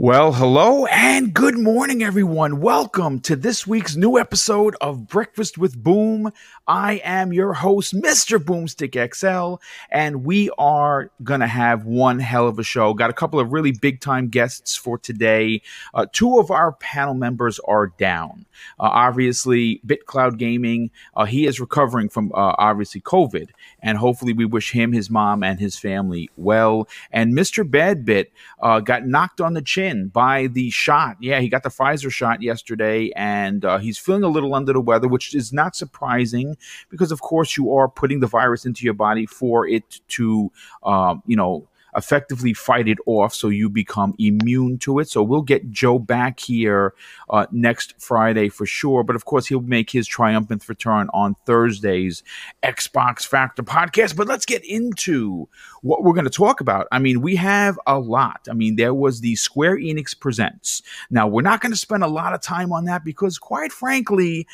Well, hello and good morning, everyone. Welcome to this week's new episode of Breakfast with Boom. I am your host, Mr. Boomstick XL, and we are going to have one hell of a show. Got a couple of really big time guests for today. Uh, two of our panel members are down. Uh, obviously, BitCloud Gaming, uh, he is recovering from uh, obviously COVID, and hopefully, we wish him, his mom, and his family well. And Mr. Badbit uh, got knocked on the chin by the shot. Yeah, he got the Pfizer shot yesterday, and uh, he's feeling a little under the weather, which is not surprising because, of course, you are putting the virus into your body for it to, um, you know, effectively fight it off so you become immune to it. So we'll get Joe back here uh, next Friday for sure. But of course, he'll make his triumphant return on Thursday's Xbox Factor podcast. But let's get into what we're going to talk about. I mean, we have a lot. I mean, there was the Square Enix Presents. Now, we're not going to spend a lot of time on that because, quite frankly,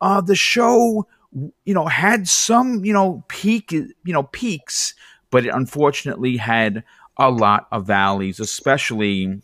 uh, the show you know had some you know peak you know peaks but it unfortunately had a lot of valleys, especially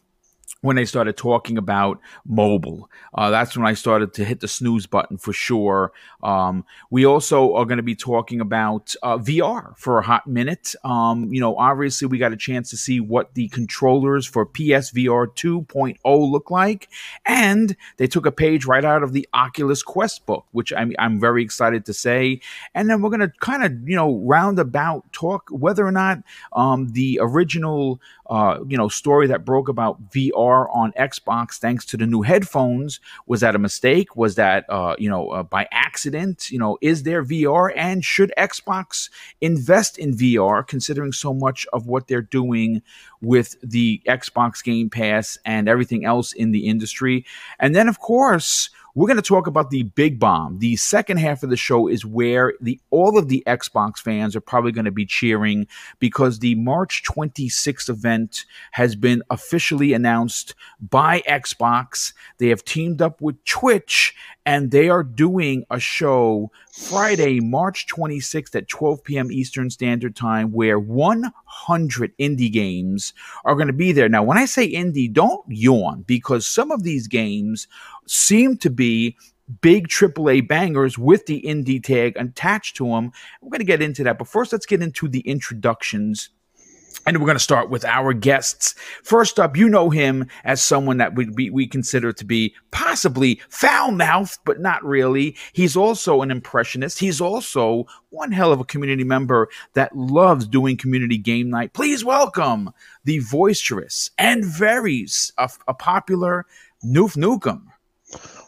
when they started talking about mobile. Uh, that's when I started to hit the snooze button for sure. Um, we also are going to be talking about uh, VR for a hot minute. Um, you know, obviously, we got a chance to see what the controllers for PSVR 2.0 look like. And they took a page right out of the Oculus Quest book, which I'm, I'm very excited to say. And then we're going to kind of, you know, roundabout talk whether or not um, the original uh, you know, story that broke about VR on Xbox thanks to the new headphones. Was that a mistake? Was that, uh, you know, uh, by accident? You know, is there VR and should Xbox invest in VR considering so much of what they're doing with the Xbox Game Pass and everything else in the industry? And then, of course, we're going to talk about the big bomb. The second half of the show is where the all of the Xbox fans are probably going to be cheering because the March 26th event has been officially announced by Xbox. They have teamed up with Twitch and they are doing a show Friday, March 26th at 12 p.m. Eastern Standard Time where 100 indie games are going to be there. Now, when I say indie, don't yawn because some of these games seem to be big AAA bangers with the indie tag attached to them. We're going to get into that. But first, let's get into the introductions. And we're going to start with our guests. First up, you know him as someone that we, we, we consider to be possibly foul mouthed, but not really. He's also an impressionist. He's also one hell of a community member that loves doing community game night. Please welcome the boisterous and very a, popular Noof Nukem.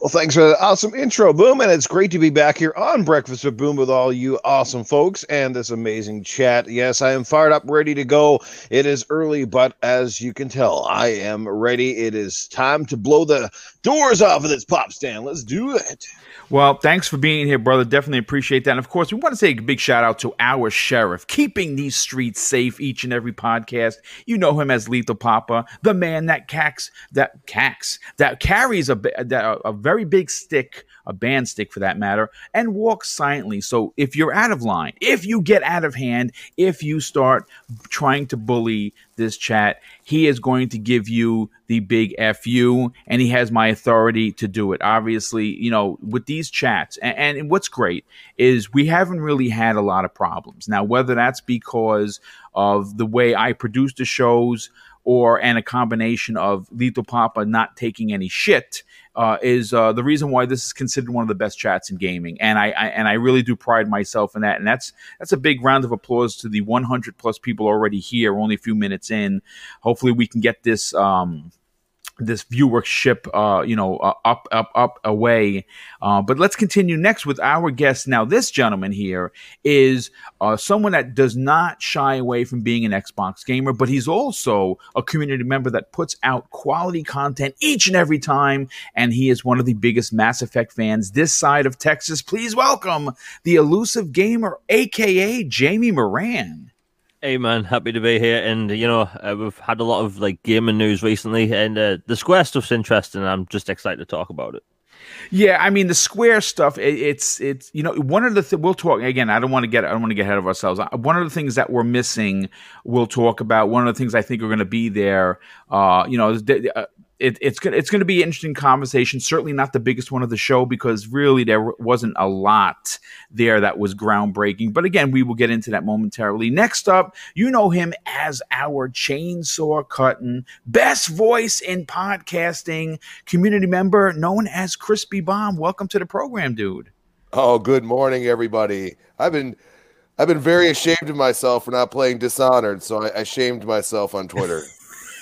Well, thanks for that awesome intro, Boom. And it's great to be back here on Breakfast with Boom with all you awesome folks and this amazing chat. Yes, I am fired up, ready to go. It is early, but as you can tell, I am ready. It is time to blow the doors off of this pop stand. Let's do it. Well, thanks for being here, brother. Definitely appreciate that. And of course, we want to say a big shout out to our sheriff, keeping these streets safe each and every podcast. You know him as Lethal Papa, the man that cacks, that cacks, that carries a, a, very big stick a band stick for that matter, and walk silently. So if you're out of line, if you get out of hand, if you start trying to bully this chat, he is going to give you the big FU, and he has my authority to do it. Obviously, you know, with these chats, and, and what's great is we haven't really had a lot of problems. Now, whether that's because of the way I produce the shows, or and a combination of Lethal Papa not taking any shit uh, is uh, the reason why this is considered one of the best chats in gaming, and I, I, and I really do pride myself in that, and that's that's a big round of applause to the 100 plus people already here, only a few minutes in. Hopefully, we can get this. Um, this viewership, uh, you know, uh, up, up, up, away. Uh, but let's continue next with our guest. Now, this gentleman here is uh, someone that does not shy away from being an Xbox gamer, but he's also a community member that puts out quality content each and every time. And he is one of the biggest Mass Effect fans this side of Texas. Please welcome the elusive gamer, aka Jamie Moran. Hey man, happy to be here. And you know, uh, we've had a lot of like gaming news recently, and uh, the Square stuff's interesting. I'm just excited to talk about it. Yeah, I mean the square stuff. It, it's it's you know one of the th- we'll talk again. I don't want to get I don't want to get ahead of ourselves. One of the things that we're missing, we'll talk about. One of the things I think are going to be there. Uh, you know, uh, it, it's gonna it's gonna be an interesting conversation. Certainly not the biggest one of the show because really there wasn't a lot there that was groundbreaking. But again, we will get into that momentarily. Next up, you know him as our chainsaw cutting best voice in podcasting community member, known as Crispy Bomb. Welcome to the program, dude. Oh, good morning, everybody. I've been I've been very ashamed of myself for not playing Dishonored, so I, I shamed myself on Twitter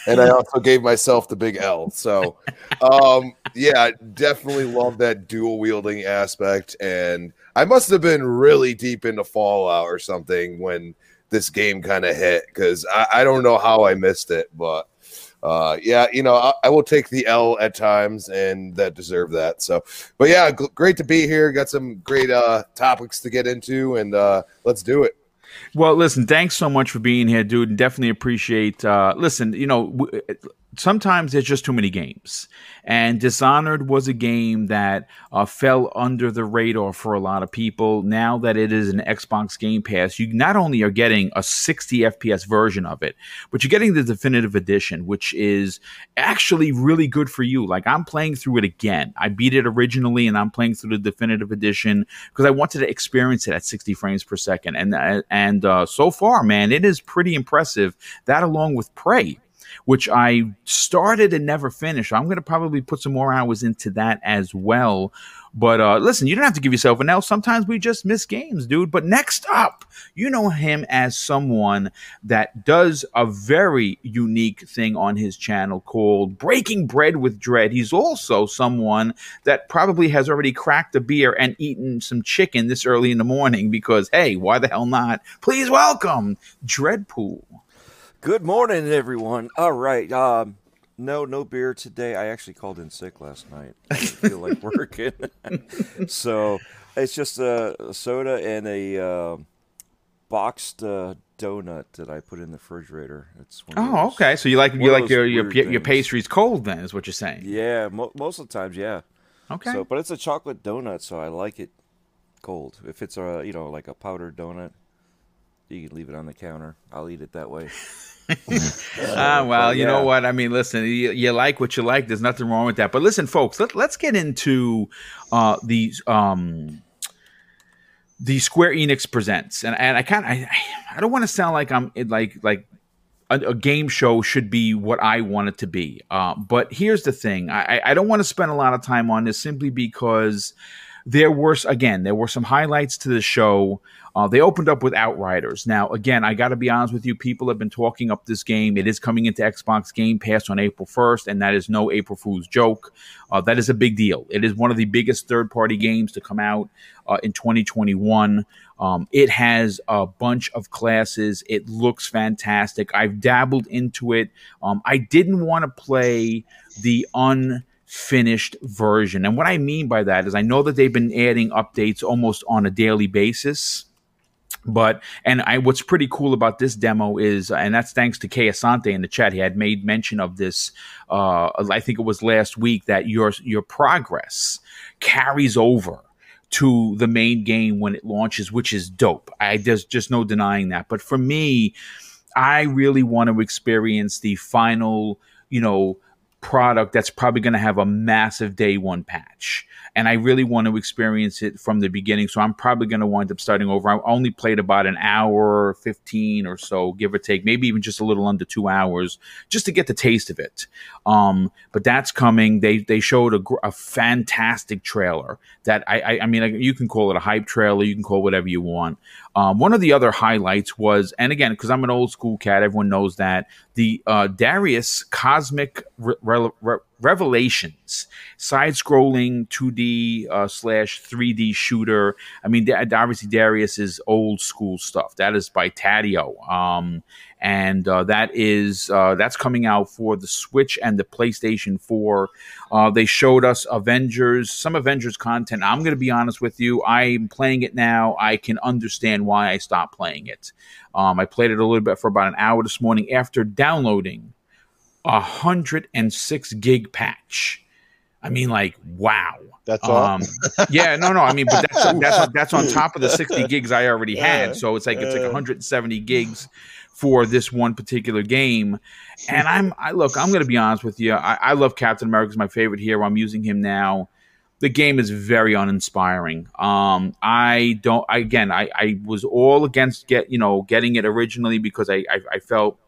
and I also gave myself the big L. So, um, yeah, definitely love that dual wielding aspect. And I must have been really deep into Fallout or something when this game kind of hit because I, I, don't know how I missed it, but uh, yeah, you know, I, I, will take the L at times and that deserve that. So, but yeah, g- great to be here. Got some great uh, topics to get into, and uh, let's do it. Well, listen, thanks so much for being here, dude. Definitely appreciate. Uh, listen, you know, w- sometimes there's just too many games. And Dishonored was a game that uh, fell under the radar for a lot of people. Now that it is an Xbox Game Pass, you not only are getting a 60 FPS version of it, but you're getting the definitive edition, which is actually really good for you. Like I'm playing through it again. I beat it originally, and I'm playing through the definitive edition because I wanted to experience it at 60 frames per second. And uh, and uh, so far, man, it is pretty impressive. That along with Prey which I started and never finished. I'm going to probably put some more hours into that as well. But uh, listen, you don't have to give yourself an L. Sometimes we just miss games, dude. But next up, you know him as someone that does a very unique thing on his channel called Breaking Bread with Dread. He's also someone that probably has already cracked a beer and eaten some chicken this early in the morning because, hey, why the hell not? Please welcome Dreadpool. Good morning, everyone. All right. Um, no, no beer today. I actually called in sick last night. I didn't feel like working, so it's just a, a soda and a uh, boxed uh, donut that I put in the refrigerator. It's oh, those, okay. So you like you like your your, your pastries cold then is what you're saying? Yeah, mo- most of the times, yeah. Okay. So, but it's a chocolate donut, so I like it cold. If it's a you know like a powdered donut, you can leave it on the counter. I'll eat it that way. ah, well, you know what? I mean, listen, you, you, like what you like. There's nothing wrong with that. But listen, folks, let, us get into uh, these. Um, the Square Enix presents, and, and I kind of I, I don't want to sound like I'm like like a, a, game show should be what I want it to be. Uh, but here's the thing: I, I don't want to spend a lot of time on this simply because there were again there were some highlights to the show uh, they opened up with Outriders. Now, again, I got to be honest with you. People have been talking up this game. It is coming into Xbox Game Pass on April 1st, and that is no April Fool's joke. Uh, that is a big deal. It is one of the biggest third party games to come out uh, in 2021. Um, it has a bunch of classes. It looks fantastic. I've dabbled into it. Um, I didn't want to play the unfinished version. And what I mean by that is I know that they've been adding updates almost on a daily basis but and I what's pretty cool about this demo is and that's thanks to Kay Asante in the chat. He had made mention of this uh I think it was last week that your your progress carries over to the main game when it launches, which is dope. I there's just no denying that. But for me, I really want to experience the final, you know, product that's probably going to have a massive day one patch and I really want to experience it from the beginning. So I'm probably going to wind up starting over. I only played about an hour, 15 or so, give or take, maybe even just a little under two hours, just to get the taste of it. Um, but that's coming. They they showed a, a fantastic trailer that I, I, I mean you can call it a hype trailer, you can call whatever you want. Um, one of the other highlights was, and again, because I'm an old school cat, everyone knows that the uh, Darius Cozmic Re- Re- Re- Revelations side-scrolling 2D uh, slash 3D shooter. I mean, obviously Darius is old school stuff. That is by Taito. Um, and uh, that is uh, that's coming out for the Switch and the PlayStation 4. Uh, they showed us Avengers, some Avengers content. I'm going to be honest with you. I'm playing it now. I can understand why I stopped playing it. Um, I played it a little bit for about an hour this morning after downloading a 106 gig patch. I mean, like, wow. That's all. Um, yeah, no, no. I mean, but that's that's that's on top of the 60 gigs I already had. So it's like it's like 170 gigs for this one particular game. And I'm I look, I'm gonna be honest with you. I, I love Captain America's my favorite hero. I'm using him now. The game is very uninspiring. Um, I don't. Again, I, I was all against get you know getting it originally because I I, I felt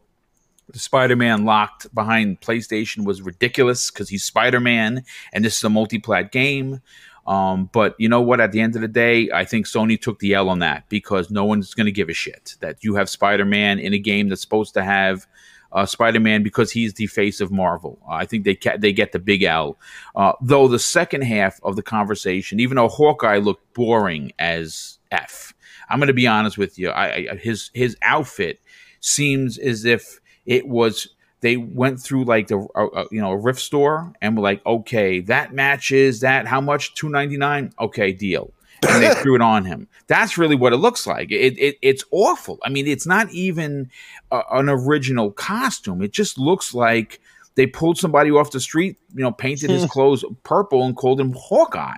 the Spider-Man locked behind PlayStation was ridiculous because he's Spider-Man and this is a multi-plat game. Um, but you know what? At the end of the day, I think Sony took the L on that because no one's going to give a shit that you have Spider-Man in a game that's supposed to have uh, Spider-Man because he's the face of Marvel. Uh, I think they ca- they get the big L. Uh, though the second half of the conversation, even though Hawkeye looked boring as f, I'm going to be honest with you. I, I, his his outfit seems as if it was they went through like the uh, uh, you know a rift store and were like, okay, that matches that. How much? Two ninety nine. Okay, deal. And they threw it on him. That's really what it looks like. It, it it's awful. I mean, it's not even a, an original costume. It just looks like they pulled somebody off the street, you know, painted his clothes purple and called him Hawkeye.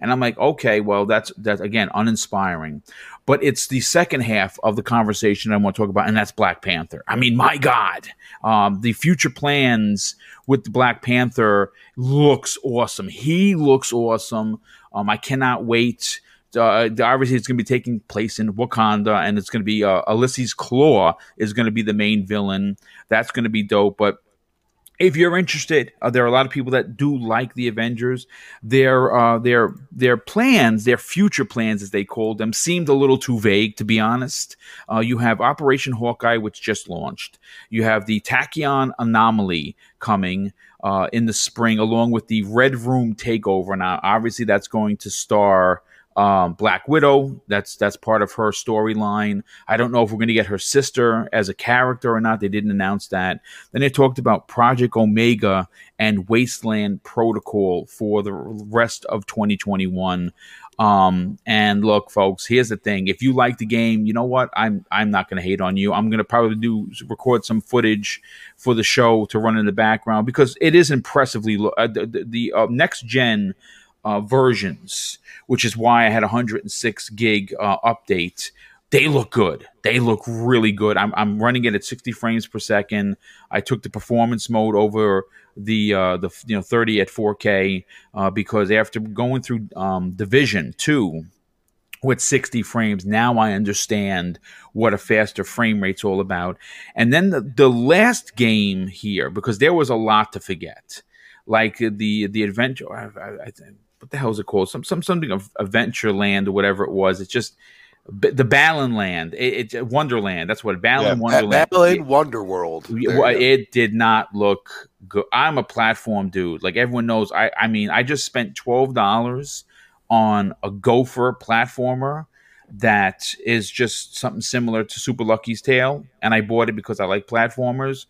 And I'm like, okay, well, that's that's again uninspiring. But it's the second half of the conversation I want to talk about, and that's Black Panther. I mean, my God, um, the future plans with the Black Panther looks awesome. He looks awesome. Um, I cannot wait. Uh, obviously, it's going to be taking place in Wakanda, and it's going to be uh, Ulysses Klaue is going to be the main villain. That's going to be dope. But if you're interested, uh, there are a lot of people that do like the Avengers. Their uh, their their plans, their future plans, as they called them, seemed a little too vague. To be honest, uh, you have Operation Hawkeye, which just launched. You have the Tachyon Anomaly coming uh, in the spring, along with the Red Room takeover. Now, obviously, that's going to star um, Black Widow. That's that's part of her storyline. I don't know if we're going to get her sister as a character or not. They didn't announce that. Then they talked about Project Omega and Wasteland Protocol for the rest of 2021. Um, and look, folks, here's the thing: if you like the game, you know what? I'm I'm not going to hate on you. I'm going to probably do record some footage for the show to run in the background because it is impressively uh, the, the, uh, next gen uh, versions, which is why I had 106 gig uh, update. They look good. They look really good. I'm, I'm running it at 60 frames per second. I took the performance mode over the uh, the you know 30 at 4K uh, because after going through um, Division Two with 60 frames, now I understand what a faster frame rate's all about. And then the, the last game here, because there was a lot to forget, like the the adventure. I, I, I, what the hell is it called? Some some something of Adventureland or whatever it was. It's just the Balan Land. It, it, Wonderland. That's what Balan Yeah, Wonderland. Balan Wonderworld. There you Well, go. it did not look good. I'm a platform dude. Like everyone knows, I I mean, I just spent twelve dollars on a Gopher platformer that is just something similar to Super Lucky's Tale, and I bought it because I like platformers.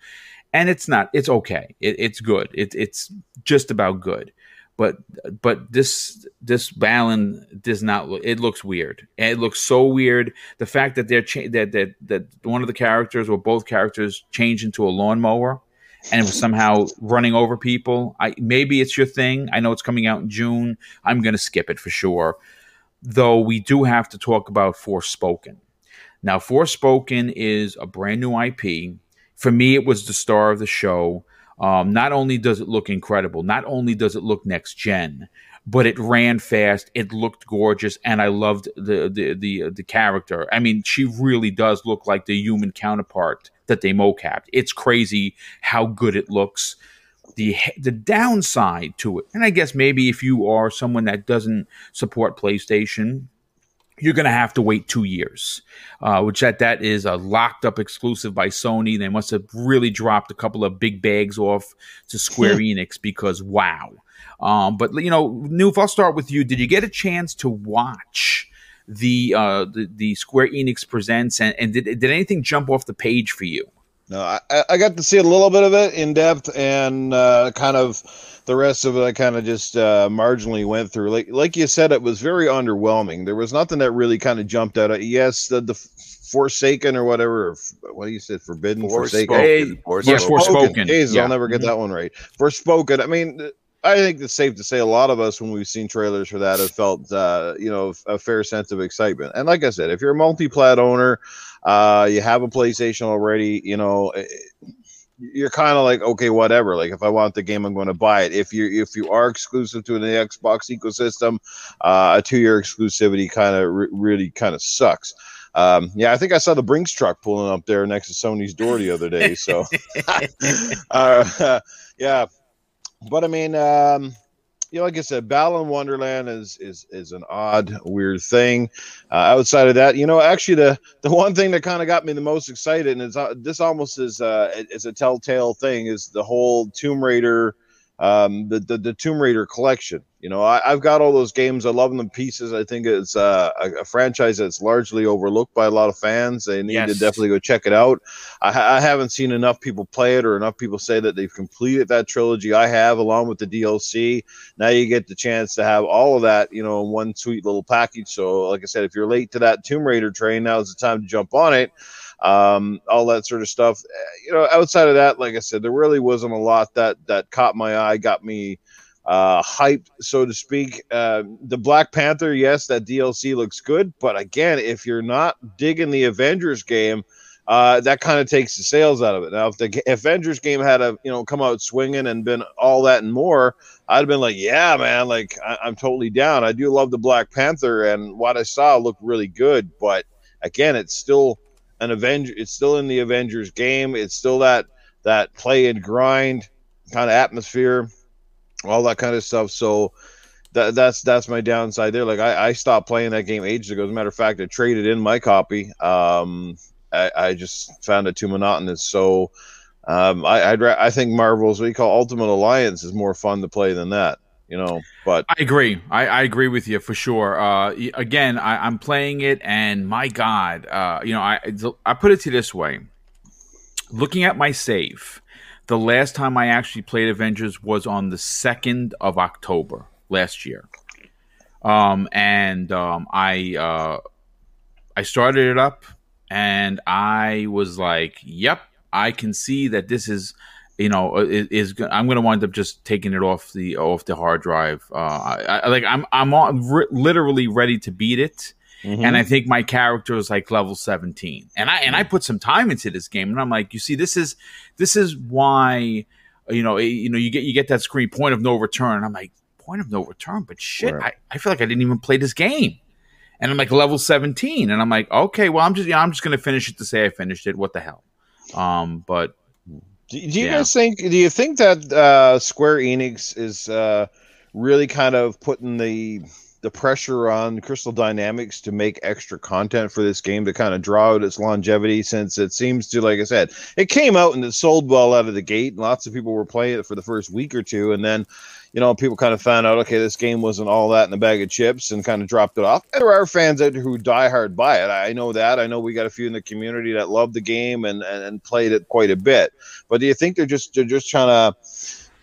And it's not. It's okay. It, it's good. It, it's just about good. But but this this Balan does not look. It looks weird. It looks so weird. The fact that they're cha- that that that one of the characters or both characters change into a lawnmower and was somehow running over people. I maybe it's your thing. I know it's coming out in June. I'm going to skip it for sure. Though we do have to talk about Forspoken. Now, Forspoken is a brand new IP. For me, it was the star of the show. Um, not only does it look incredible, not only does it look next gen, but it ran fast. It looked gorgeous, and I loved the the the, the character. I mean, she really does look like the human counterpart that they mocapped. It's crazy how good it looks. The the downside to it, and I guess maybe if you are someone that doesn't support PlayStation, you're going to have to wait two years, uh, which that that is a locked up exclusive by Sony. They must have really dropped a couple of big bags off to Square Enix because wow. Um, but you know, Noof, I'll start with you. Did you get a chance to watch the uh, the, the Square Enix presents, and, and did did anything jump off the page for you? No, I, I- I got to see a little bit of it in depth, and uh, kind of the rest of it. I kind of just uh, marginally went through. Like like you said, it was very underwhelming. There was nothing that really kind of jumped out. At, yes, the the Forsaken or whatever. or What do you say? Forbidden, Forsaken. Hey, Forspoken. yes, Forspoken. Forspoken. Jesus, Yeah. I'll never get that one right. Forspoken. I mean, I, think it's safe to say a lot of us, when we've seen trailers for that, have felt, uh, you know, a fair sense of excitement. And like I said, if you're a multi-plat owner, uh, you have a PlayStation already, you know, eh, you're kind of like okay whatever like if i want the game i'm going to buy it if you if you are exclusive to the xbox ecosystem uh, a two year exclusivity kind of re- really kind of sucks um, yeah, I think I saw the Brinks truck pulling up there next to Sony's door the other day. So, uh, yeah, but I mean, um, you know, like I said, Balan Wonderland is is is an odd, weird thing. Uh, outside of that, you know, actually, the the one thing that kind of got me the most excited, and it's uh, this almost is uh, is a telltale thing, is the whole Tomb Raider um, the, the, the Tomb Raider collection. You know, I, have got all those games. I love them pieces. I think it's uh, a, a, franchise that's largely overlooked by a lot of fans. They need yes. to definitely go check it out. I, I, haven't seen enough people play it or enough people say that they've completed that trilogy. I have, along with the DLC. Now you get the chance to have all of that, you know, in one sweet little package. So, like I said, if you're late to that Tomb Raider train, now's the time to jump on it um, all that sort of stuff. Eh, you know, outside of that, like I said, there really wasn't a lot that that caught my eye, got me uh, hyped, so to speak. Uh, the Black Panther, yes, that DLC looks good, but again, if you're not digging the Avengers game, uh, that kind of takes the sales out of it. Now, if the Avengers game had a you know come out swinging and been all that and more, I'd have been like, yeah, man, like I- I'm totally down. I do love the Black Panther, and what I saw looked really good, but again, it's still an Avenger. It's still in the Avengers game. It's still that that play and grind kind of atmosphere, all that kind of stuff. So that that's that's my downside there. Like I, I stopped playing that game ages ago. As a matter of fact, I traded in my copy. Um, I, I just found it too monotonous. So um, I, I'd I think Marvel's what you call Ultimate Alliance is more fun to play than that you know. But I agree. I, I agree with you for sure. Uh, again, I, am playing it, and my God, uh, you know, I I put it to this way: looking at my save, the last time I actually played Avengers was on the second of October last year, um, and um, I uh, I started it up, and I was like, "Yep, I can see that this is." You know uh, is, is I'm going to wind up just taking it off the off the hard drive. Uh, I, I, like I'm I'm on, literally ready to beat it, mm-hmm. and I think my character is like level 17, and I and I put some time into this game, and I'm like, you see, this is this is why you know you know you get you get that screen point of no return. I'm like point of no return, but shit, right. I, I feel like I didn't even play this game. And I'm like level 17, and I'm like, okay, well, I'm just, yeah, I'm just gonna finish it to say I finished it. What the hell? Um, but do, do you yeah. guys think? Do you think that uh, Square Enix is uh, really kind of putting the the pressure on Crystal Dynamics to make extra content for this game to kind of draw out its longevity? Since it seems to, like I said, it came out and it sold well out of the gate, and lots of people were playing it for the first week or two, and then you know, people kind of found out, okay, this game wasn't all that in a bag of chips and kind of dropped it off. There are fans out there who die hard by it. I know that. I know we got a few in the community that love the game and, and, and played it quite a bit. But do you think they're just they're just trying to,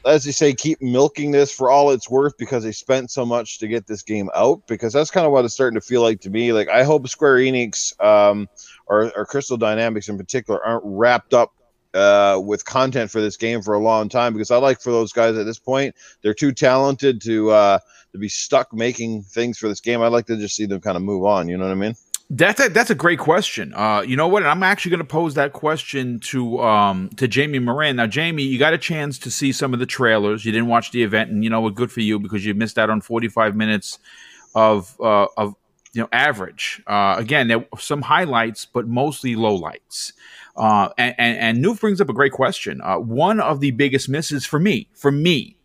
as they say, keep milking this for all it's worth because they spent so much to get this game out? Because that's kind of what it's starting to feel like to me. Like I hope Square Enix um, or, or Crystal Dynamics in particular aren't wrapped up uh, with content for this game for a long time because I like for those guys at this point they're too talented to uh, to be stuck making things for this game. I'd like to just see them kind of move on. You know what I mean? That's a, that's a great question. Uh, you know what? I'm actually going to pose that question to um, to Jamie Moran. Now, Jamie, you got a chance to see some of the trailers. You didn't watch the event, and you know what? Good for you because you missed out on 45 minutes of uh, of you know average. Uh, again, there were some highlights, but mostly lowlights. Uh, and, and, and Noof brings up a great question. Uh, one of the biggest misses for me, for me,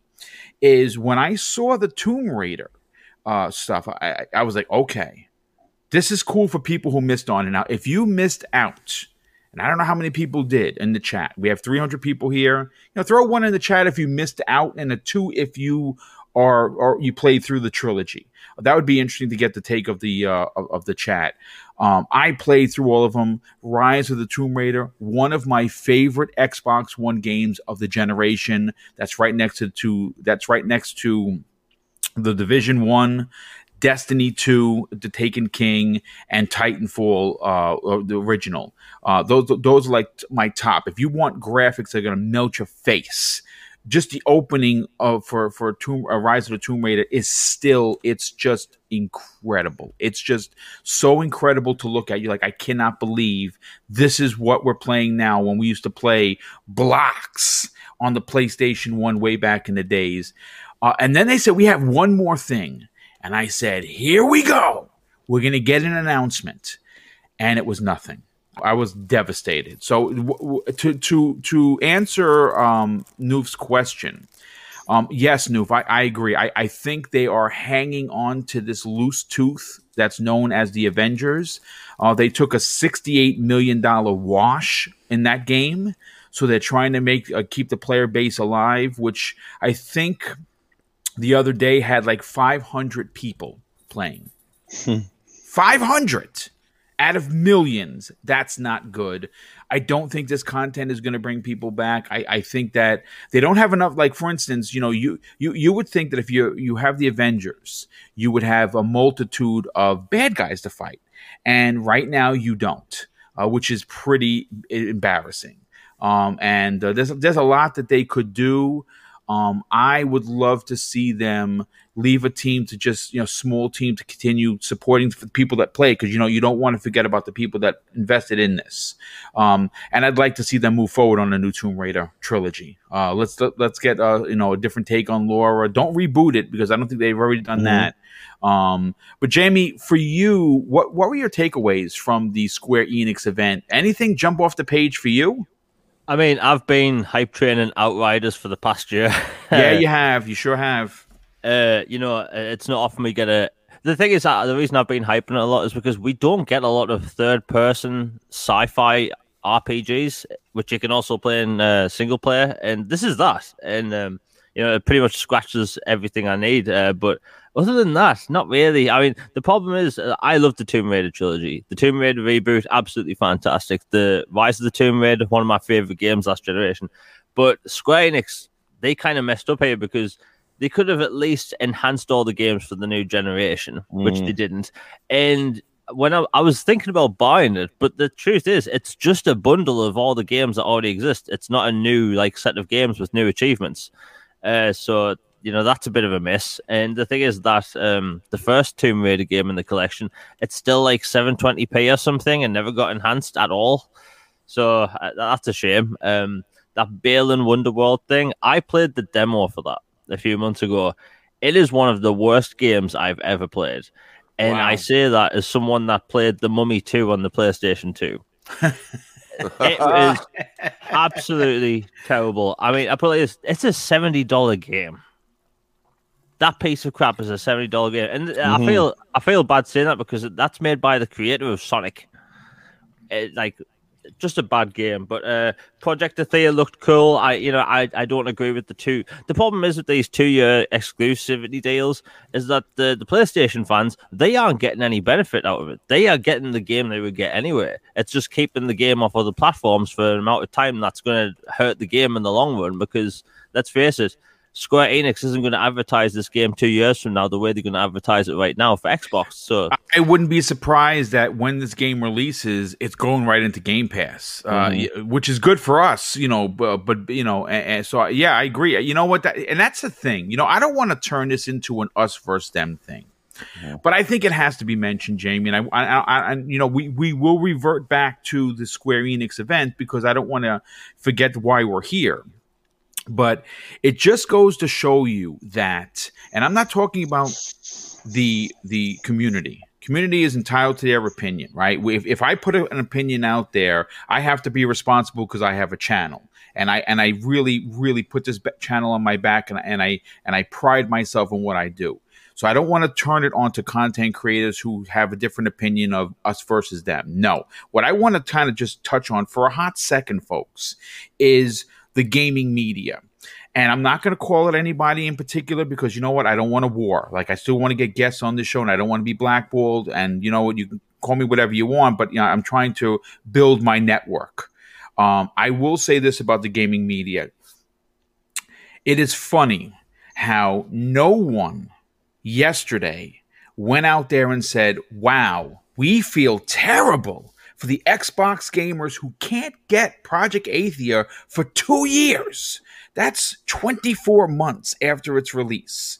is when I saw the Tomb Raider uh, stuff. I, I was like, okay, this is cool for people who missed on it. Now, if you missed out, and I don't know how many people did in the chat. We have 300 people here. You know, throw one in the chat if you missed out, and a two if you are or you played through the trilogy. That would be interesting to get the take of the uh, of, of the chat. Um, I played through all of them. Rise of the Tomb Raider, one of my favorite Xbox One games of the generation. That's right next to, to that's right next to the Division One, Destiny Two, The Taken King, and Titanfall, uh, the original. Uh, those those are like my top. If you want graphics that are gonna melt your face, just the opening of for for Tomb uh, Rise of the Tomb Raider is still it's just incredible. It's just so incredible to look at. You're like I cannot believe this is what we're playing now when we used to play blocks on the PlayStation 1 way back in the days. Uh, and then they said we have one more thing. And I said, "Here we go. We're to get an announcement." And it was nothing. I was devastated. So w- w- to to to answer um, Noof's question, um, yes, Noof, I, I agree. I, I think they are hanging on to this loose tooth that's known as the Avengers. Uh, they took a sixty-eight million dollar wash in that game, so they're trying to make uh, keep the player base alive, which I think the other day had like five hundred people playing. Five hundred out of millions. That's not good. I don't think this content is going to bring people back. I, I think that they don't have enough. Like for instance, you know, you you you would think that if you you have the Avengers, you would have a multitude of bad guys to fight, and right now you don't, uh, which is pretty embarrassing. Um, and uh, there's there's a lot that they could do. Um, I would love to see them leave a team to just you know small team to continue supporting the people that play because you know you don't want to forget about the people that invested in this. Um, and I'd like to see them move forward on a new Tomb Raider trilogy. Uh, let's let's get uh, you know a different take on Laura. Don't reboot it because I don't think they've already done mm-hmm. that. Um, but Jamie, for you, what what were your takeaways from the Square Enix event? Anything jump off the page for you? I mean, I've been hype training Outriders for the past year. yeah, you have. You sure have. Uh, you know, it's not often we get a. The thing is that the reason I've been hyping it a lot is because we don't get a lot of third-person sci-fi RPGs, which you can also play in uh, single player, and this is that. And um, you know, it pretty much scratches everything I need. Uh, but other than that, not really. I mean, the problem is, uh, I love the Tomb Raider trilogy. The Tomb Raider reboot, absolutely fantastic. The Rise of the Tomb Raider, one of my favorite games last generation. But Square Enix, they kind of messed up here because they could have at least enhanced all the games for the new generation, mm. which they didn't. And when I, I, was thinking about buying it, but the truth is, it's just a bundle of all the games that already exist. It's not a new like set of games with new achievements. Uh, so you know that's a bit of a miss. And the thing is that um, the first Tomb Raider game in the collection, it's still like 720p or something, and never got enhanced at all. So uh, that's a shame. Um, that Balan Wonderworld thing, I played the demo for that a few months ago. It is one of the worst games I've ever played. And wow. I say that as someone that played The Mummy 2 on the PlayStation 2. it was absolutely terrible. I mean, I put it, it's a $70 game that piece of crap is a seventy dollar game, and mm-hmm. I feel I feel bad saying that because that's made by the creator of Sonic. It, like just a bad game. But uh, Project Athia looked cool. I, you know, I, I don't agree with the two. The problem is with these two year exclusivity deals is that the, the PlayStation fans they aren't getting any benefit out of it. They are getting the game they would get anyway. It's just keeping the game off other platforms for an amount of time that's going to hurt the game in the long run. Because let's face it, Square Enix isn't going to advertise this game two years from now the way they're going to advertise it right now for Xbox. So I wouldn't be surprised that when this game releases, it's going right into Game Pass, uh, mm-hmm. uh, which is good for us, you know. But, but you know, and, and so yeah, I agree. You know what? That, and that's the thing. You know, I don't want to turn this into an us versus them thing. Yeah. But I think it has to be mentioned, Jamie. And I, I, I, you know, we we will revert back to the Square Enix event because I don't want to forget why we're here. But it just goes to show you that, and I'm not talking about the the community. Community is entitled to their opinion, right? If, if I put an opinion out there, I have to be responsible because I have a channel, and I and I really really put this channel on my back, and, and I and I pride myself in what I do. So I don't want to turn it on to content creators who have a different opinion of us versus them. No. What I want to kind of just touch on for a hot second, folks, is the gaming media. And I'm not going to call it anybody in particular because you know what? I don't want a war. Like I still want to get guests on the show, and I don't want to be blackballed. And you know what? You can call me whatever you want, but you know, I'm trying to build my network. Um, I will say this about the gaming media: it is funny how no one yesterday went out there and said, "Wow, we feel terrible for the Xbox gamers who can't get Project Athia for two years. That's 24 months after its release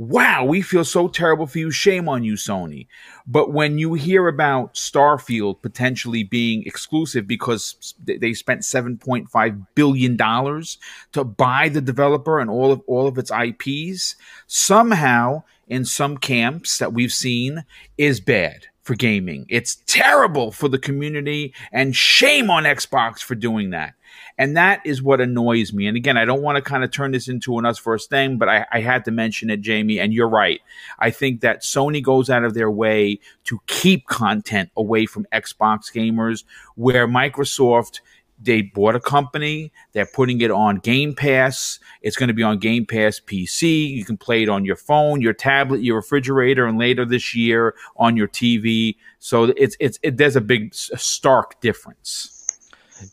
wow, we feel so terrible for you. Shame on you, Sony. But when you hear about Starfield potentially being exclusive because they spent $7.5 billion to buy the developer and all of all of its IPs, somehow in some camps that we've seen is bad for gaming. It's terrible for the community and shame on Xbox for doing that. And that is what annoys me. And again, I don't want to kind of turn this into an us first thing, but I, I had to mention it, Jamie. And you're right. I think that Sony goes out of their way to keep content away from Xbox gamers, where Microsoft they bought a company they're putting it on game pass it's going to be on game pass pc you can play it on your phone your tablet your refrigerator and later this year on your tv so it's it's it, there's a big stark difference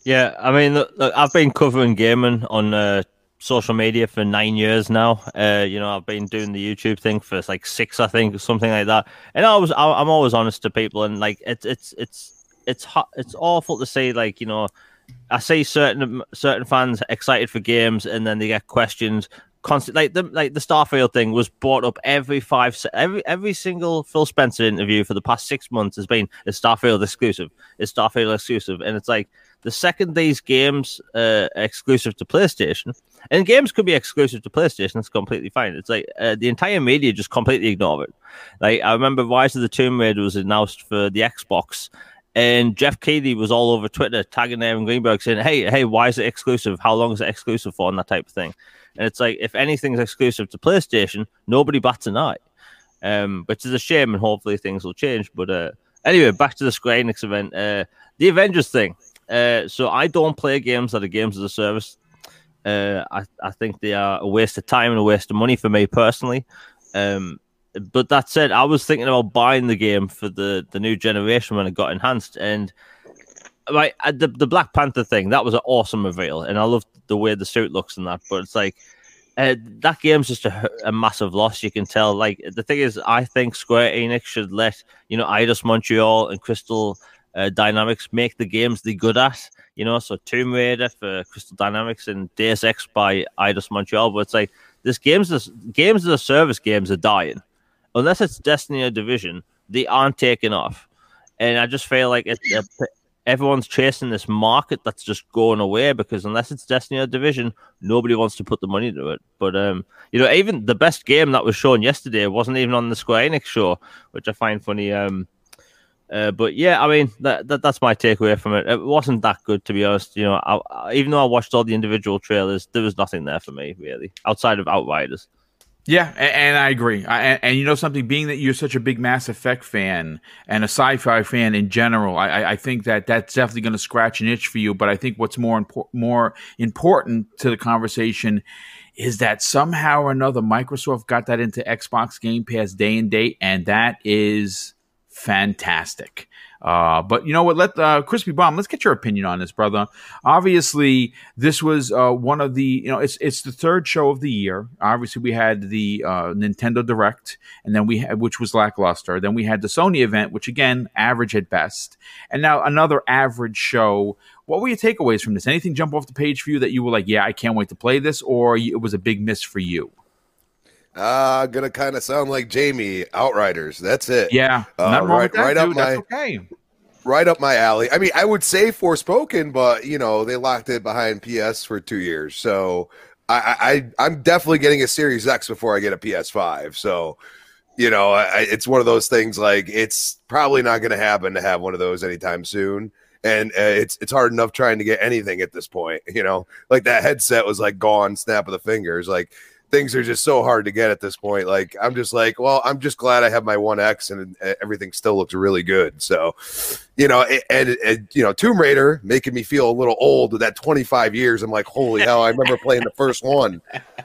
yeah, I mean, look, look, I've been covering gaming on uh, social media for nine years now. Uh, you know, I've been doing the YouTube thing for like six, I think, something like that. And I was, I, am always honest to people, and like, it's, it's, it's, it's, hot, it's awful to say, like, you know, I see certain certain fans excited for games, and then they get questions constant. Like the like the Starfield thing was brought up every five every every single Phil Spencer interview for the past six months has been a Starfield exclusive. Is Starfield exclusive, and it's like the second these games uh, exclusive to PlayStation, and games could be exclusive to PlayStation, that's completely fine. It's like uh, the entire media just completely ignore it. Like I remember Rise of the Tomb Raider was announced for the Xbox, and Jeff Keighley was all over Twitter tagging Aaron Greenberg saying, "Hey, hey, why is it exclusive? How long is it exclusive for?" and that type of thing. And it's like if anything's exclusive to PlayStation, nobody bats an eye, um, which is a shame, and hopefully things will change. But uh, anyway, back to the Square Enix event, uh, the Avengers thing. Uh, so I don't play games that are games as a service. Uh, I, I think they are a waste of time and a waste of money for me personally. Um, but that said, I was thinking about buying the game for the, the new generation when it got enhanced. And right, uh, the, the Black Panther thing, that was an awesome reveal. And I loved the way the suit looks and that. But it's like, uh, that game's just a, a, massive loss. You can tell. Like the thing is, I think Square Enix should let you know Eidos Montreal and Crystal uh, Dynamics make the games they're good at. You know, so Tomb Raider for Crystal Dynamics and Deus Ex by Eidos Montreal. But it's like this games, this games as a service games are dying, unless it's Destiny or Division. They aren't taking off, and I just feel like it, it, everyone's chasing this market that's just going away because unless it's Destiny or Division, nobody wants to put the money to it. But um, you know, even the best game that was shown yesterday wasn't even on the Square Enix show, which I find funny. Um, uh, but yeah, I mean that, that, that's my takeaway from it. It wasn't that good to be honest. You know, I, I, even though I watched all the individual trailers, there was nothing there for me really outside of Outriders. Yeah, and, and I agree. I, and, and, you know something, being that you're such a big Mass Effect fan and a sci-fi fan in general, I, I think that that's definitely going to scratch an itch for you. But I think what's more more important to the conversation is that somehow or another Microsoft got that into Xbox Game Pass day and date, and that is fantastic. Uh, but you know what? Let uh, Crispy Bomb. Let's get your opinion on this, brother. Obviously, this was uh, one of the you know it's it's the third show of the year. Obviously, we had the uh, Nintendo Direct, and then we had which was lackluster. Then we had the Sony event, which again average at best, and now another average show. What were your takeaways from this? Anything jump off the page for you that you were like, yeah, I can't wait to play this, or it was a big miss for you? Uh, gonna kind of sound like Jamie Outriders. That's it. Yeah, uh, right, that, right up my, okay. right up my alley. I mean, I would say Forspoken, but you know they locked it behind PS for two years, so I, I I'm definitely getting a Series X before I get a PS5. So, you know, I, it's one of those things. Like it's probably not going to happen to have one of those anytime soon. And uh, it's it's hard enough trying to get anything at this point. You know, like that headset was like gone, snap of the fingers. Like things are just so hard to get at this point. Like I'm just like, well, I'm just glad I have my One X and everything still looks really good. So, you know, and, and, you know, Tomb Raider making me feel a little old with that 25 years. I'm like, holy hell, I remember playing the first one.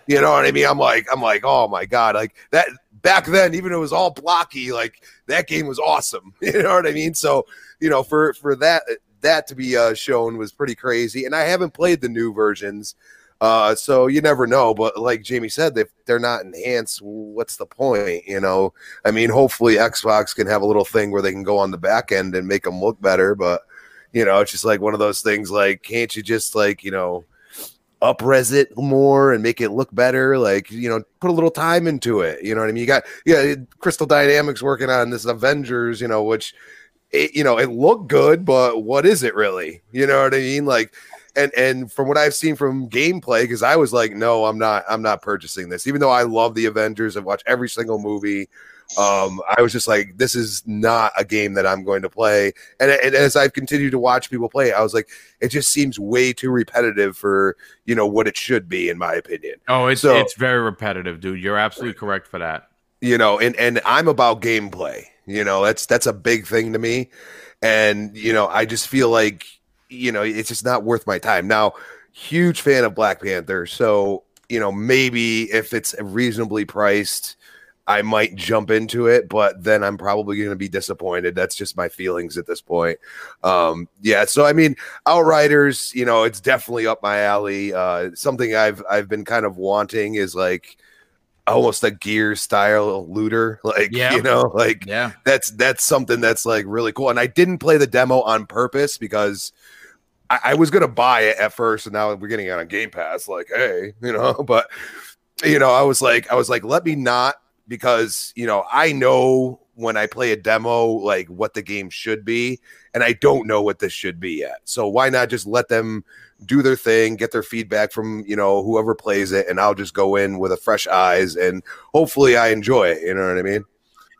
You know what I mean? I'm like, I'm like, oh my god, like that back then, even it was all blocky, like that game was awesome. You know what I mean? So, you know, for for that that to be uh, shown was pretty crazy. And I haven't played the new versions. Uh, so you never know, but like Jamie said, if they're not enhanced, what's the point? You know, I mean, hopefully Xbox can have a little thing where they can go on the back end and make them look better. But You know, it's just like one of those things. Like, can't you just like you know upres it more and make it look better? Like, you know, put a little time into it. You know what I mean? You got yeah, Crystal Dynamics working on this Avengers. You know, which it, you know it looked good, but what is it really? You know what I mean? Like and and from what I've seen from gameplay, because I was like, no, I'm not, I'm not purchasing this, even though I love the Avengers. and watch every single movie. Um, I was just like, this is not a game that I'm going to play. And, and as I've continued to watch people play, I was like, it just seems way too repetitive for you know what it should be, in my opinion. Oh, it's so, it's very repetitive, dude. You're absolutely correct for that. You know, and and I'm about gameplay. You know, that's that's a big thing to me. And you know, I just feel like you know, it's just not worth my time. Now, huge fan of Black Panther, so you know, maybe if it's reasonably priced, I might jump into it, but then I'm probably going to be disappointed. That's just my feelings at this point. Um, yeah, so I mean, Outriders, you know, it's definitely up my alley. Uh, something I've I've been kind of wanting is like almost a gear style looter like yeah. you know like yeah that's that's something that's like really cool and i didn't play the demo on purpose because I, I was gonna buy it at first, and now we're getting it on Game Pass. Like, hey, you know, but you know, I was like, I was like, let me not because you know I know when I play a demo like what the game should be, and I don't know what this should be yet. So why not just let them do their thing, get their feedback from you know whoever plays it, and I'll just go in with a fresh eyes and hopefully I enjoy it. You know what I mean?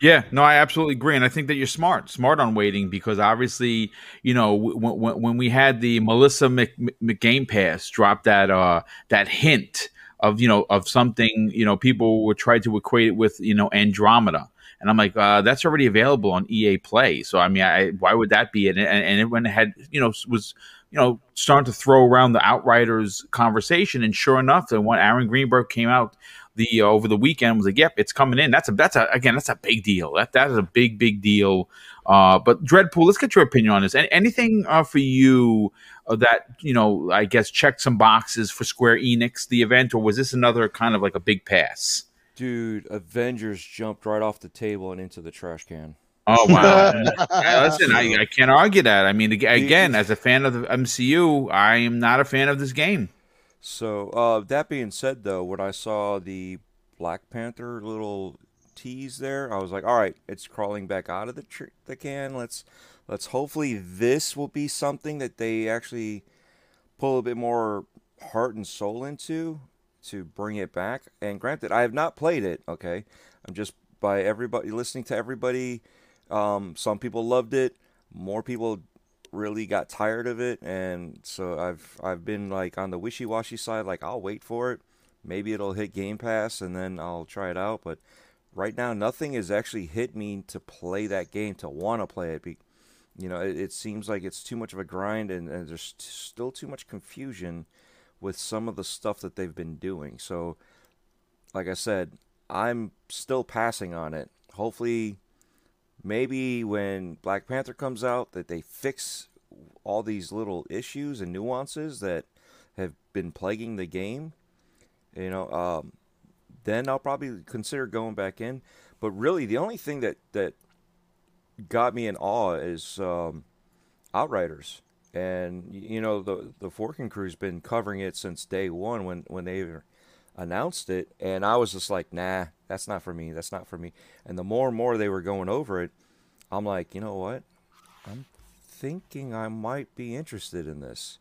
Yeah, no, I absolutely agree, and I think that you're smart, smart on waiting because obviously, you know, when, when we had the Melissa Mc, McGame Pass drop that uh that hint of you know of something, you know, people were trying to equate it with you know Andromeda, and I'm like, uh, that's already available on EA Play, so I mean, I, why would that be it? And, and it went ahead, you know, was you know starting to throw around the Outriders conversation, and sure enough, then when Aaron Greenberg came out the uh, over the weekend was like, "Yep, it's coming in." That's a that's a again that's a big deal. That that is a big big deal. Uh, but Dreadpool, let's get your opinion on this. anything uh, for you uh, that you know, I guess checked some boxes for Square Enix the event, or was this another kind of like a big pass? Dude, Avengers jumped right off the table and into the trash can. Oh wow! yeah, listen, I, I can't argue that. I mean, again, as a fan of the MCU, I am not a fan of this game. So uh, that being said, though, when I saw the Black Panther little tease there, I was like, all right, it's crawling back out of the tr- the can. Let's let's hopefully this will be something that they actually pull a bit more heart and soul into to bring it back. And granted, I have not played it. Okay, I'm just by everybody listening to everybody. Um, some people loved it. More people really got tired of it, and so I've I've been like on the wishy washy side. Like I'll wait for it. Maybe it'll hit Game Pass, and then I'll try it out. But right now, nothing has actually hit me to play that game to want to play it. You know, it, it, seems like it's too much of a grind, and, and there's t- still too much confusion with some of the stuff that they've been doing. So, like I said, I'm still passing on it. Hopefully, maybe when Black Panther comes out that they fix all these little issues and nuances that have been plaguing the game. You know, um, then I'll probably consider going back in. But really, the only thing that that got me in awe is um, Outriders, and you know the the Forking Crew's been covering it since day one when when they announced it, and I was just like, nah, that's not for me. That's not for me. And the more and more they were going over it, I'm like, you know what? I'm thinking I might be interested in this.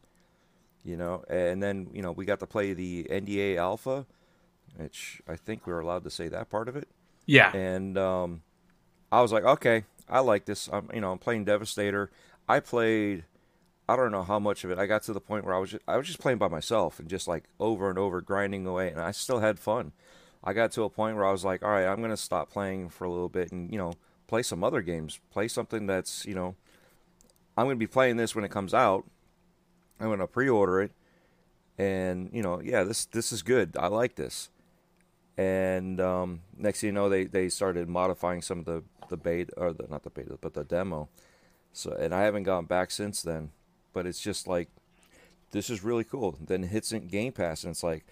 You know, and then you know we got to play the NDA Alpha, which I think we are allowed to say that part of it. Yeah. And um, I was like, okay, I like this. I'm you know I'm playing Devastator. I played I don't know how much of it. I got to the point where I was just, I was just playing by myself and just like over and over grinding away, and I still had fun. I got to a point where I was like, all right, I'm gonna stop playing for a little bit and you know play some other games. Play something that's you know I'm gonna be playing this when it comes out. I'm gonna pre-order it, and you know yeah this this is good. I like this. And um, next thing you know, they, they started modifying some of the the beta or the not the beta but the demo. So and I haven't gone back since then but it's just like this is really cool. Then it hits Game Pass, and it's like,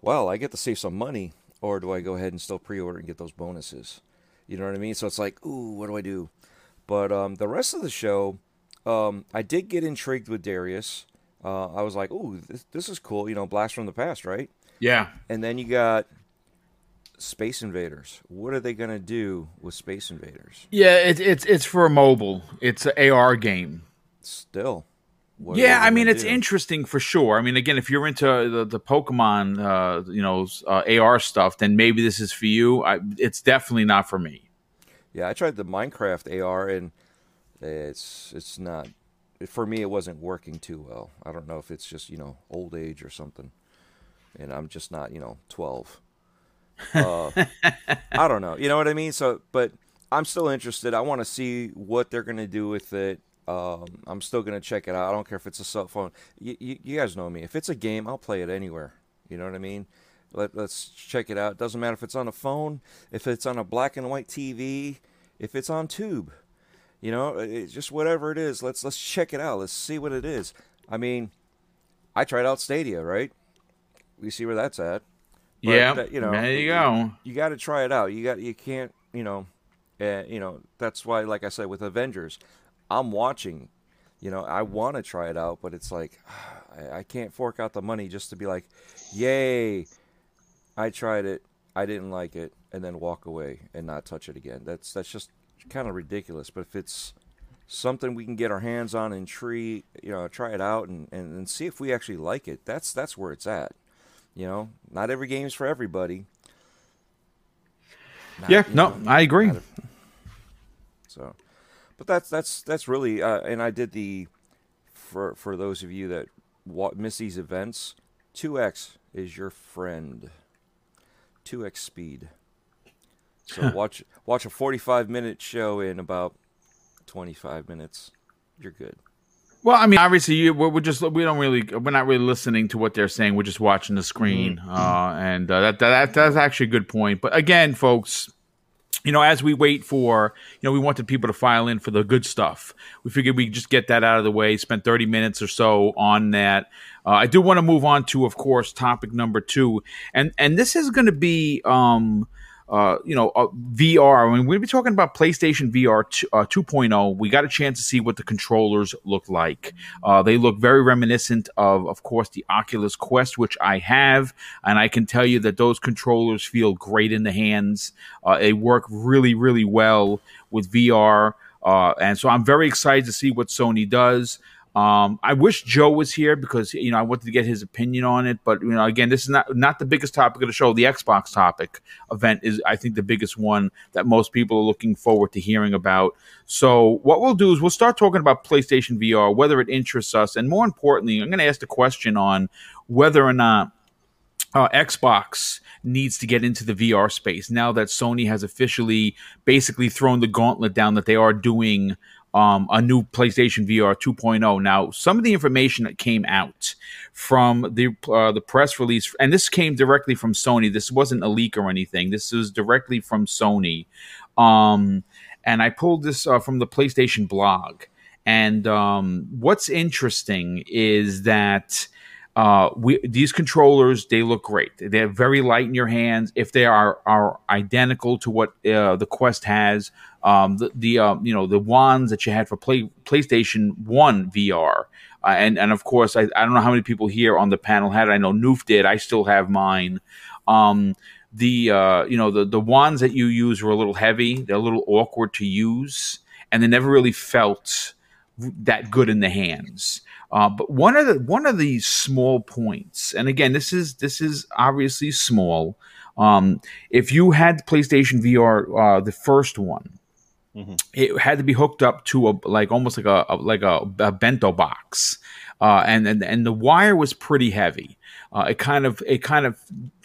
well, I get to save some money, or do I go ahead and still pre-order and get those bonuses? You know what I mean? So it's like, ooh, what do I do? But um, the rest of the show, Um, I did get intrigued with Darius. Uh, I was like, "Ooh, this, this is cool." You know, Blast from the Past, right? Yeah. And then you got Space Invaders. What are they gonna do with Space Invaders? Yeah, it's it's it's for mobile. It's an AR game. Still. What Yeah, I mean gonna it's do? interesting for sure. I mean, again, if you're into the, the Pokemon, uh, you know, uh, AR stuff, then maybe this is for you. I, it's definitely not for me. Yeah, I tried the Minecraft AR and it's it's not for me it wasn't working too well. I don't know if it's just, you know, old age or something. And I'm just not, you know, 12. Uh, I don't know. You know what I mean? So, but I'm still interested. I want to see what they're going to do with it. Um, I'm still going to check it out. I don't care if it's a cell phone. You, you, you guys know me. If it's a game, I'll play it anywhere. You know what I mean? Let, let's check it out. Doesn't matter if it's on a phone, if it's on a black and white TV, if it's on tube. You know, it's just whatever it is. Let's let's check it out. Let's see what it is. I mean, I tried out Stadia, right? We see where that's at. Yeah, you know, there you go. You got to try it out. You got you can't, you know, uh, you know. That's why, like I said, with Avengers, I'm watching. You know, I want to try it out, but it's like I, I can't fork out the money just to be like, "Yay, I tried it, I didn't like it," and then walk away and not touch it again. That's that's just kind of ridiculous. But if it's something we can get our hands on and tree, you know, try it out and, and, and see if we actually like it. That's that's where it's at. You know, not every game's for everybody. Not- Yeah, no, know, I agree. ev- So, but that's that's that's really, uh, and I did the for for those of you that wa- miss these events. Two X is your friend. Two X speed. So watch watch a forty five minute show in about twenty five minutes. You're good. Well, I mean, obviously, you, we're, we're just we don't really we're not really listening to what they're saying. We're just watching the screen, uh, and uh, that, that that's actually a good point. But again, folks, you know, as we wait for, you know, we wanted people to file in for the good stuff. We figured we just get that out of the way. Spend thirty minutes or so on that. Uh, I do want to move on to, of course, topic number two, and and this is going to be. Um, uh, you know, uh, VR. I mean, we'll be talking about PlayStation VR t- uh, 2.0. We got a chance to see what the controllers look like. Uh, they look very reminiscent of, of course, the Oculus Quest, which I have, and I can tell you that those controllers feel great in the hands. Uh, they work really, really well with VR, uh, and so I'm very excited to see what Sony does. Um, I wish Joe was here because you know I wanted to get his opinion on it, but you know again, this is not not the biggest topic of the show. The Xbox topic event is, I think, the biggest one that most people are looking forward to hearing about. So what we'll do is we'll start talking about PlayStation VR, whether it interests us, and more importantly, I'm going to ask the question on whether or not uh, Xbox needs to get into the VR space now that Sony has officially basically thrown the gauntlet down that they are doing um, a new PlayStation VR 2.0. Now, some of the information that came out from the uh, the press release, and this came directly from Sony. This wasn't a leak or anything. This was directly from Sony. Um, and I pulled this uh, from the PlayStation blog. And um, what's interesting is that uh, we these controllers they look great. They're very light in your hands. If they are are identical to what uh, the Quest has, um, the the uh, you know the wands that you had for play, PlayStation One VR, uh, and and of course I, I don't know how many people here on the panel had it. I know Noof did. I still have mine. Um, the uh, you know the the wands that you use were a little heavy. They're a little awkward to use, and they never really felt that good in the hands. Uh, but one of the one of the small points, and again, this is this is obviously small. Um, if you had PlayStation VR, uh, the first one, it had to be hooked up to a like almost like a, a like a, a bento box, uh, and and and the wire was pretty heavy. Uh, it kind of it kind of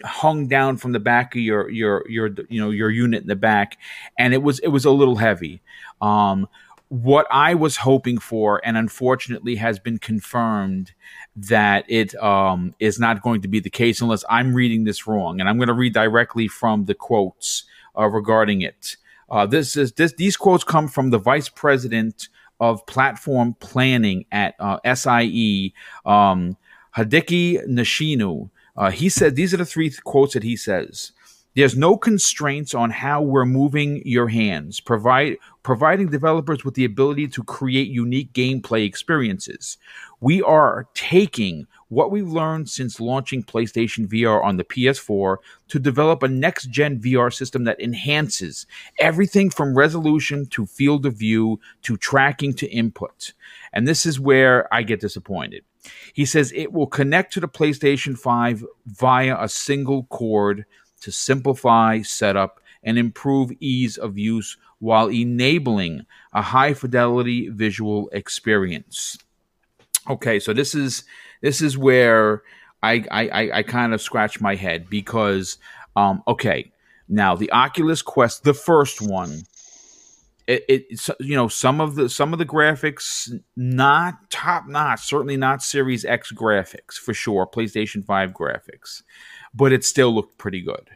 hung down from the back of your your your you know your unit in the back, and it was it was a little heavy. Um, what I was hoping for, and unfortunately has been confirmed that it um, is not going to be the case unless I'm reading this wrong. And I'm going to read directly from the quotes uh, regarding it. Uh, this is this these quotes come from the vice president of platform planning at uh, SIE, um, Hideki Nishino. Uh, he said these are the three quotes that he says. There's no constraints on how we're moving your hands, provide, providing developers with the ability to create unique gameplay experiences. We are taking what we've learned since launching PlayStation VR on the PS4 to develop a next gen VR system that enhances everything from resolution to field of view to tracking to input. And this is where I get disappointed. He says it will connect to the PlayStation 5 via a single cord to simplify setup and improve ease of use while enabling a high fidelity visual experience. Okay, so this is this is where I I, I kind of scratch my head because um, okay now the Oculus Quest the first one it, it you know some of the some of the graphics not top notch certainly not Series X graphics for sure PlayStation Five graphics but it still looked pretty good.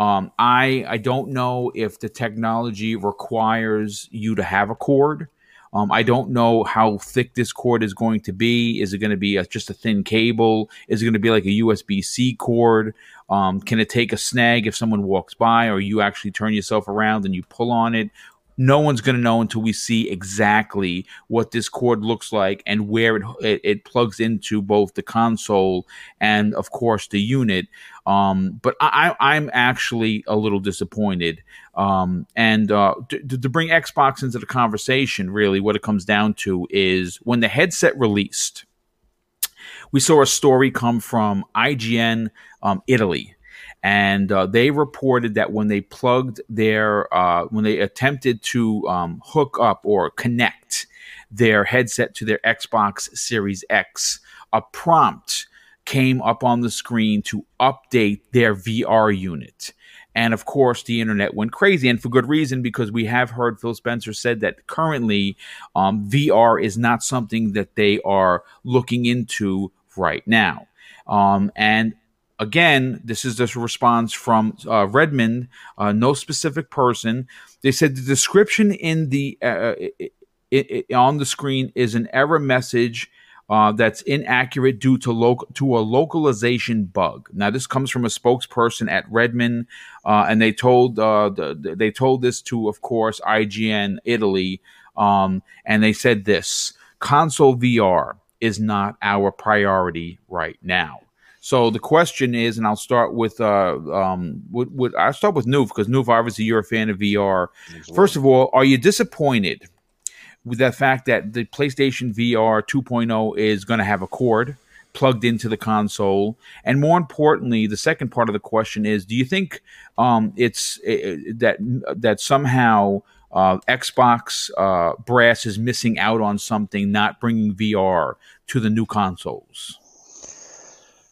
Um, I I don't know if the technology requires you to have a cord um, I don't know how thick this cord is going to be. Is it going to be a, just a thin cable? Is it going to be like a USB C cord? Um, can it take a snag if someone walks by, or you actually turn yourself around and you pull on it? No one's going to know until we see exactly what this cord looks like and where it, it, it plugs into both the console and of course the unit. Um, but I, am actually a little disappointed. Um, and uh, to, to bring xbox into the conversation really what it comes down to is when the headset released we saw a story come from ign um, italy and uh, they reported that when they plugged their uh, when they attempted to um, hook up or connect their headset to their Xbox Series X, a prompt came up on the screen to update their VR unit. And of course, the internet went crazy, and for good reason, because we have heard Phil Spencer said that currently um, VR is not something that they are looking into right now. Um, and again, this is this response from uh, Redmond, uh, no specific person. They said the description in the uh, it, it, on the screen is an error message. Uh, that's inaccurate due to local to a localization bug. Now, this comes from a spokesperson at Redmond, uh, and they told uh, the, they told this to, of course, IGN Italy, um, and they said this: console VR is not our priority right now. So the question is, and I'll start with uh um with, with I'll start with Noof because Noof, obviously you're a fan of VR. Absolutely. First of all, are you disappointed with the fact that the PlayStation VR 2.0 is going to have a cord plugged into the console? And more importantly, the second part of the question is, do you think um it's it, that that somehow uh, Xbox uh, brass is missing out on something, not bringing VR to the new consoles?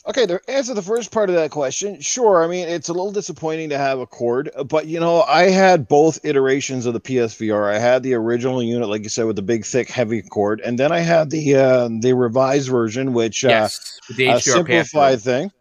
Okay, to answer the first part of that question, sure. I mean, it's a little disappointing to have a cord, but you know, I had both iterations of the PSVR. I had the original unit, like you said, with the big, thick, heavy cord, and then I had the uh, the revised version, which uh, yes, uh, the simplified thing.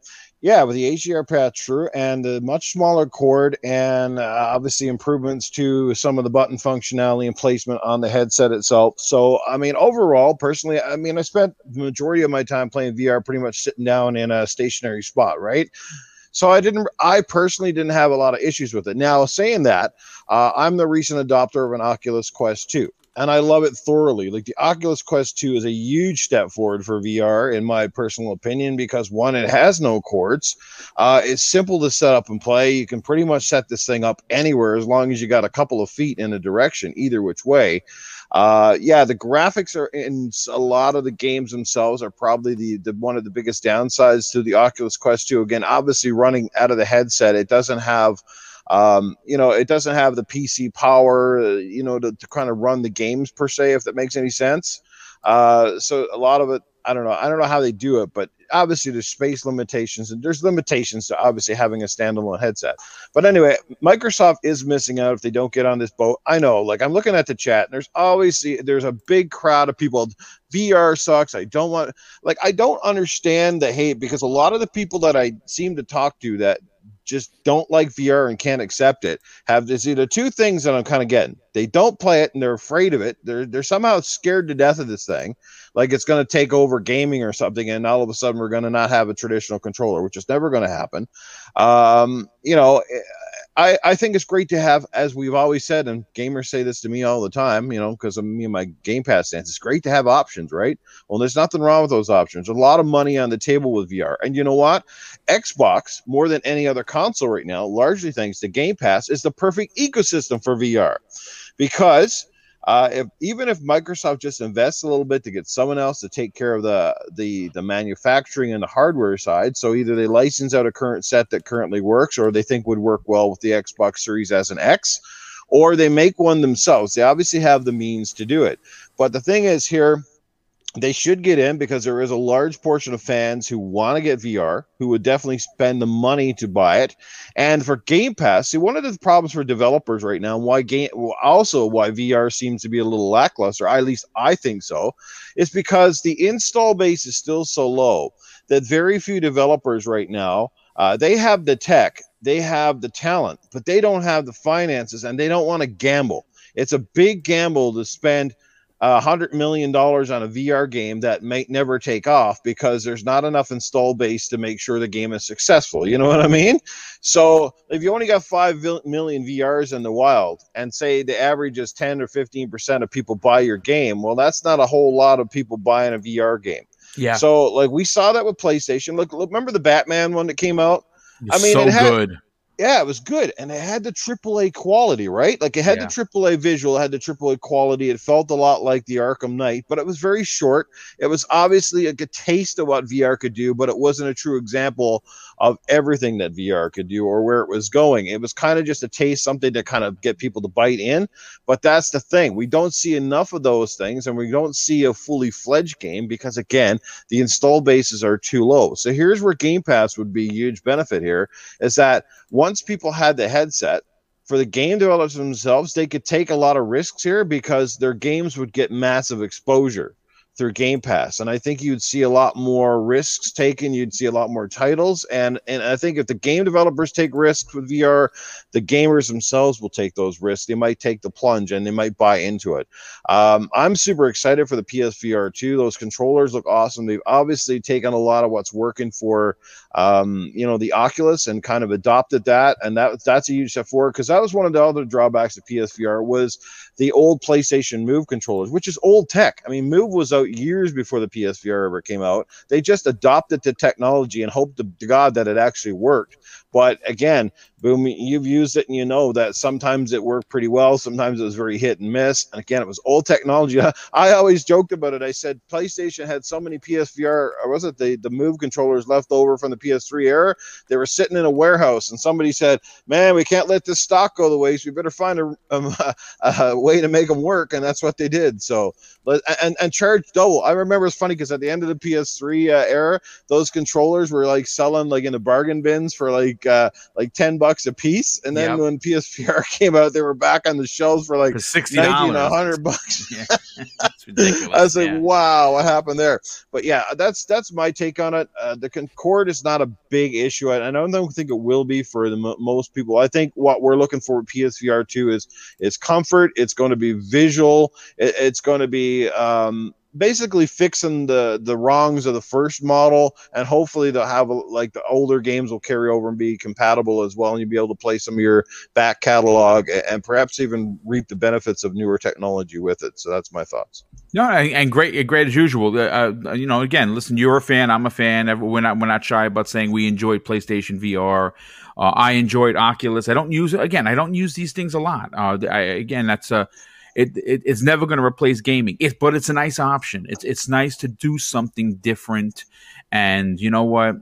Yeah, with the HDR path through and a much smaller cord, and uh, obviously improvements to some of the button functionality and placement on the headset itself. So, I mean, overall, personally, I mean, I spent the majority of my time playing VR pretty much sitting down in a stationary spot, right? So I didn't, I personally didn't have a lot of issues with it. Now, saying that, uh, I'm the recent adopter of an Oculus Quest 2 and I love it thoroughly. Like the Oculus Quest 2 is a huge step forward for VR, in my personal opinion, because one, it has no cords. Uh, it's simple to set up and play. You can pretty much set this thing up anywhere as long as you got a couple of feet in a direction, either which way. Uh, yeah, the graphics are in a lot of the games themselves are probably the, the one of the biggest downsides to the Oculus Quest 2. Again, obviously running out of the headset, it doesn't have um, you know, it doesn't have the PC power, uh, you know, to, to kind of run the games per se, if that makes any sense. Uh, so a lot of it, I don't know. I don't know how they do it, but obviously there's space limitations and there's limitations to obviously having a standalone headset. But anyway, Microsoft is missing out if they don't get on this boat. I know, like I'm looking at the chat and there's always there's a big crowd of people. VR sucks. I don't want like I don't understand the hate because a lot of the people that I seem to talk to that just don't like VR and can't accept it have this either two things that I'm kind of getting. They don't play it and they're afraid of it. They're they're somehow scared to death of this thing, like it's going to take over gaming or something, and all of a sudden we're going to not have a traditional controller, which is never going to happen. Um, you know, I, I think it's great to have, as we've always said, and gamers say this to me all the time, you know, because of me and my Game Pass stance. It's great to have options, right? Well, there's nothing wrong with those options. A lot of money on the table with VR. And you know what? Xbox, more than any other console right now, largely thanks to Game Pass, is the perfect ecosystem for VR because uh, if even if Microsoft just invests a little bit to get someone else to take care of the the the manufacturing and the hardware side, so either they license out a current set that currently works, or they think would work well with the Xbox Series S and X, or they make one themselves. They obviously have the means to do it. But the thing is here they should get in because there is a large portion of fans who want to get VR, who would definitely spend the money to buy it. And for Game Pass, see, one of the problems for developers right now, why game, also why VR seems to be a little lackluster, at least I think so, is because the install base is still so low that very few developers right now. Uh, they have the tech, they have the talent, but they don't have the finances and they don't want to gamble. It's a big gamble to spend a hundred million dollars on a VR game that may never take off because there's not enough install base to make sure the game is successful. You know what I mean? So if you only got five million VRs in the wild, and say the average is ten or fifteen percent of people buy your game, well, that's not a whole lot of people buying a VR game. Yeah. So like we saw that with PlayStation. Look, look remember the Batman one that came out? I mean, so it had, good yeah, it was good, and it had the AAA quality, right? Like it had yeah. the AAA visual, it had the AAA quality. It felt a lot like the Arkham Knight, but it was very short. It was obviously a taste of what VR could do, but it wasn't a true example of everything that VR could do or where it was going. It was kind of just a taste, something to kind of get people to bite in. But that's the thing. We don't see enough of those things and we don't see a fully fledged game because, again, the install bases are too low. So here's where Game Pass would be a huge benefit here is that once people had the headset, for the game developers themselves, they could take a lot of risks here because their games would get massive exposure through Game Pass. And I think you'd see a lot more risks taken. You'd see a lot more titles. And and I think if the game developers take risks with VR, the gamers themselves will take those risks. They might take the plunge and they might buy into it. Um, I'm super excited for the PSVR 2. Those controllers look awesome. They've obviously taken a lot of what's working for um, you know, the Oculus and kind of adopted that. And that that's a huge step forward because that was one of the other drawbacks of PSVR was the old PlayStation Move controllers, which is old tech. I mean, Move was out years before the PSVR ever came out. They just adopted the technology and hoped to God that it actually worked. But again, boom, you've used it and you know that sometimes it worked pretty well, sometimes it was very hit and miss. And again, it was old technology. I always joked about it. I said PlayStation had so many PSVR, or was it the, the Move controllers left over from the PS3 era? They were sitting in a warehouse, and somebody said, "Man, we can't let this stock go to waste. We better find a, a, a way to make them work." And that's what they did. So, and and charge double. I remember it's funny because at the end of the PS3 uh, era, those controllers were like selling like in the bargain bins for like uh, like ten bucks a piece, and then yep. when PSVR came out, they were back on the shelves for like for sixty dollars, hundred bucks. yeah. ridiculous. I was like, yeah. wow, what happened there? But yeah, that's that's my take on it. Uh, the Concord is not a big issue. I, I don't think it will be for the most people. I think what we're looking for with PSVR two is is comfort. It's going to be visual. It, it's going to be um, basically fixing the the wrongs of the first model and hopefully they'll have like the older games will carry over and be compatible as well and you'll be able to play some of your back catalog and perhaps even reap the benefits of newer technology with it so that's my thoughts no and great great as usual uh, uh, you know again listen you're a fan i'm a fan we're not we're not shy about saying we enjoyed playstation vr uh, I enjoyed Oculus. I don't use again. I don't use these things a lot. Uh, I, again, that's a it, it it's never going to replace gaming. It, but it's a nice option. It's it's nice to do something different. And you know what?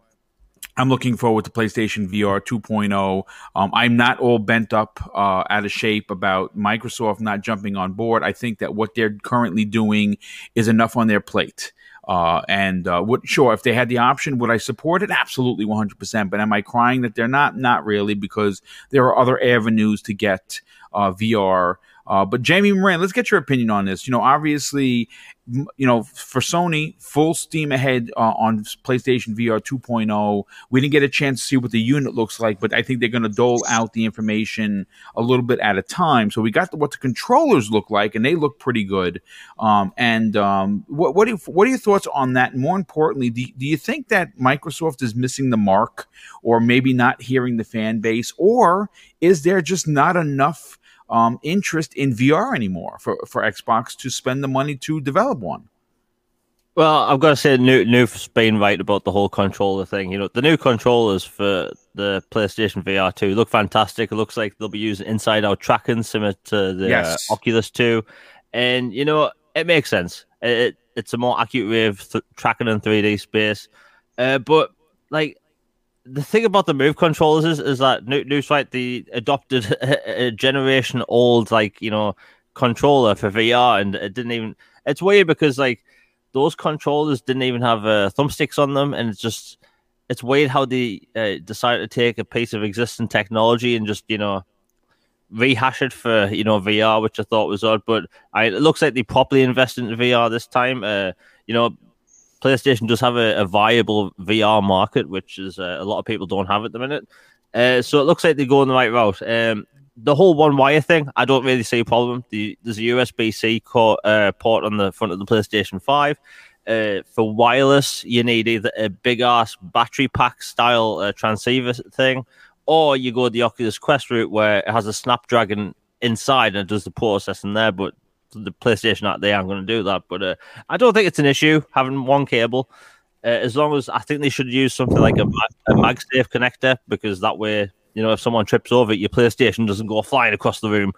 I'm looking forward to PlayStation VR 2.0. Um, I'm not all bent up, uh, out of shape about Microsoft not jumping on board. I think that what they're currently doing is enough on their plate. Uh, and uh, would, sure, if they had the option, would I support it? Absolutely, 100%. But am I crying that they're not? Not really, because there are other avenues to get uh, VR uh, but Jamie Moran, let's get your opinion on this. You know, obviously, you know, for Sony, full steam ahead uh, on PlayStation VR 2.0. We didn't get a chance to see what the unit looks like, but I think they're going to dole out the information a little bit at a time. So we got the, what the controllers look like, and they look pretty good. Um, and um, what what, you, what are your thoughts on that? And more importantly, do, do you think that Microsoft is missing the mark, or maybe not hearing the fan base, or is there just not enough um, interest in VR anymore for, for Xbox to spend the money to develop one? Well, I've got to say, New Noof's been right about the whole controller thing. You know, the new controllers for the PlayStation VR 2 look fantastic. It looks like they'll be using inside out tracking similar to the yes. uh, Oculus 2. And, you know, it makes sense. It, it's a more accurate way of th- tracking in 3D space. Uh, but, like, the thing about the move controllers is, is that Noof's right, the adopted a, a generation old, like, you know, controller for VR. And it didn't even. It's weird because, like, those controllers didn't even have uh, thumbsticks on them, and it's just it's weird how they uh, decided to take a piece of existing technology and just you know rehash it for you know VR, which I thought was odd. But I, it looks like they properly invested in VR this time. Uh, you know, PlayStation does have a, a viable VR market, which is uh, a lot of people don't have at the minute. Uh, so it looks like they're going the right route. Um, the whole one wire thing, I don't really see a problem. The, there's a USB C uh, port on the front of the PlayStation 5. Uh, for wireless, you need either a big ass battery pack style uh, transceiver thing, or you go the Oculus Quest route where it has a Snapdragon inside and it does the processing there. But the PlayStation out there, I'm going to do that. But uh, I don't think it's an issue having one cable. Uh, as long as I think they should use something like a, a MagSafe connector because that way you know, if someone trips over it, your PlayStation doesn't go flying across the room.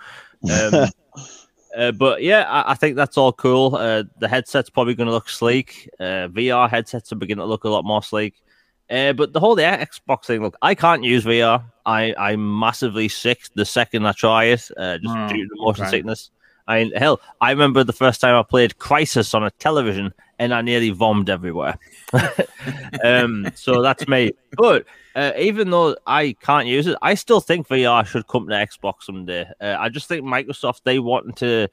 Um, uh, but yeah, I, I, think that's all cool. Uh, the headset's probably going to look sleek. Uh, VR headsets are beginning to look a lot more sleek. Uh, but the whole the Xbox thing, look, I can't use VR. I I'm massively sick the second I try it, uh, just oh, due to motion okay. sickness. I hell, I remember the first time I played Crysis on a television, and I nearly vomited everywhere. um, so that's me. But uh, even though I can't use it, I still think VR should come to Xbox someday. Uh, I just think Microsoft they want to.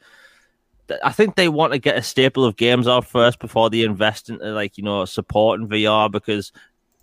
I think they want to get a staple of games out first before they invest into like you know supporting VR because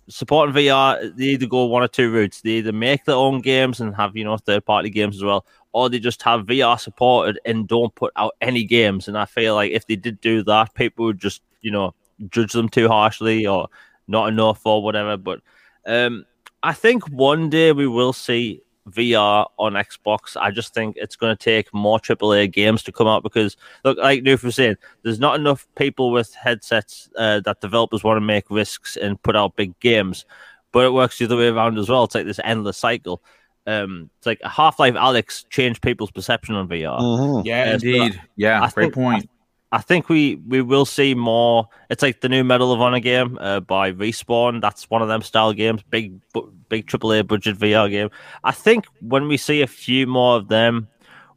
supporting VR they either go one or two routes. They either make their own games and have you know third party games as well, or they just have VR supported and don't put out any games. And I feel like if they did do that, people would just you know judge them too harshly or not enough or whatever. But um, I think one day we will see VR on Xbox. I just think it's going to take more AAA games to come out because, look, like Noof was saying, there's not enough people with headsets uh, that developers want to make risks and put out big games. But it works the other way around as well. It's like this endless cycle. Um, it's like Half Life Alyx changed people's perception on VR. Mm-hmm. Yeah, uh, indeed. So yeah, I great think, point. I think we we will see more. It's like the new Medal of Honor game uh, by Respawn. That's one of them style games. Big big AAA budget VR game. I think when we see a few more of them,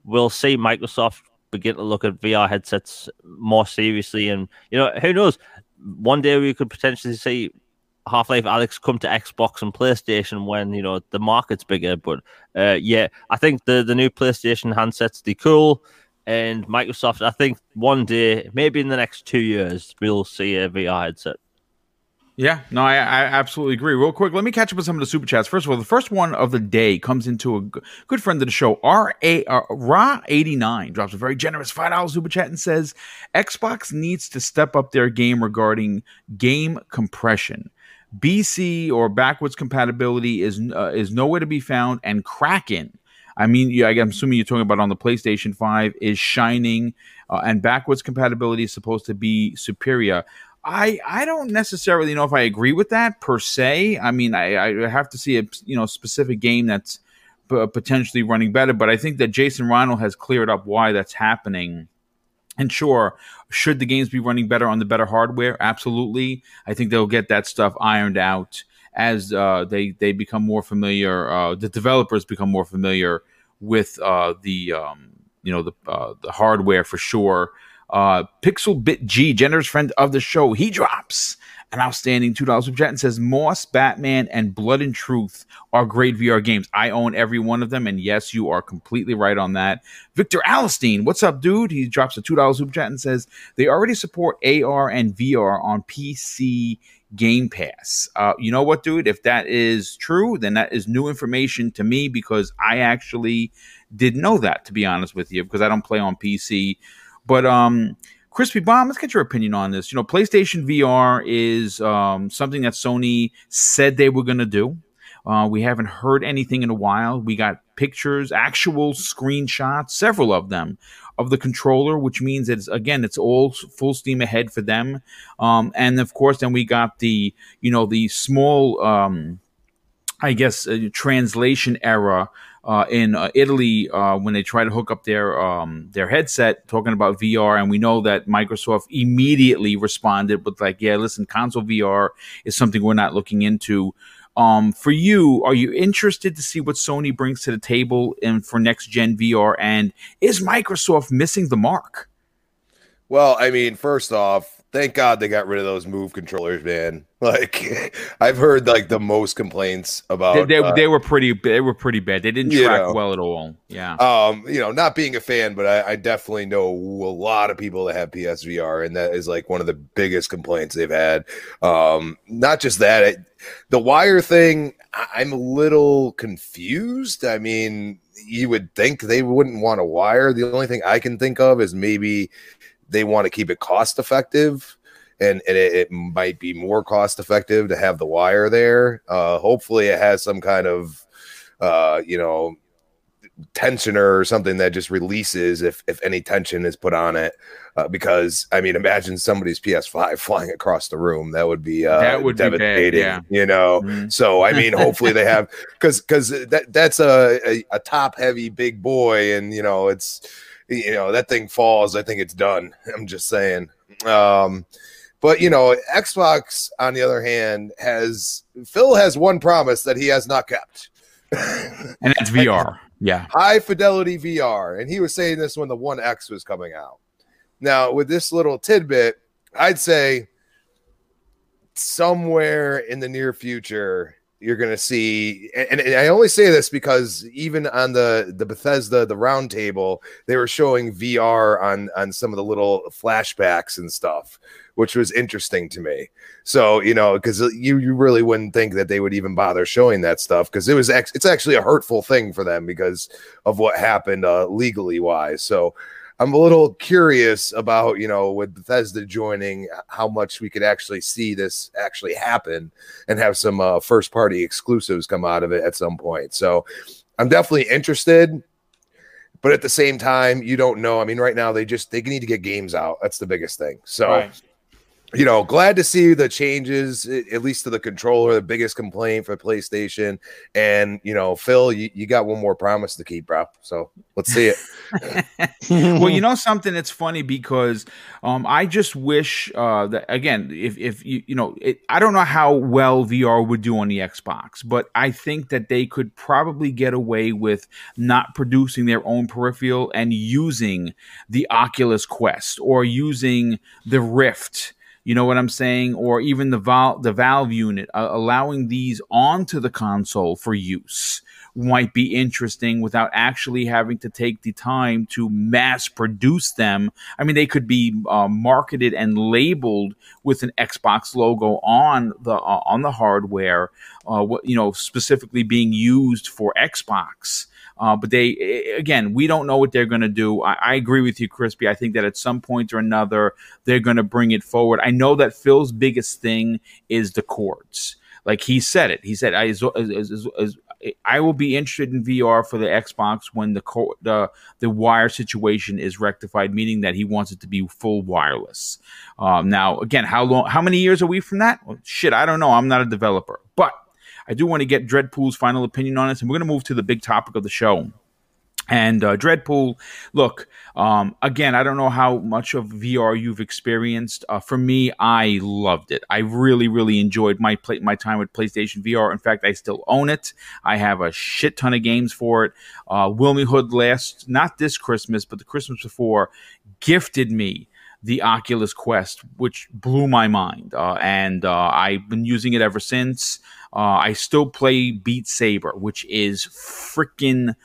we'll see Microsoft begin to look at VR headsets more seriously. And you know, who knows? One day we could potentially see Half Life Alyx come to Xbox and PlayStation when you know the market's bigger. But uh, yeah, I think the the new PlayStation handsets they cool and Microsoft. I think one day, maybe in the next two years, we'll see a VR headset. Yeah, no, I, I, absolutely agree. Real quick, let me catch up with some of the super chats. First of all, the first one of the day comes into a good friend of the show, R A uh, Ra eighty nine, drops a very generous five dollars super chat and says Xbox needs to step up their game regarding game compression. BC or backwards compatibility is uh, is nowhere to be found, and Kraken I mean, yeah, I'm assuming you're talking about on the PlayStation 5 is shining uh, and backwards compatibility is supposed to be superior. I I don't necessarily know if I agree with that per se. I mean, I, I have to see a you know specific game that's p- potentially running better, but I think that Jason Ronald has cleared up why that's happening. And sure, should the games be running better on the better hardware? Absolutely. I think they'll get that stuff ironed out as uh, they they become more familiar. Uh, the developers become more familiar with uh, the um, you know the uh, the hardware for sure. Uh, Pixel Bit G, generous friend of the show, he drops an outstanding two dollars super chat and says Moss, Batman, and Blood and Truth are great VR games. I own every one of them, and yes, you are completely right on that. Victor Alistine, what's up, dude? He drops a two dollars super chat and says they already support AR and VR on PC Game Pass. Uh, you know what, dude? If that is true, then that is new information to me because I actually didn't know that, to be honest with you, because I don't play on PC. But um, Crispy Bomb, let's get your opinion on this. You know, PlayStation VR is um, something that Sony said they were going to do. Uh, we haven't heard anything in a while. We got pictures, actual screenshots, several of them of the controller, which means it's again it's all full steam ahead for them. Um, and of course, then we got the you know the small, um, I guess, uh, translation error. Uh, in uh, Italy, uh, when they try to hook up their um, their headset, talking about VR, and we know that Microsoft immediately responded with like, "Yeah, listen, console VR is something we're not looking into." Um, for you, are you interested to see what Sony brings to the table in for next gen VR? And is Microsoft missing the mark? Well, I mean, first off, thank God they got rid of those move controllers, man. Like I've heard like the most complaints about they, they, uh, they were pretty they were pretty bad. They didn't track know, well at all. Yeah. Um, you know, not being a fan, but I, I, definitely know a lot of people that have PSVR, and that is like one of the biggest complaints they've had. Um, not just that, it, the wire thing. I'm a little confused. I mean, you would think they wouldn't want a wire. The only thing I can think of is maybe they want to keep it cost effective and, and it, it, might be more cost effective to have the wire there. Uh, hopefully, it has some kind of, uh, you know, tensioner or something that just releases if if any tension is put on it. Uh, because I mean, imagine somebody's PS5 flying across the room. That would be uh, that would devastating. Be bad, yeah. You know. Mm-hmm. So I mean, hopefully they have because because that that's a, a, a top heavy big boy, and you know it's you know that thing falls. I think it's done. I'm just saying. Um, but you know, Xbox, on the other hand, has Phil has one promise that he has not kept, and that's VR. Yeah, high fidelity VR. And he was saying this when the One X was coming out. Now, with this little tidbit, I'd say somewhere in the near future, you're going to see and, and, i only say this because even on the the bethesda the roundtable they were showing vr on on some of the little flashbacks and stuff which was interesting to me. So you know because you you really wouldn't think that they would even bother showing that stuff because it was ex- it's actually a hurtful thing for them because of what happened uh, legally wise. So I'm a little curious about, you know, with Bethesda joining, how much we could actually see this actually happen and have some uh, first party exclusives come out of it at some point. So I'm definitely interested. But at the same time, you don't know. I mean, right now they just they need to get games out. That's the biggest thing. So right you know, glad to see the changes, at least to the controller, the biggest complaint for PlayStation. And, you know, Phil, you, you got one more promise to keep, bro. So let's see it. well, you know something It's funny because um, I just wish uh, that, again, if, if you, you know, it, I don't know how well VR would do on the Xbox, but I think that they could probably get away with not producing their own peripheral and using the Oculus Quest or using the Rift you know what I'm saying? Or even the Valve, the Valve unit, uh, allowing these onto the console for use might be interesting without actually having to take the time to mass produce them. I mean, they could be uh, marketed and labeled with an Xbox logo on the uh, on the hardware, uh, what you know, specifically being used for Xbox. Uh, but they, again, we don't know what they're going to do. I, I, agree with you, Crispy. I think that at some point or another, they're going to bring it forward. I know that Phil's biggest thing is the cords. Like he said it. He said, I, as, as, as, I will be interested in VR for the Xbox when the co- the the wire situation is rectified, meaning that he wants it to be full wireless. Um, now, again, how long? How many years are we from that? Well, shit, I don't know. I'm not a developer, but I do want to get Dreadpool's final opinion on this, and we're going to move to the big topic of the show. And uh, Dreadpool, look, um, again, I don't know how much of VR you've experienced. Uh, for me, I loved it. I really, really enjoyed my play- my time with PlayStation VR. In fact, I still own it. I have a shit ton of games for it. Uh, Wilmy Hood last, not this Christmas, but the Christmas before, gifted me the Oculus Quest, which blew my mind. Uh, and uh, I've been using it ever since. Uh, I still play Beat Saber, which is freaking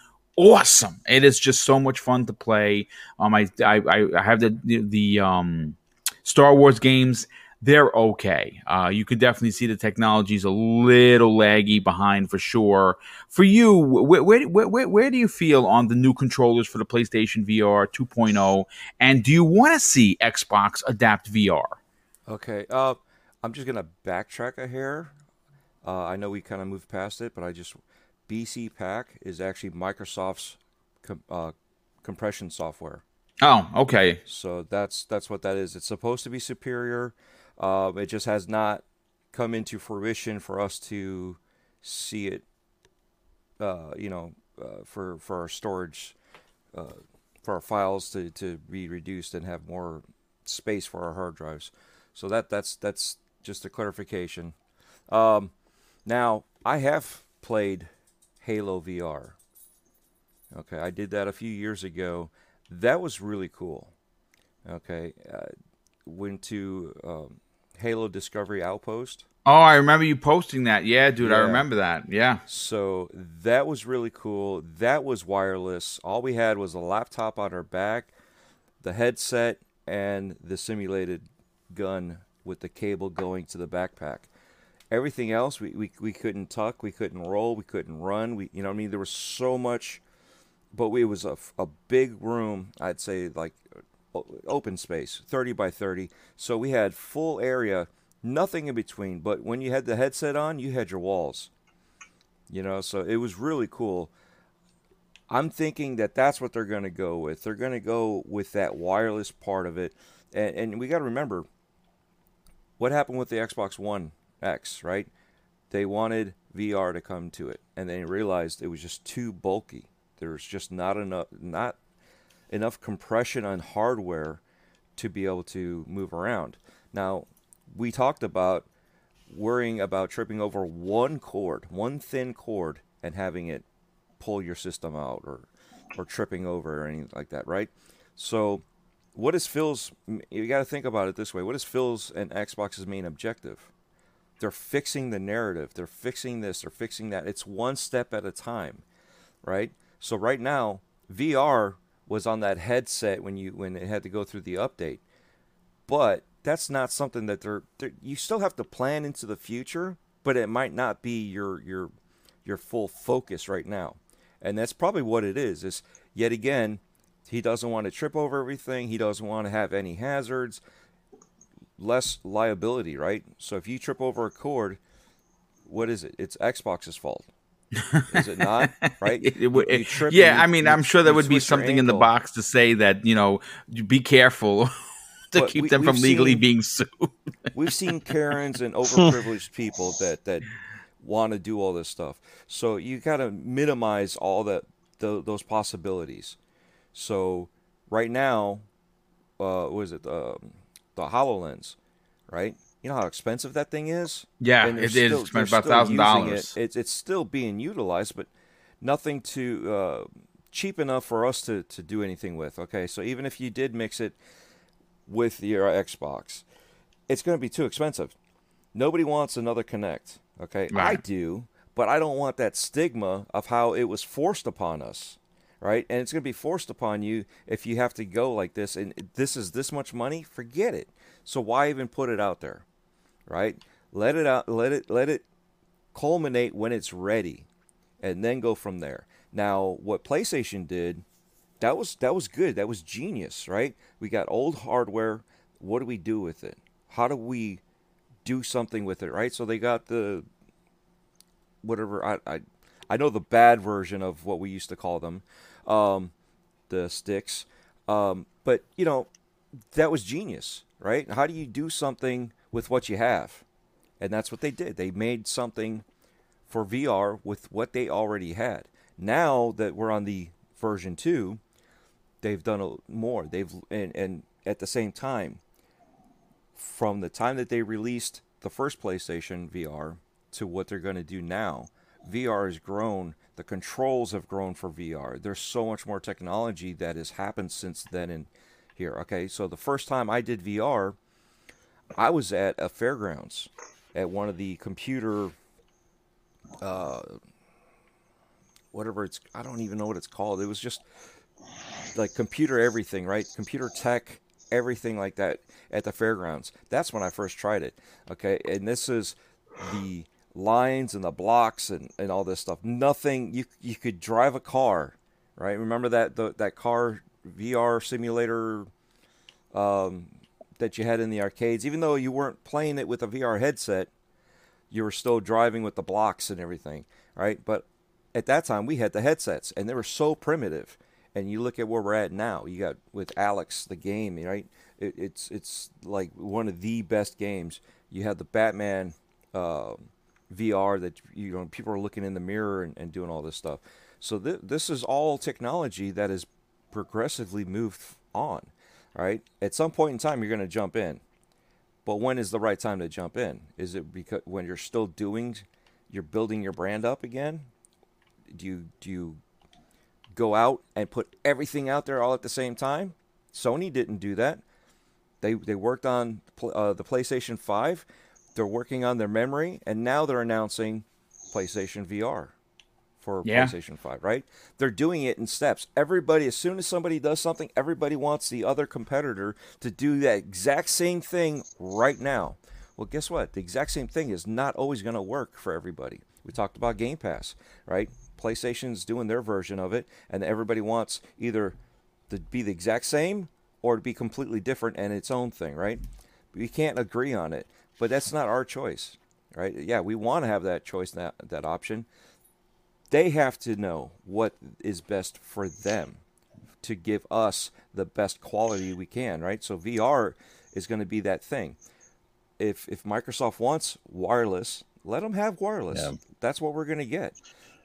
awesome. It is just so much fun to play. Um, I, I, I have the, the, um, Star Wars games. They're okay. Uh, you can definitely see the technology is a little laggy behind for sure. For you, where, where, where, where do you feel on the new controllers for the PlayStation VR 2.0? And do you want to see Xbox adapt VR? Okay. Uh, I'm just going to backtrack a hair Uh, I know we kind of moved past it, but I just BC Pack is actually Microsoft's com- uh, compression software. Oh, okay. So that's that's what that is. It's supposed to be superior. Um, it just has not come into fruition for us to see it. Uh, you know, uh, for for our storage, uh, for our files to, to be reduced and have more space for our hard drives. So that that's that's just a clarification. Um, now I have played Halo VR. Okay, I did that a few years ago. That was really cool. Okay, uh, went to um, Halo Discovery Outpost. Oh, I remember you posting that. Yeah, dude, I remember that. Yeah. So that was really cool. That was wireless. All we had was a laptop on our back, the headset, and the simulated gun with the cable going to the backpack. Everything else we, we, we couldn't tuck, we couldn't roll, we couldn't run. We you know I mean there was so much, but we, it was a, a big room. I'd say like open space, thirty by thirty. So we had full area, nothing in between. But when you had the headset on, you had your walls you know so it was really cool i'm thinking that that's what they're going to go with they're going to go with that wireless part of it and, and we got to remember what happened with the xbox one x right they wanted vr to come to it and they realized it was just too bulky there was just not enough not enough compression on hardware to be able to move around now we talked about worrying about tripping over one cord, one thin cord, and having it pull your system out or or tripping over or anything like that, right? So, what is Phil's? You got to think about it this way: What is Phil's and Xbox's main objective? They're fixing the narrative. They're fixing this. They're fixing that. It's one step at a time, right? So right now, VR was on that headset when you when it had to go through the update, but that's not something that they're, they're you still have to plan into the future but it might not be your your your full focus right now and that's probably what it is is yet again he doesn't want to trip over everything he doesn't want to have any hazards less liability right? So if you trip over a cord what is it? It's xbox's fault. Is it not? Right? It- it would- You- you trip yeah, you- I mean, you- I'm sure there would be something in the box to say that you know, be careful to But keep we- them from legally seen- being sued. We've seen Karens and overprivileged people that that want to do all this stuff. So you got to minimize all that tho- those possibilities. So right now, uh, what is it? Um, the Hololens, right? You know how expensive that thing is. Yeah, it is. still- It's spent about $1,000. using it. It's it's still being utilized, but nothing to uh, cheap enough for us to to do anything with. Okay, so even if you did mix it with your Xbox, it's going to be too expensive. Nobody wants another Kinect. Okay, I do, but I don't want that stigma of how it was forced upon us, right? And it's going to be forced upon you if you have to go like this. And this is this much money. Forget it. So why even put it out there, right? Let it out. Let it. Let it culminate when it's ready, and then go from there. Now, what PlayStation did that was that was good. That was genius, right? We got old hardware. What do we do with it? How do we do something with it, right? So they got the whatever I I, I know the bad version of what we used to call them, um, the sticks. Um, but you know, that was genius, right? How do you do something with what you have? And that's what they did. They made something for VR with what they already had. Now that we're on the version 2, they've done a, more. They've and, and at the same time from the time that they released the first PlayStation VR to what they're going to do now, VR has grown. The controls have grown for VR. There's so much more technology that has happened since then in here. Okay, so the first time I did VR, I was at a fairgrounds at one of the computer uh whatever it's I don't even know what it's called. It was just like computer everything, right? Computer tech, everything like that at the fairgrounds. That's when I first tried it. Okay, and this is the lines and the blocks and, and all this stuff. Nothing you you could drive a car, right? Remember that the, that car VR simulator um, that you had in the arcades, even though you weren't playing it with a VR headset, you were still driving with the blocks and everything, right? But at that time, we had the headsets, and they were so primitive. And you look at where we're at now. You got with Alyx the game, right? It, it's it's like one of the best games. You had the Batman uh, VR that you know people are looking in the mirror and, and doing all this stuff. So th- this is all technology that is progressively moved on, right? At some point in time, you're going to jump in, but when is the right time to jump in? Is it because when you're still doing, you're building your brand up again? Do you do you go out and put everything out there all at the same time? Sony didn't do that. They they worked on uh, the PlayStation Five. They're working on their memory, and now they're announcing PlayStation VR for Yeah. PlayStation 5, right? They're doing it in steps. Everybody, as soon as somebody does something, everybody wants the other competitor to do that exact same thing right now. Well, guess what? The exact same thing is not always going to work for everybody. We talked about Game Pass, right? PlayStation's doing their version of it, and everybody wants either to be the exact same or to be completely different and its own thing, right? We can't agree on it, but that's not our choice, right? Yeah, we want to have that choice, that that option. They have to know what is best for them to give us the best quality we can, right? So VR is going to be that thing. If if Microsoft wants wireless, let them have wireless. Yeah. That's what we're going to get.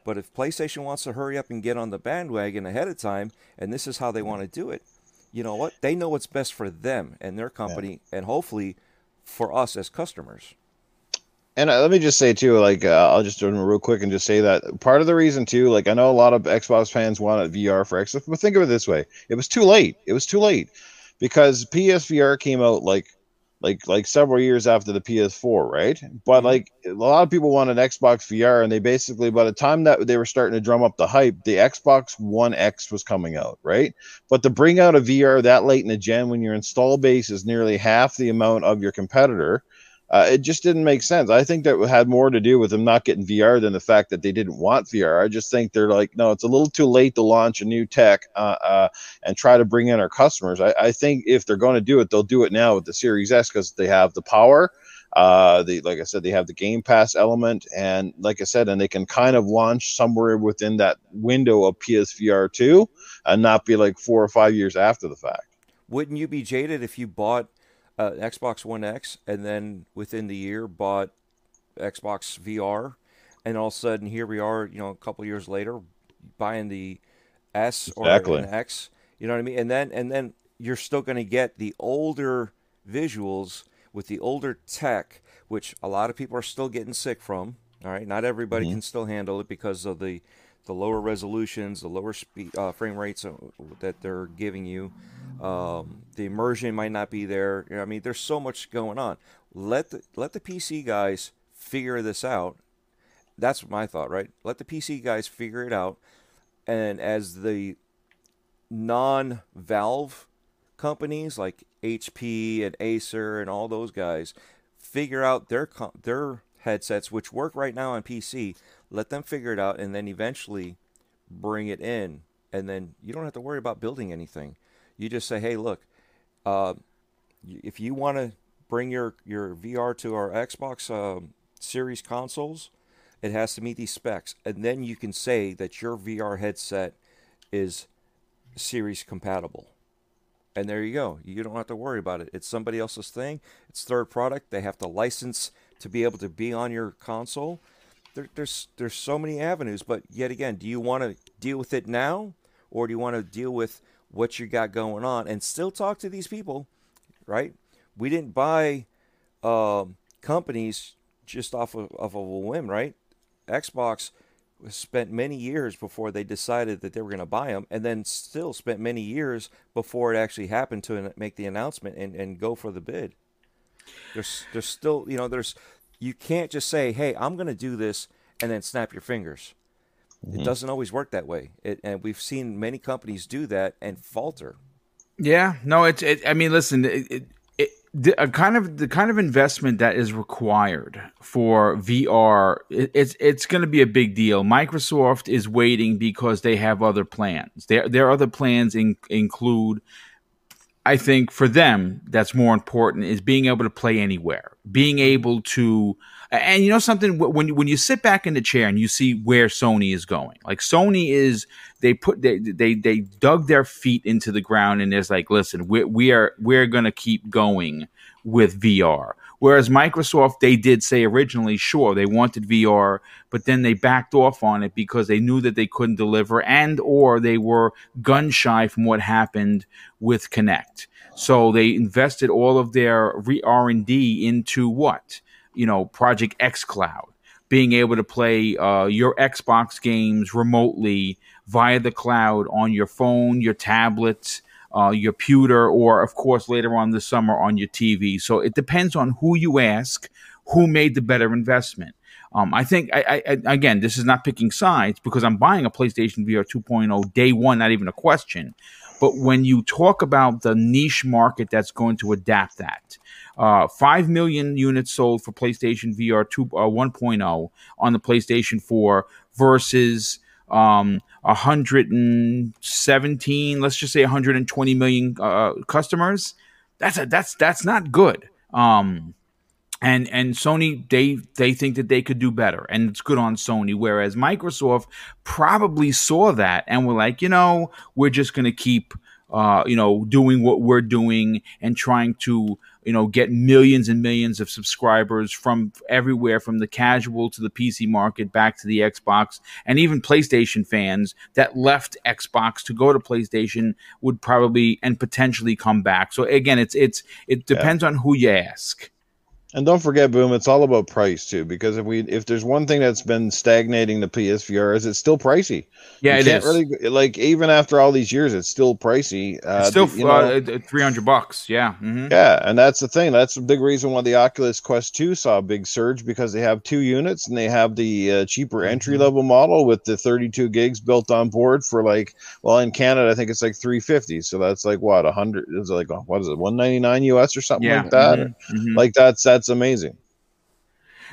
But if PlayStation wants to hurry up and get on the bandwagon ahead of time, and this is how they want to do it, you know what? They know what's best for them and their company, and hopefully for us as customers. And uh, let me just say too, like uh, I'll just do it real quick and just say that part of the reason too, like I know a lot of Xbox fans wanted VR for Xbox, but think of it this way: it was too late. It was too late because PSVR came out like, like, like several years after the PS4, right? But mm-hmm. like a lot of people wanted Xbox VR, and they basically by the time that they were starting to drum up the hype, the Xbox One X was coming out, right? But to bring out a VR that late in the gen when your install base is nearly half the amount of your competitor uh, it just didn't make sense. I think that had more to do with them not getting VR than the fact that they didn't want VR. I just think they're like, no, it's a little too late to launch a new tech uh, uh, and try to bring in our customers. I, I think if they're going to do it, they'll do it now with the Series S because they have the power. Uh, the like I said, they have the Game Pass element, and like I said, and they can kind of launch somewhere within that window of PSVR two, and not be like four or five years after the fact. Wouldn't you be jaded if you bought uh, Xbox One X and then within the year bought Xbox VR, and all of a sudden here we are, you know, a couple years later, buying the S or Exactly. an X. You know what I mean? And then and then you're still going to get the older visuals with the older tech, which a lot of people are still getting sick from. All right, not everybody can still handle it because of the the lower resolutions, the lower speed uh, frame rates uh, that they're giving you. Um, the immersion might not be there. I mean, there's so much going on. Let the let the PC guys figure this out. That's my thought, right? Let the PC guys figure it out, and as the non-Valve companies like HP and Acer and all those guys figure out their their headsets, which work right now on PC. Let them figure it out, and then eventually bring it in, and then you don't have to worry about building anything. You just say, "Hey, look, uh, if you want to bring your your VR to our Xbox um, Series consoles, it has to meet these specs, and then you can say that your VR headset is Series compatible." And there you go. You don't have to worry about it. It's somebody else's thing. It's third product. They have to license to be able to be on your console. There, there's there's so many avenues, but yet again, do you want to deal with it now, or do you want to deal with what you got going on and still talk to these people, right? We didn't buy um, companies just off of, off of a whim, right? Xbox spent many years before they decided that they were going to buy them, and then still spent many years before it actually happened to make the announcement and, and go for the bid. There's there's still you know there's you can't just say hey I'm going to do this and then snap your fingers. It mm-hmm. doesn't always work that way, it, and we've seen many companies do that and falter. Yeah, no, it's. It, I mean, listen, it, it, it, the a kind of the kind of investment that is required for VR, it, it's it's going to be a big deal. Microsoft is waiting because they have other plans. Their their other plans in, include I think for them, that's more important is being able to play anywhere, being able to, and you know something when when you sit back in the chair and you see where Sony is going, like Sony is they put they they they dug their feet into the ground and it's like, listen, we we are we're gonna keep going with VR. Whereas Microsoft, they did say originally, sure, they wanted VR, but then they backed off on it because they knew that they couldn't deliver and or they were gun shy from what happened with Kinect. So they invested all of their R and D into what you know, Project xCloud, being able to play uh, your Xbox games remotely via the cloud on your phone, your tablet, uh, your pewter, or of course later on this summer on your TV. So it depends on who you ask, who made the better investment. Um, I think I, I, again, this is not picking sides because I'm buying a PlayStation VR 2.0 day one, not even a question. But when you talk about the niche market that's going to adapt that, uh, 5 million units sold for PlayStation VR 2, uh, 1.0 on the PlayStation 4 versus um, 117, let's just say 120 million uh, customers. That's a, that's that's not good. Um, and and Sony they they think that they could do better, and it's good on Sony. Whereas Microsoft probably saw that and were like, you know, we're just to keep uh, you know, doing what we're doing and trying to, you know, get millions and millions of subscribers from everywhere, from the casual to the PC market back to the Xbox, and even PlayStation fans that left Xbox to go to PlayStation would probably and potentially come back. So again, it's it's it depends yeah. on who you ask. And don't forget, boom, it's all about price too. Because if we if there's one thing that's been stagnating the PSVR is it's still pricey. Yeah, you it is. Really, like even after all these years, it's still pricey. Uh, it's still you know, uh, three hundred bucks. Yeah, mm-hmm. yeah, and that's the thing. That's a big reason why the Oculus Quest Two saw a big surge because they have two units and they have the uh, cheaper mm-hmm. entry level model with the thirty two gigs built on board for like well in Canada I think it's like three fifty. So that's like what a hundred is like what is it one ninety nine US or something yeah. like that. Mm-hmm. mm-hmm. Like that's that's that's amazing.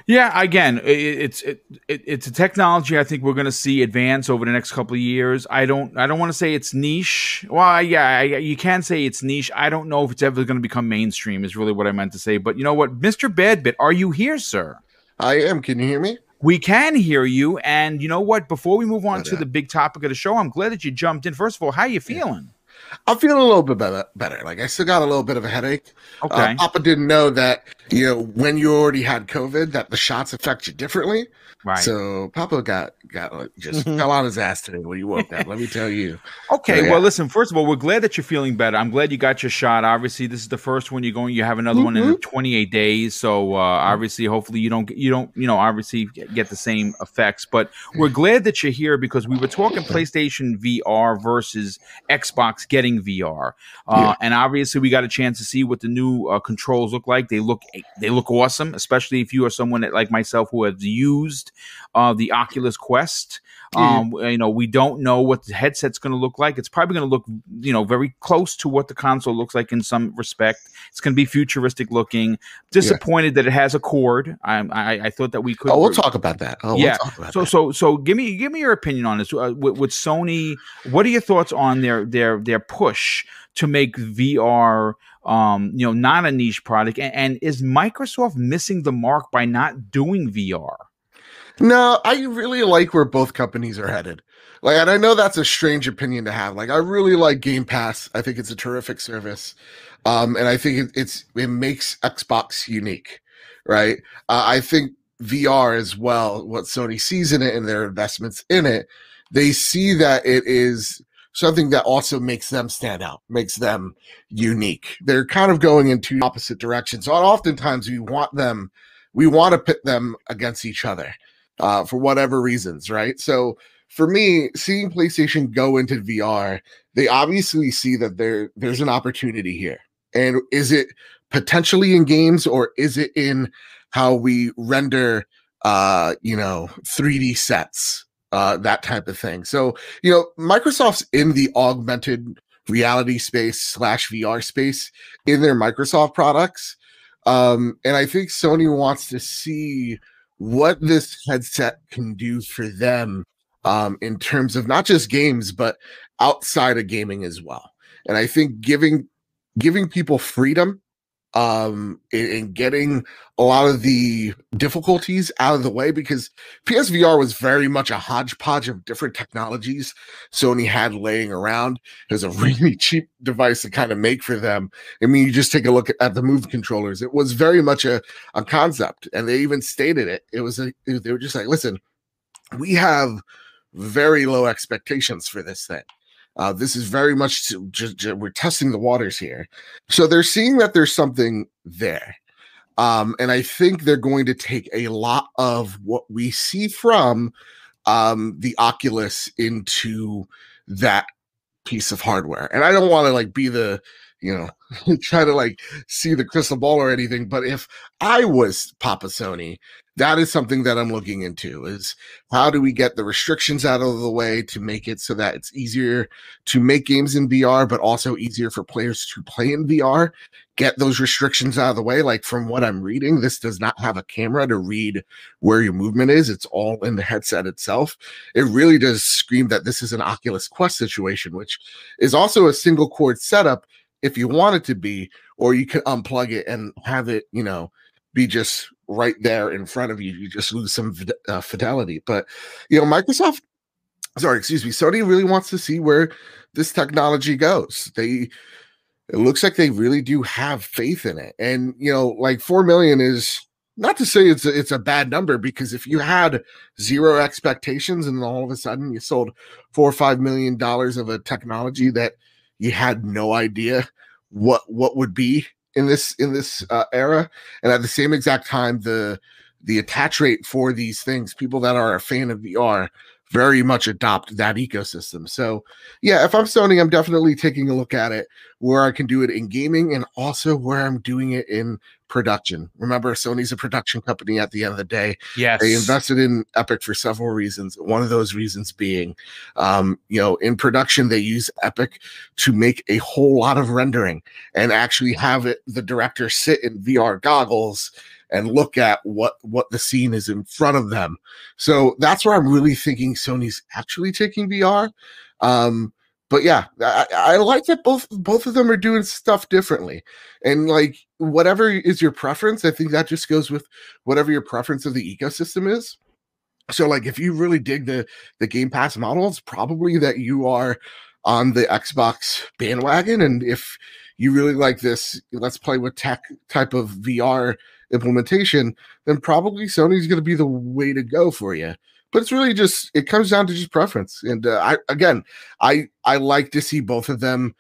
Yeah, again, it's it, it, it's a technology I think we're going to see advance over the next couple of years. I don't I don't want to say it's niche. Well, yeah, I, you can say it's niche. I don't know if it's ever going to become mainstream. Is really what I meant to say. But you know what, Mister Badbit, are you here, sir? I am. Can you hear me? We can hear you. And you know what? Before we move on to the big topic of the show, I'm glad that you jumped in. First of all, how are you feeling? Yeah. I'm feeling a little bit better. Better. Like I still got a little bit of a headache. Okay. Uh, Papa didn't know that you know when you already had COVID that the shots affect you differently. Right. So Papa got got just fell on his ass today when you woke up. Let me tell you. Okay. So, yeah. Well, listen. First of all, we're glad that you're feeling better. I'm glad you got your shot. Obviously, this is the first one you're going. You have another mm-hmm. one in 28 days. So uh, obviously, hopefully, you don't you don't you know obviously get the same effects. But we're glad that you're here because we were talking PlayStation VR versus Xbox getting VR, uh, yeah. and obviously we got a chance to see what the new uh, controls look like. They look they look awesome, especially if you are someone that like myself who has used uh, the Oculus Quest. Um, you know, we don't know what the headset's going to look like. It's probably going to look, you know, very close to what the console looks like in some respect. It's going to be futuristic looking. Disappointed yeah. that it has a cord. I, I, I thought that we could. Oh, we'll talk about that. Oh, yeah. We'll about so, that. so, so, give me, give me your opinion on this. Uh, with, with Sony, what are your thoughts on their, their, their push to make VR? um, you know, not a niche product? And, and, is Microsoft missing the mark by not doing VR? No, I really like where both companies are headed. Like, and I know that's a strange opinion to have. Like, I really like Game Pass. I think it's a terrific service, um, and I think it, it's it makes Xbox unique, right? Uh, I think VR as well. What Sony sees in it and their investments in it, they see that it is something that also makes them stand out, makes them unique. They're kind of going in two opposite directions. So oftentimes we want them, we want to pit them against each other uh, for whatever reasons, right? So for me, seeing PlayStation go into VR, they obviously see that there there's an opportunity here. And is it potentially in games or is it in how we render uh, you know, 3D sets, uh, that type of thing. So, you know, Microsoft's in the augmented reality space slash VR space in their Microsoft products. Um, and I think Sony wants to see what this headset can do for them um, in terms of not just games, but outside of gaming as well. And I think giving giving people freedom um in, in, getting a lot of the difficulties out of the way because PSVR was very much a hodgepodge of different technologies Sony had laying around. It was a really cheap device to kind of make for them. I mean, you just take a look at the move controllers. It was very much a, a concept, and they even stated it. It was a, they were just like, listen, we have very low expectations for this thing. Uh, this is very much just, we're testing the waters here. So they're seeing that there's something there. Um, and I think they're going to take a lot of what we see from um, the Oculus into that piece of hardware. And I don't want to like be the, you know, try to like see the crystal ball or anything. But if I was Papa Sony, that is something that I'm looking into is how do we get the restrictions out of the way to make it so that it's easier to make games in VR, but also easier for players to play in VR. Get those restrictions out of the way. Like from what I'm reading, this does not have a camera to read where your movement is. It's all in the headset itself. It really does scream that this is an Oculus Quest situation, which is also a single cord setup if you want it to be, or you can unplug it and have it, you know, be just right there in front of you. You just lose some uh, fidelity. But you know, Microsoft, sorry, excuse me, Sony really wants to see where this technology goes. They it looks like they really do have faith in it, and you know, like four million is not to say it's a, it's a bad number because if you had zero expectations and all of a sudden you sold four or five million dollars of a technology that you had no idea what what would be in this in this uh, era. And at the same exact time the the attach rate for these things people that are a fan of vr very much adopt that ecosystem. So yeah if i'm sony i'm definitely taking a look at it where i can do it in gaming and also where i'm doing it in production. Remember, Sony's a production company at the end of the day. Yes. They invested in Epic for several reasons. One of those reasons being, um, you know, in production, they use Epic to make a whole lot of rendering and actually have it, the director sit in VR goggles and look at what what the scene is in front of them. So that's where I'm really thinking Sony's actually taking VR. Um, but yeah, I, I, like that both both of them are doing stuff differently, and like whatever is your preference, I think that just goes with whatever your preference of the ecosystem is. So, like, if you really dig the the Game Pass model, it's probably that you are on the Xbox bandwagon, and if you really like this, let's play with tech type of VR implementation, then probably Sony's going to be the way to go for you but it's really just it comes down to just preference and uh, i again i i like to see both of them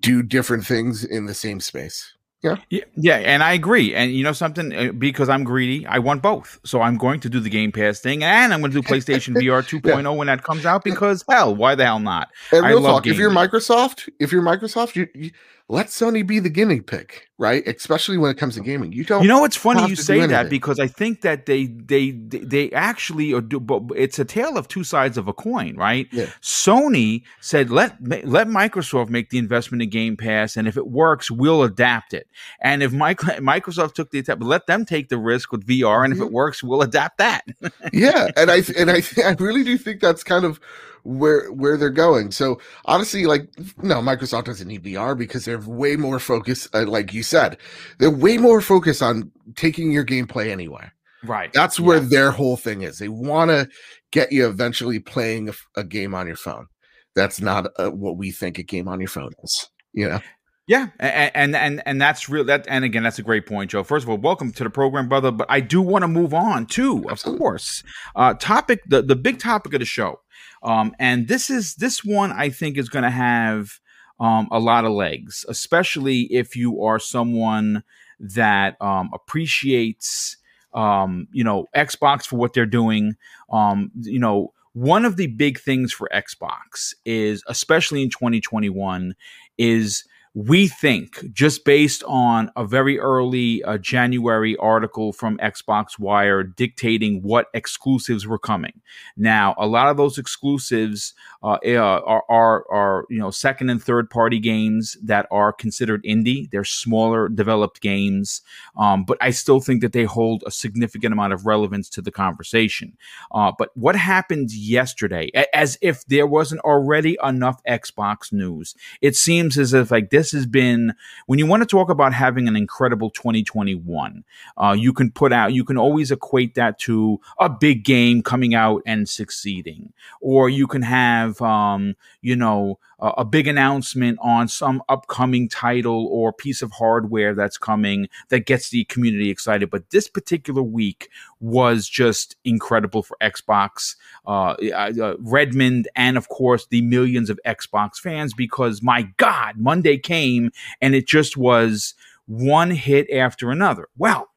do different things in the same space yeah. yeah. Yeah. And I agree. And you know something? Uh, because I'm greedy, I want both. So I'm going to do the Game Pass thing and I'm going to do PlayStation VR 2.0 yeah. when that comes out because hell, why the hell not? And real talk, if you're Microsoft, if you're Microsoft, you, you, let Sony be the guinea pig, right? Especially when it comes to gaming. You don't. You know what's funny? You say that because I think that they they they actually are. Do, but it's a tale of two sides of a coin, right? Yeah. Sony said let let Microsoft make the investment in Game Pass, and if it works, we'll adapt it. And if Microsoft took the attempt, let them take the risk with VR, and if it mm-hmm. works, we'll adapt that. yeah, and I and I I really do think that's kind of where where they're going. So honestly, like no, Microsoft doesn't need VR because they're way more focused. Uh, like you said, they're way more focused on taking your gameplay anywhere. Right. That's where their whole thing is. They want to get you eventually playing a, a, game on your phone. That's not uh, what we think a game on your phone is. You know. Yeah, and, and and and that's real. That and again, that's a great point, Joe. First of all, welcome to the program, brother. But I do want to move on too, of course. Uh, topic the the big topic of the show um, and this is this one I think is going to have um, a lot of legs, especially if you are someone that um, appreciates um, you know Xbox for what they're doing. Um, you know, one of the big things for Xbox is, especially in 2021, is we think, just based on a very early uh, January article from Xbox Wire dictating what exclusives were coming. Now, a lot of those exclusives uh, eh, are, are, are, you know, second and third party games that are considered indie. They're smaller developed games, um, but I still think that they hold a significant amount of relevance to the conversation. Uh, but what happened yesterday, as if there wasn't already enough Xbox news, it seems as if like this this has been when you want to talk about having an incredible 2021. Uh, you can put out, you can always equate that to a big game coming out and succeeding, or you can have, um, you know, a, big announcement on some upcoming title or piece of hardware that's coming that gets the community excited. But this particular week was just incredible for Xbox, uh, uh, Redmond, and of course the millions of Xbox fans because my God, Monday came and it just was one hit after another. Well,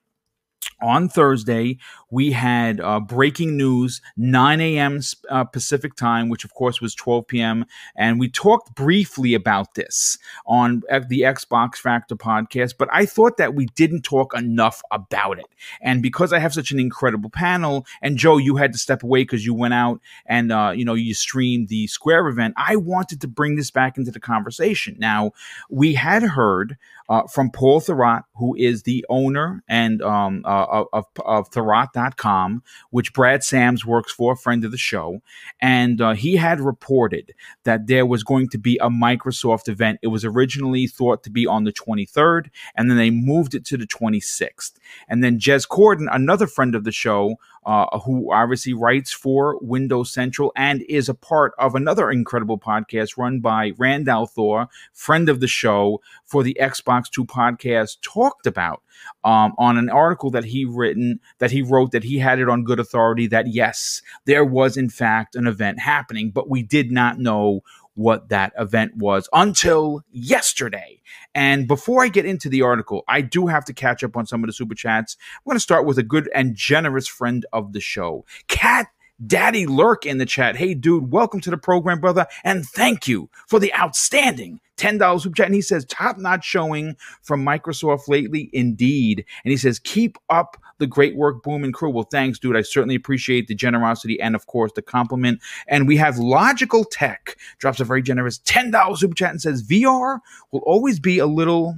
on Thursday, we had uh, breaking news, 9 a.m. Uh, Pacific time, which of course was 12 p.m. And we talked briefly about this on the Xbox Factor podcast, but I thought that we didn't talk enough about it. And because I have such an incredible panel, and Joe, you had to step away because you went out and uh, you know you streamed the Square event, I wanted to bring this back into the conversation. Now, we had heard uh, from Paul Thurrott, who is the owner and um, uh, of, of which Brad Sams works for, a friend of the show. And uh, he had reported that there was going to be a Microsoft event. It was originally thought to be on the 23rd, and then they moved it to the 26th. And then Jez Corden, another friend of the show, uh, who obviously writes for Windows Central and is a part of another incredible podcast run by Rand al'Thor, friend of the show, for the Xbox Two podcast, talked about um, on an article that he written that he wrote that he had it on good authority that yes, there was in fact an event happening, but we did not know what that event was until yesterday. And before I get into the article, I do have to catch up on some of the super chats. I'm going to start with a good and generous friend of the show, Cat Daddy Lurk in the chat. Hey, dude, welcome to the program, brother, and thank you for the outstanding $10 super chat. And he says, top notch showing from Microsoft lately, indeed. And he says, keep up the great work, Boom and Crew. Well, thanks, dude. I certainly appreciate the generosity and, of course, the compliment. And we have Logical Tech drops a very generous $10 super chat and says, VR will always be a little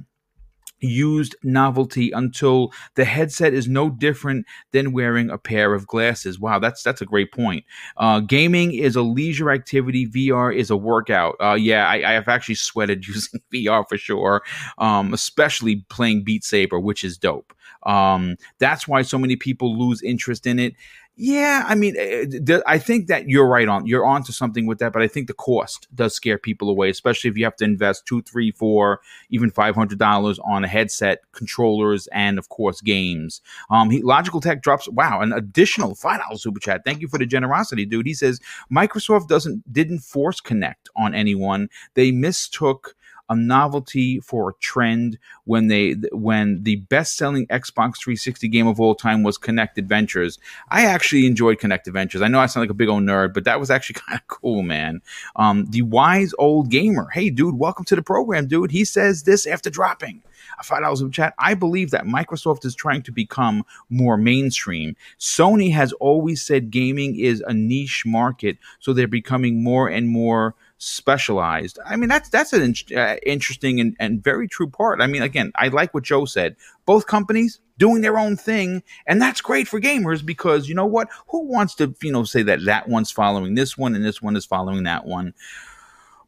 used novelty until the headset is no different than wearing a pair of glasses. Wow, that's that's a great point. Uh, gaming is a leisure activity. VR is a workout. Uh, yeah, I, I, have actually sweated using VR for sure, um, especially playing Beat Saber, which is dope. Um, that's why so many people lose interest in it. Yeah, I mean, eh, eh, I think that you're right on. You're onto something with that, but I think the cost does scare people away, especially if you have to invest two, three, four, even five hundred dollars on a headset, controllers, and of course games. Um, he, Logical Tech drops wow an additional five dollars super chat. Thank you for the generosity, dude. He says Microsoft doesn't didn't force Kinect on anyone. They mistook a novelty for a trend when they when the best-selling Xbox 360 game of all time was Kinect Adventures. I actually enjoyed Kinect Adventures. I know I sound like a big old nerd, but that was actually kind of cool, man. Um, the wise old gamer. Hey, dude, welcome to the program, dude. He says this after dropping five dollars in chat. I believe that Microsoft is trying to become more mainstream. Sony has always said gaming is a niche market, so they're becoming more and more specialized. I mean, that's that's an in- uh, interesting and, and very true part. I mean, again, I like what Joe said. Both companies doing their own thing, and that's great for gamers because you know what? Who wants to you know say that that one's following this one and this one is following that one?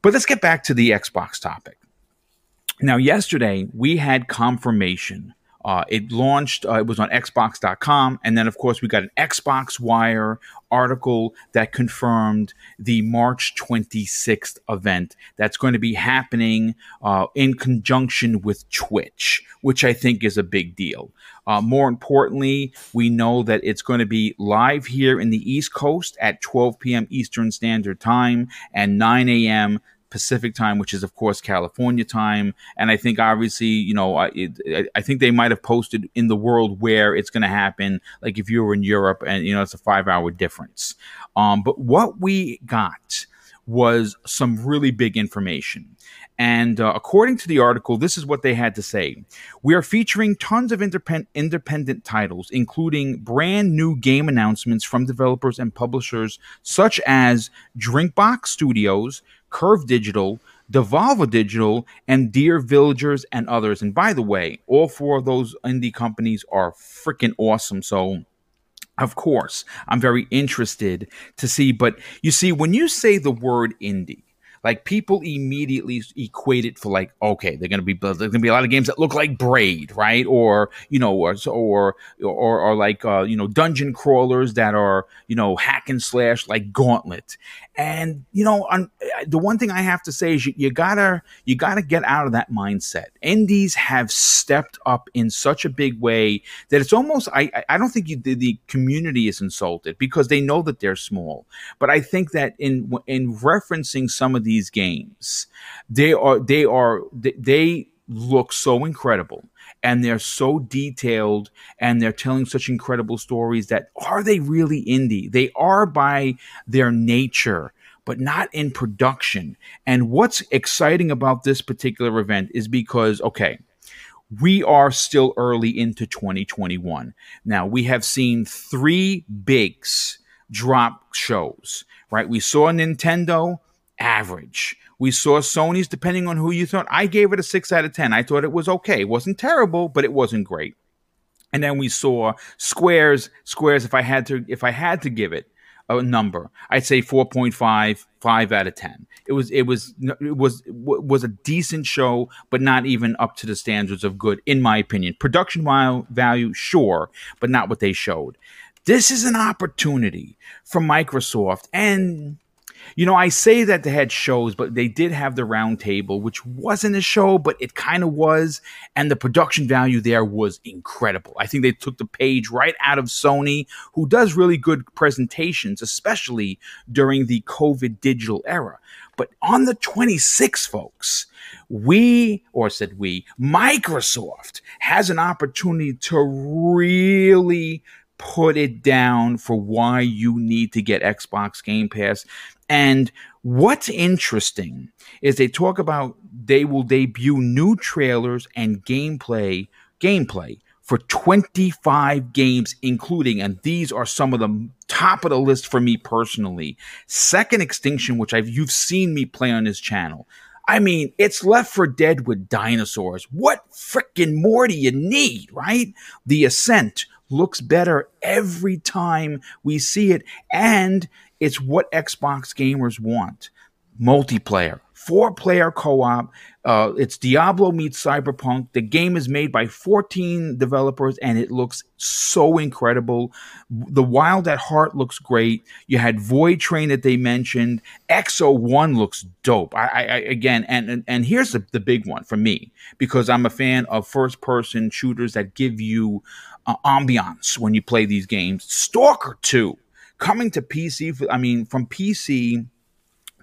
But let's get back to the Xbox topic. Now, yesterday we had confirmation uh, it launched, uh, it was on Xbox.com. And then, of course, we got an Xbox Wire article that confirmed the March 26th event that's going to be happening uh, in conjunction with Twitch, which I think is a big deal. Uh, more importantly, we know that it's going to be live here in the East Coast at 12 p.m. Eastern Standard Time and 9 a.m. Pacific time, which is of course California time. And I think obviously, you know, I, it, I think they might have posted in the world where it's going to happen. Like if you were in Europe, and you know, it's a five-hour difference. Um, but what we got was some really big information. And uh, according to the article, this is what they had to say. We are featuring tons of independent, independent titles, including brand new game announcements from developers and publishers such as Drinkbox Studios, Curve Digital, Devolver Digital, and Dear Villagers, and others. And by the way, all four of those indie companies are freaking awesome. So, of course, I'm very interested to see. But you see, when you say the word indie, Like people immediately equate it for like, okay, they're gonna be there's gonna be a lot of games that look like Braid, right? Or you know, or or or, or like uh, you know, dungeon crawlers that are you know hack and slash like Gauntlet. And you know, on, the one thing I have to say is you, you gotta you gotta get out of that mindset. Indies have stepped up in such a big way that it's almost I I don't think you, the, the community is insulted because they know that they're small. But I think that in in referencing some of these games, they are they are they, look so incredible and they're so detailed and they're telling such incredible stories that are they really indie? They are by their nature but not in production. And what's exciting about this particular event is because, okay, we are still early into 2021. Now, we have seen three bigs drop shows, right? We saw Nintendo, average. We saw Sony's, depending on who you thought. I gave it a six out of 10. I thought it was okay. It wasn't terrible, but it wasn't great. And then we saw Squares, Squares, if I had to, if I had to give it, a number. I'd say 4.5, 5 out of 10. It was it was it was was a decent show, but not even up to the standards of good in my opinion. Production value sure, but not what they showed. This is an opportunity for Microsoft and you know, I say that they had shows, but they did have the round table, which wasn't a show, but it kind of was. And the production value there was incredible. I think they took the page right out of Sony, who does really good presentations, especially during the COVID digital era. But on the 26th, folks, we, or said we, Microsoft has an opportunity to really put it down for why you need to get Xbox Game Pass. And what's interesting is they talk about they will debut new trailers and gameplay gameplay for 25 games including and these are some of the top of the list for me personally second extinction which I've you've seen me play on this channel I mean, it's Left 4 Dead with dinosaurs. What freaking more do you need, right? The Ascent looks better every time we see it. And it's what Xbox gamers want multiplayer, four player co op. Uh, it's Diablo meets Cyberpunk. The game is made by 14 developers and it looks so incredible. The Wild at Heart looks great. You had Void Train that they mentioned. Exo One looks dope. I, I, I again, and, and, and here's the, the big one for me because I'm a fan of first person shooters that give you uh, ambiance when you play these games. Stalker 2 coming to PC, I mean, from PC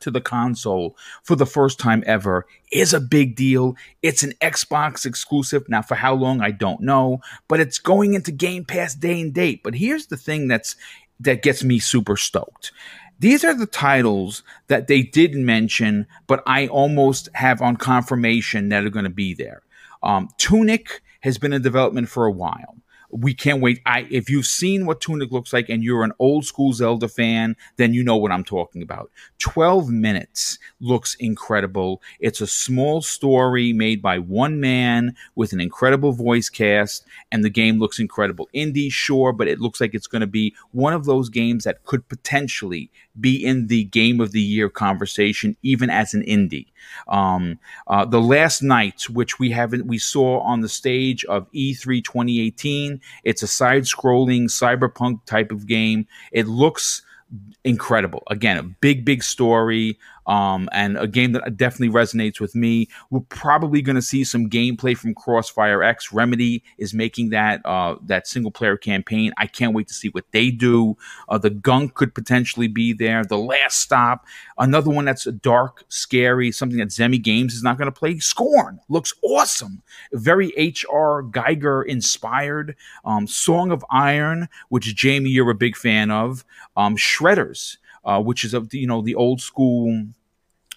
to the console for the first time ever is a big deal. It's an Xbox exclusive. Now, for how long, I don't know, but it's going into Game Pass day and date. But here's the thing that's that gets me super stoked. These are the titles that they didn't mention, but I almost have on confirmation that are going to be there. Um, Tunic has been in development for a while we can't wait. I if you've seen what Tunic looks like and you're an old school Zelda fan, then you know what I'm talking about. 12 minutes looks incredible. It's a small story made by one man with an incredible voice cast and the game looks incredible. Indie sure, but it looks like it's going to be one of those games that could potentially be in the game of the year conversation even as an indie. Um, uh, the last night, which we haven't, we saw on the stage of E3 2018. It's a side-scrolling cyberpunk type of game. It looks incredible. Again, a big, big story um, and a game that definitely resonates with me. We're probably going to see some gameplay from Crossfire X. Remedy is making that uh, that single player campaign. I can't wait to see what they do. Uh, the Gunk could potentially be there. The Last Stop, another one that's dark, scary, something that Zemi Games is not going to play. Scorn looks awesome, very H.R. Giger inspired. Um, Song of Iron, which Jamie you're a big fan of. Um, Shredders uh, which is of you know the old school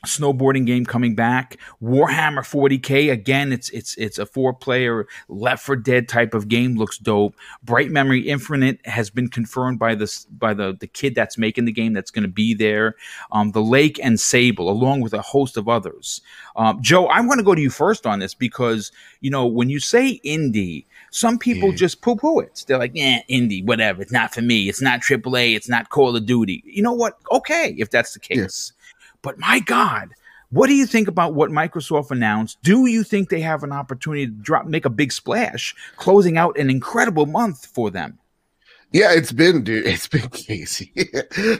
snowboarding game coming back. Warhammer 40k again it's it's it's a four player Left 4 Dead type of game looks dope. Bright memory infinite has been confirmed by this by the the kid that's making the game that's going to be there. Um, the lake and sable along with a host of others. Um, joe i'm going to go to you first on this because you know when you say indie some people yeah. just poo poo it. They're like, yeah, indie, whatever. It's not for me. It's not AAA. It's not Call of Duty. You know what? Okay, if that's the case. Yeah. But my God, What do you think about what Microsoft announced? Do you think they have an opportunity to drop, make a big splash, closing out an incredible month for them? Yeah, it's been, dude. It's been crazy.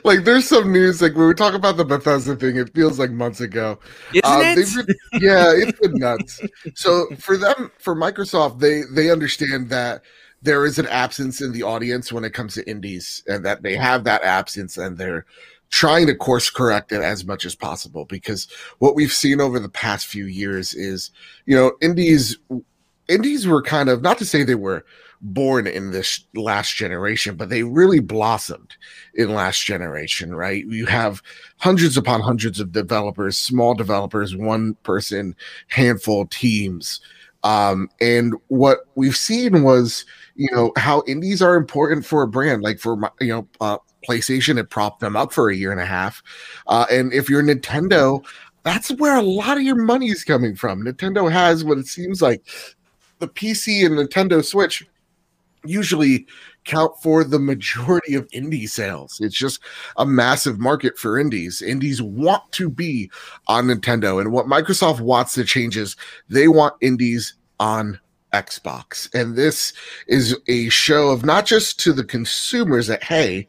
like, there's some news. Like, when we talk about the Bethesda thing, it feels like months ago. Isn't Um, it? been- yeah, it's been nuts. So for them, for Microsoft, they they understand that there is an absence in the audience when it comes to indies, and that they have that absence, and they're trying to course correct it as much as possible. Because what we've seen over the past few years is, you know, indies indies were kind of not to say they were born in this last generation, but they really blossomed in last generation, right? You have hundreds upon hundreds of developers, small developers, one person, handful teams. Um, and what we've seen was, you know, how indies are important for a brand, like for, you know, uh, PlayStation had propped them up for a year and a half. Uh, and if you're Nintendo, that's where a lot of your money is coming from. Nintendo has what it seems like the PC and Nintendo Switch usually count for the majority of indie sales. It's just a massive market for indies. Indies want to be on Nintendo, and what Microsoft wants to change is they want indies on Xbox. And this is a show of not just to the consumers that, hey,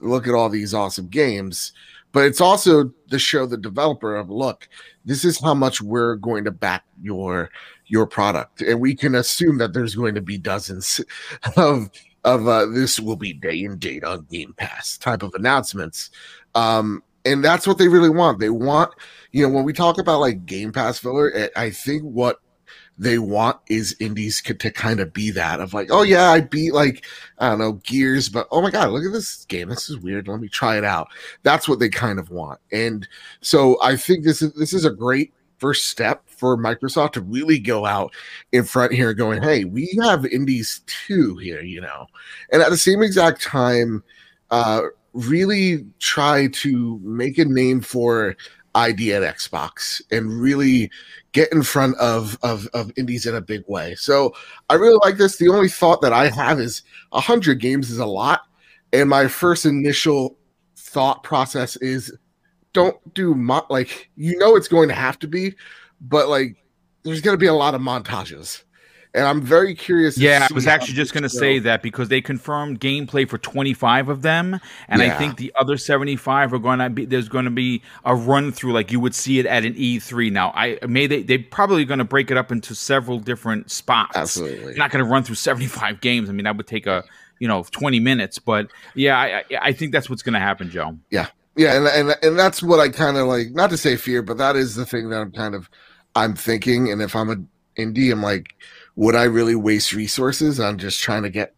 look at all these awesome games, but it's also the show the developer of look, this is how much we're going to back your your product. And we can assume that there's going to be dozens of of uh, this will be day and date on Game Pass type of announcements. Um, and that's what they really want. They want, you know, when we talk about like Game Pass filler, eh, I think what they want is indies to kind of be that of like, oh yeah, I beat like I don't know Gears, but oh my god, look at this game. This is weird. Let me try it out. That's what they kind of want. And so I think this is this is a great first step for Microsoft to really go out in front here going, hey, we have indies too here, you know. And at the same exact time, uh really try to make a name for ID at Xbox and really get in front of, of of indies in a big way. So I really like this. The only thought that I have is a hundred games is a lot, and my first initial thought process is don't do mo- like you know it's going to have to be, but like there's going to be a lot of montages, and I'm very curious. Yeah, I was actually just going to say that because they confirmed gameplay for 25 of them, and I think the other 75 are going to be there's going to be a run through like you would see it at an E3. Now, I may they they probably going to break it up into several different spots. Absolutely. They're not going to run through 75 games. I mean, that would take a you know 20 minutes, but yeah, I I, I think that's what's going to happen, Joe. yeah and and and that's what i kind of like not to say fear but that is the thing that i'm kind of i'm thinking and if i'm a indie i'm like would i really waste resources on just trying to get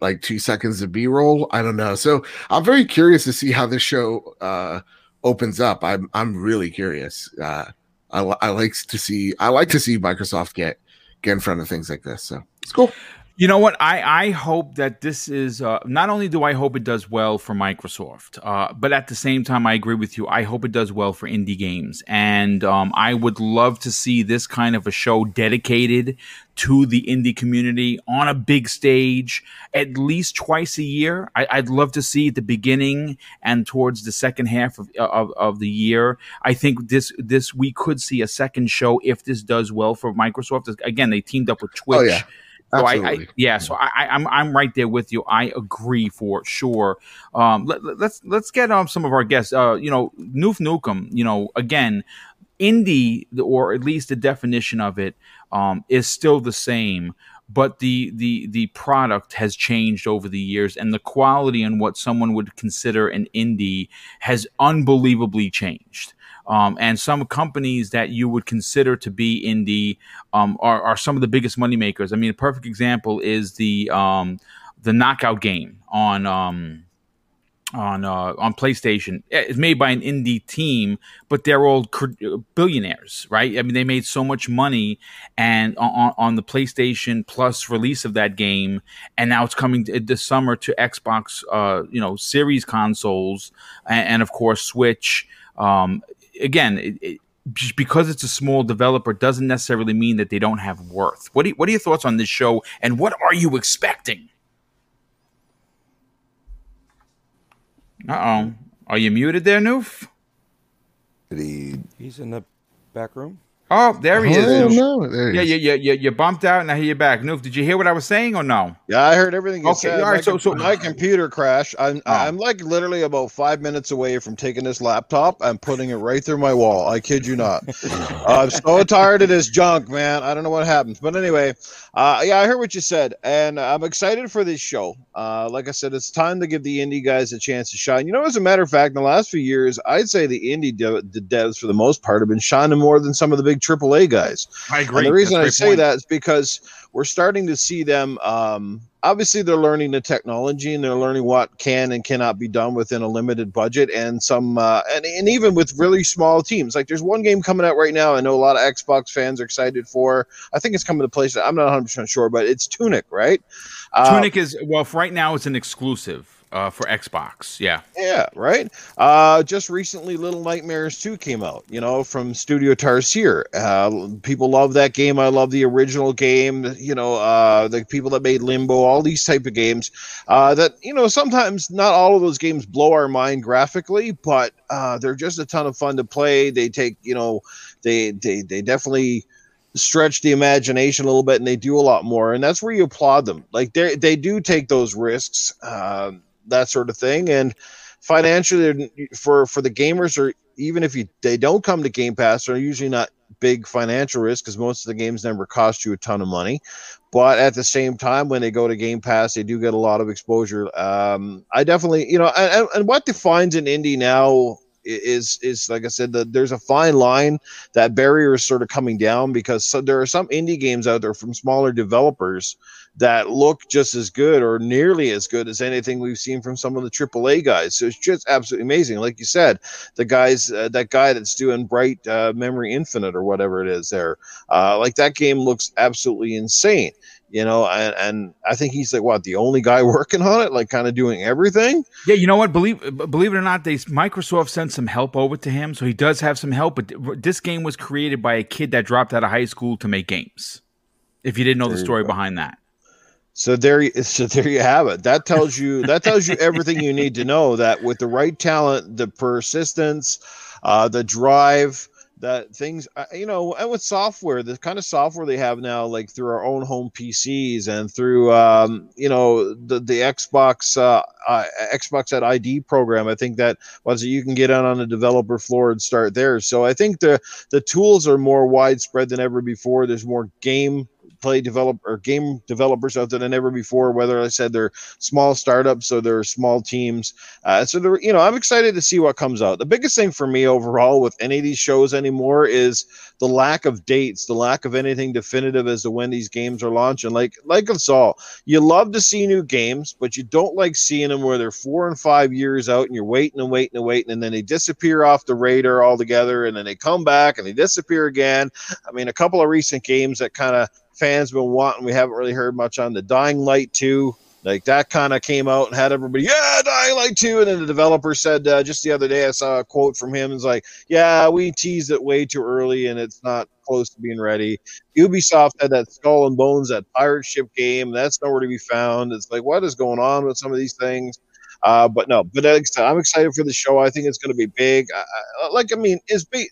like two seconds of b-roll? I don't know. So i'm very curious to see how this show uh opens up. I'm i'm really curious. Uh i, I like to see i like to see microsoft get get in front of things like this so it's cool You know what? I, I hope that this is uh, not only do I hope it does well for Microsoft, uh, but at the same time, I agree with you. I hope it does well for indie games. And um, I would love to see this kind of a show dedicated to the indie community on a big stage at least twice a year. I, I'd love to see at the beginning and towards the second half of, of, of the year. I think this this we could see a second show if this does well for Microsoft. Again, they teamed up with Twitch. Oh, yeah. So I, I yeah, so I, I'm I'm right there with you. I agree for sure. Um, let, us let's, let's get um some of our guests. Uh, you know, Noof Nukem. You know, again, indie or at least the definition of it um is still the same, but the the the product has changed over the years, and the quality and what someone would consider an indie has unbelievably changed. Um, and some companies that you would consider to be indie um, are, are some of the biggest money makers. I mean, a perfect example is the um, the knockout game on um, on uh, on PlayStation. It's made by an indie team, but they're all billionaires, right? I mean, they made so much money, and on, on the PlayStation Plus release of that game, and now it's coming this summer to Xbox, uh, you know, Series consoles, and, and of course Switch. Um, again, it, it, just because it's a small developer doesn't necessarily mean that they don't have worth. What do you, what are your thoughts on this show, and what are you expecting? Uh oh, are you muted there, Noof? He? He's in the back room. Oh, there he Oh, is. no, there Yeah, yeah, yeah, yeah. You bumped out, and I hear you back. Noof, did you hear what I was saying or no? Yeah, I heard everything you Okay, said. all right, My so- com- so- my computer crashed. I'm Oh. I'm like literally about five minutes away from taking this laptop and putting it right through my wall. I kid you not. I'm so tired of this junk, man. I don't know what happens, but anyway, uh, yeah, I heard what you said, and I'm excited for this show. Uh, like I said, it's time to give the indie guys a chance to shine. You know, as a matter of fact, in the last few years, I'd say the indie de- the devs for the most part have been shining more than some of the big AAA guys. I And the reason I say that is because we're starting to see them. Um, obviously, they're learning the technology and they're learning what can and cannot be done within a limited budget, and some, uh, and, and even with really small teams. Like there's one game coming out right now. I know a lot of Xbox fans are excited for. I think it's coming to place. I'm not 100 percent sure, but it's Tunic, right? Uh, Tunic is well, for right now, it's an exclusive uh, for Xbox. Yeah, Yeah, right. Uh, just recently, Little Nightmares 2 came out, you know, from Studio Tarsier. Uh, people love that game. I love the original game, you know, uh, the people that made Limbo, all these type of games. Uh, that, you know, sometimes not all of those games blow our mind graphically, but uh, they're just a ton of fun to play. They take, you know, they, they, they definitely stretch the imagination a little bit and they do a lot more and that's where you applaud them like they they do take those risks um, that sort of thing. And financially for for the gamers or even if you they don't come to game pass they're usually not big financial risk because most of the games never cost you a ton of money. But at the same time when they go to game pass they do get a lot of exposure. Um, i definitely you know and, and what defines an indie now is is like I said, that there's a fine line. That barrier is sort of coming down because so there are some indie games out there from smaller developers that look just as good or nearly as good as anything we've seen from some of the AAA guys. So it's just absolutely amazing. Like you said, the guys, uh, that guy that's doing Bright uh, Memory Infinite or whatever it is there, uh, like that game looks absolutely insane. You know, and, and I think he's like what the only guy working on it, like kind of doing everything. yeah. You know what? Believe believe it or not, they Microsoft sent some help over to him, so he does have some help. But this game was created by a kid that dropped out of high school to make games. If you didn't know the There you story behind that. So there, you- so there you have it. That tells you that tells you everything you need to know. That with the right talent, the persistence, uh, the drive, that things, uh, you know, and with software, the kind of software they have now, like through our own home PCs and through, um, you know, the the Xbox uh, uh, Xbox at ID program. I think that was it. You can get out on the developer floor and start there. So I think the the tools are more widespread than ever before. There's more game play develop or game developers out there than ever before. Whether I said they're small startups or they're small teams, uh, so they're you know I'm excited to see what comes out. The biggest thing for me overall with any of these shows anymore is the lack of dates, the lack of anything definitive as to when these games are launching. Like like us all, you love to see new games, but you don't like seeing them where they're four and five years out and you're waiting and waiting and waiting, and then they disappear off the radar altogether, and then they come back and they disappear again. I mean, a couple of recent games that kind of fans been wanting. We haven't really heard much on the Dying Light 2. Like that kind of came out and had everybody, yeah, Dying Light 2. And then the developer said uh, just the other day, I saw a quote from him. It's like, yeah, we teased it way too early and it's not close to being ready. Ubisoft had that Skull and Bones, that pirate ship game. That's nowhere to be found. It's like, what is going on with some of these things? Uh, but no, but I'm excited for the show. I think it's going to be big. I, I, like, I mean, is big.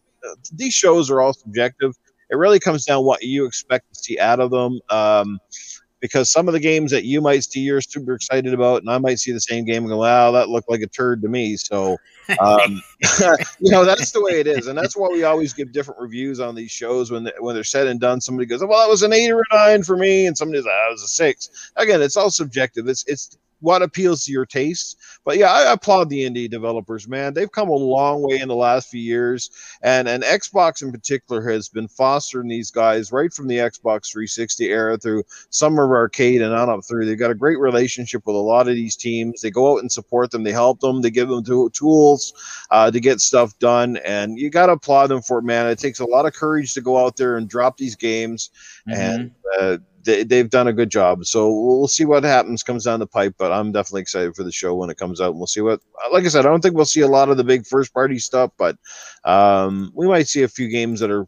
These shows are all subjective it really comes down what you expect to see out of them. Um, because some of the games that you might see you're super excited about, and I might see the same game and go, "Wow, that looked like a turd to me." So, um, you know, that's the way it is, and that's why we always give different reviews on these shows. When they, when they're said and done, somebody goes, "Well, that was an eight or a nine for me," and somebody's like, "That was a six. Again, it's all subjective. It's it's what appeals to your taste. But yeah, I applaud the indie developers, man. They've come a long way in the last few years, and and Xbox in particular has been fostering these guys right from the Xbox 360 era through Summer Arcade and on up through. They've got a great relationship with a lot of these teams. They go out and support them. They help them. They give them to, tools uh, to get stuff done, and you got to applaud them for it, man. It takes a lot of courage to go out there and drop these games, and uh, they, they've done a good job. So we'll see what happens comes down the pipe. But I'm definitely excited for the show when it comes out. And we'll see what, like I said, I don't think we'll see a lot of the big first party stuff, but um, we might see a few games that are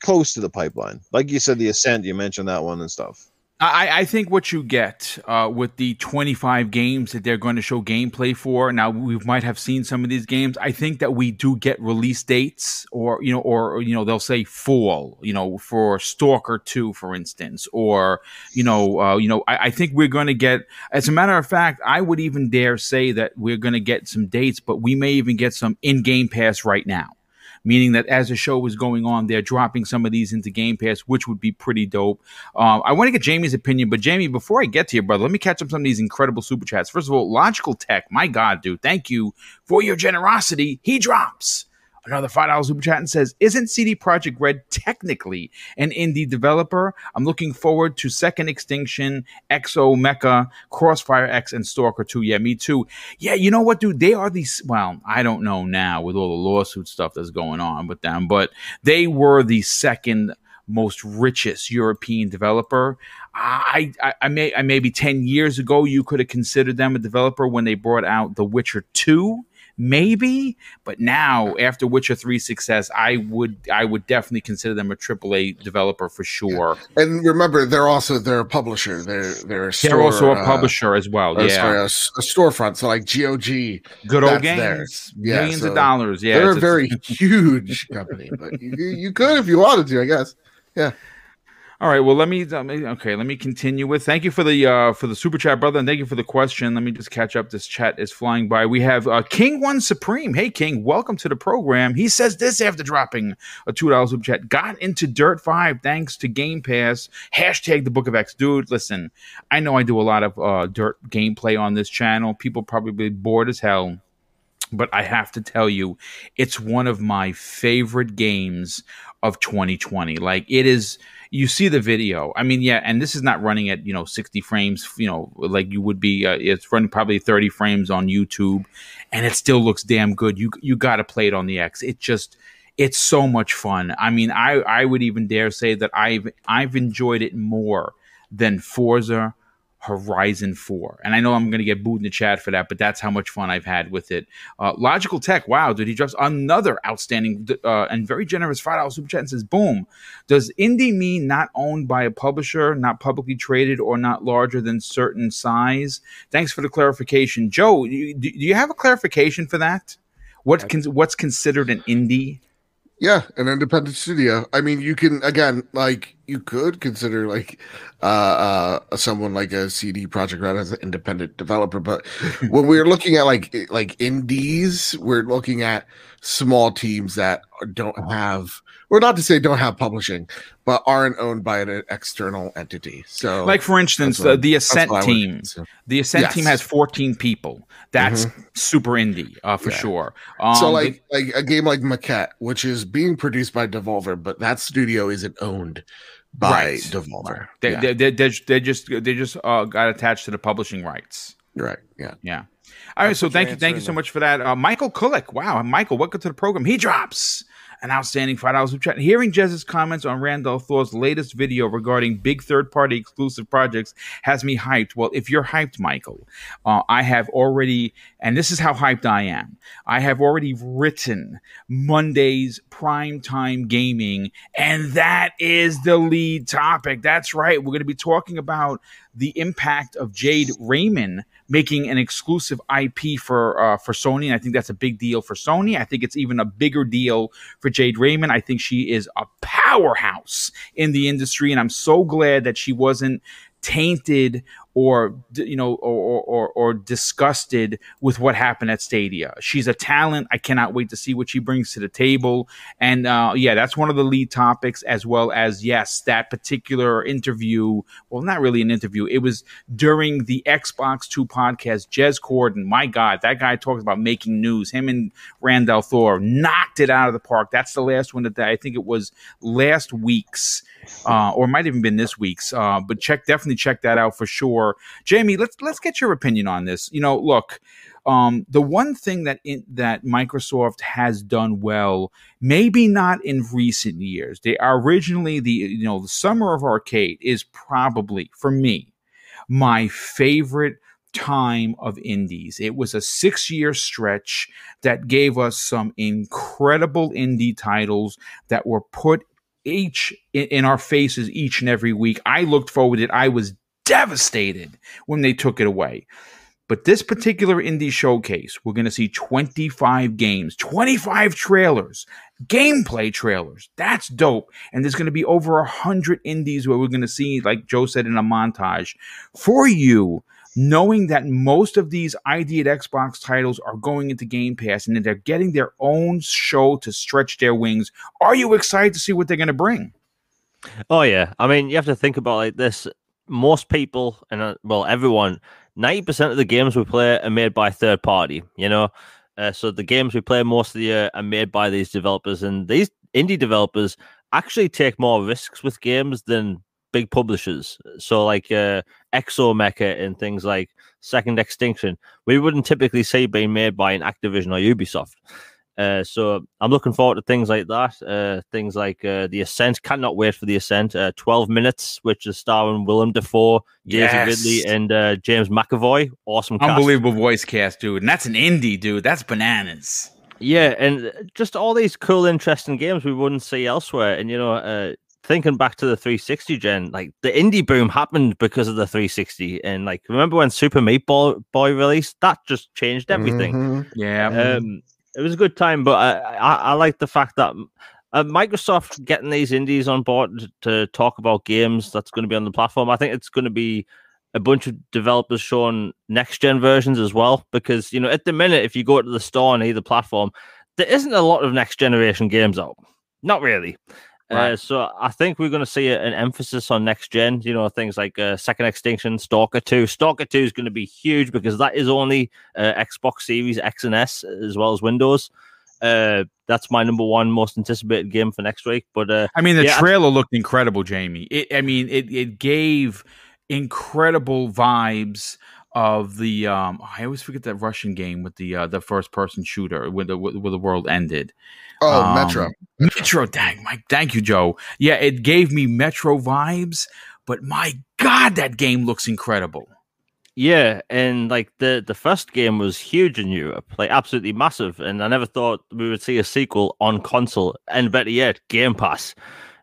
close to the pipeline. Like you said, the Ascent, you mentioned that one and stuff. I, I think what you get uh, with the 25 games that they're going to show gameplay for. Now we might have seen some of these games. I think that we do get release dates, or you know, or you know, they'll say fall, you know, for Stalker 2, for instance, or you know, uh, you know, I, I think we're going to get. As a matter of fact, I would even dare say that we're going to get some dates, but we may even get some in Game Pass right now meaning that as the show was going on, they're dropping some of these into Game Pass, which would be pretty dope. Um, I want to get Jamie's opinion, but Jamie, before I get to you, brother, let me catch up some of these incredible super chats. First of all, Logical Tech, my God, dude, thank you for your generosity. He drops another five dollars super chat and says, "Isn't CD Projekt Red technically an indie developer? I'm looking forward to Second Extinction, Exomecha, Crossfire X, and Stalker 2. Yeah, me too. Yeah, you know what, dude? They are these. Well, I don't know now with all the lawsuit stuff that's going on with them, but they were the second most richest European developer. I, I, I may, I maybe ten years ago, you could have considered them a developer when they brought out The Witcher Two maybe. But now, after Witcher Three success, I would I would definitely consider them a AAA developer for sure. And remember, they're also they're a publisher. They're they're a store, they're also a uh, publisher uh, as well. Yeah, sorry, a, a, storefront. So like GOG, good old games, yeah, millions so of dollars. Yeah, they're a very huge company, but you, you could if you wanted to, I guess. Yeah. All right. Well, let me okay. Let me continue with. Thank you for the uh, for the super chat, brother, and thank you for the question. Let me just catch up. This chat is flying by. We have uh, King One Supreme. Hey, King, welcome to the program. He says this after dropping a two dollars super chat. Got into Dirt Five thanks to Game Pass. Hashtag the Book of X, dude. Listen, I know I do a lot of uh, Dirt gameplay on this channel. People probably bored as hell but I have to tell you, it's one of my favorite games of 2020. Like it is you see the video. I mean, yeah, and this is not running at you know 60 frames, you know, like you would be. Uh, it's running probably 30 frames on YouTube, and it still looks damn good. You you got to play it on the X. It just it's so much fun. I mean, I I would even dare say that I've I've enjoyed it more than Forza Horizon 4. And I know I'm going to get booed in the chat for that, but that's how much fun I've had with it. Uh, Logical Tech, wow, dude, he drops another outstanding uh, and very generous $5 super chat and says, boom. Does indie mean not owned by a publisher, not publicly traded, or not larger than certain size? Thanks for the clarification. Joe, do you have a clarification for that? What con- what's considered an indie? Yeah, an independent studio. I mean, you can again, like you could consider like uh, uh someone like a CD Projekt Red as an independent developer, but when we're looking at like like indies, we're looking at small teams that don't have or not to say don't have publishing, but aren't owned by an external entity. So, like for instance, the, the Ascent team, the Ascent yes. team has 14 people. That's mm-hmm. super indie uh, for yeah. sure. Um, so, like like a game like Maquette, which is being produced by Devolver, but that studio isn't owned by right. Devolver. They, yeah. they, they, they, they just they just uh, got attached to the publishing rights. Right. Yeah. Yeah. All right. so thank you, thank you so much for that, uh, Michael Kulik. Wow, Michael, welcome to the program. He drops an outstanding five dollars super chat. Hearing Jez's comments on Rand al Thor's latest video regarding big third party exclusive projects has me hyped. Well, if you're hyped, Michael, uh, I have already, and this is how hyped I am. I have already written Monday's prime time gaming, and that is the lead topic. That's right. We're going to be talking about the impact of Jade Raymond making an exclusive IP for uh, for Sony. And I think that's a big deal for Sony. I think it's even a bigger deal for Jade Raymond. I think she is a powerhouse in the industry, and I'm so glad that she wasn't tainted or you know or, or or disgusted with what happened at Stadia. She's a talent. I cannot wait to see what she brings to the table. And uh, yeah, that's one of the lead topics, as well as yes, that particular interview. Well, not really an interview. It was during the Xbox Two podcast. Jez Corden, my God, that guy talks about making news. Him and Rand al Thor knocked it out of the park. That's the last one that I think it was last week's uh, or might even been this week's. Uh, but check definitely check that out for sure. Jamie, let's let's get your opinion on this. You know, look, um, the one thing that in, that Microsoft has done well, maybe not in recent years. They are originally the you know the Summer of Arcade is probably for me my favorite time of indies. It was a six year stretch that gave us some incredible indie titles that were put each in, in our faces each and every week. I looked forward to it. I was devastated when they took it away. But this particular indie showcase, we're going to see 25 games, 25 trailers, gameplay trailers. That's dope. And there's going to be over 100 indies where we're going to see, like Joe said in a montage, for you, knowing that most of these ID at Xbox titles are going into Game Pass and that they're getting their own show to stretch their wings. Are you excited to see what they're going to bring? Oh, yeah. I mean, you have to think about like this. Most people, and uh, well, everyone, 90% of the games we play are made by third party, you know? Uh, so the games we play most of the year are made by these developers, and these indie developers actually take more risks with games than big publishers. So like uh, Exomecha and things like Second Extinction, we wouldn't typically see being made by an Activision or Ubisoft. Uh, so I'm looking forward to things like that. Uh, things like uh, the Ascent. Cannot wait for the Ascent. Uh, 12 minutes, which is starring Willem Dafoe, Daisy Yes. Ridley, and uh, James McAvoy. Awesome, cast. Unbelievable voice cast, dude. And that's an indie, dude. That's bananas. Yeah, and just all these cool, interesting games we wouldn't see elsewhere. And you know, uh, thinking back to the 360 gen, like the indie boom happened because of the 360. And like, remember when Super Meat Boy, Boy released? That just changed everything. Mhm. Yeah. Um, it was a good time, but I, I, I like the fact that uh, Microsoft getting these indies on board to, talk about games that's going to be on the platform. I think it's going to be a bunch of developers showing next gen versions as well, because you know at the minute, if you go to the store on either platform, there isn't a lot of next generation games out. Not really. Uh, so I think we're going to see an emphasis on next gen. You know, things like uh, Second Extinction, Stalker Two. Stalker Two is going to be huge because that is only uh, Xbox Series X and S as well as Windows. Uh, that's my number one most anticipated game for next week. But uh, I mean, the Yeah, I- trailer looked incredible, Jamie. It, I mean, it it gave incredible vibes of the. Um, I always forget that Russian game with the uh, the first person shooter when the where the world ended. Oh, Um, Metro. Metro, dang, Mike, thank you, Joe. Yeah, it gave me Metro vibes, but my God, that game looks incredible. Yeah, and like the the first game was huge in Europe, like absolutely massive, and I never thought we would see a sequel on console, and better yet, Game Pass.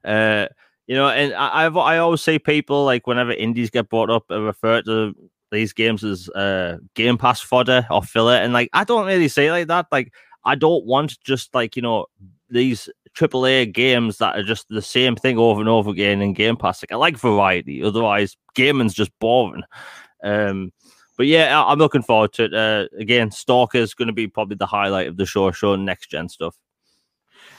Uh, you know, and I, I've I always say people like whenever indies get brought up, I refer to these games as uh Game Pass fodder or filler, and like I don't really say it like that. Like I don't want just like you know these AAA games that are just the same thing over and over again in Game Pass. Like I like variety, otherwise gaming's just boring. Um, but yeah, I- I'm looking forward to it. Uh, again, Stalker is going to be probably the highlight of the show, showing next gen stuff.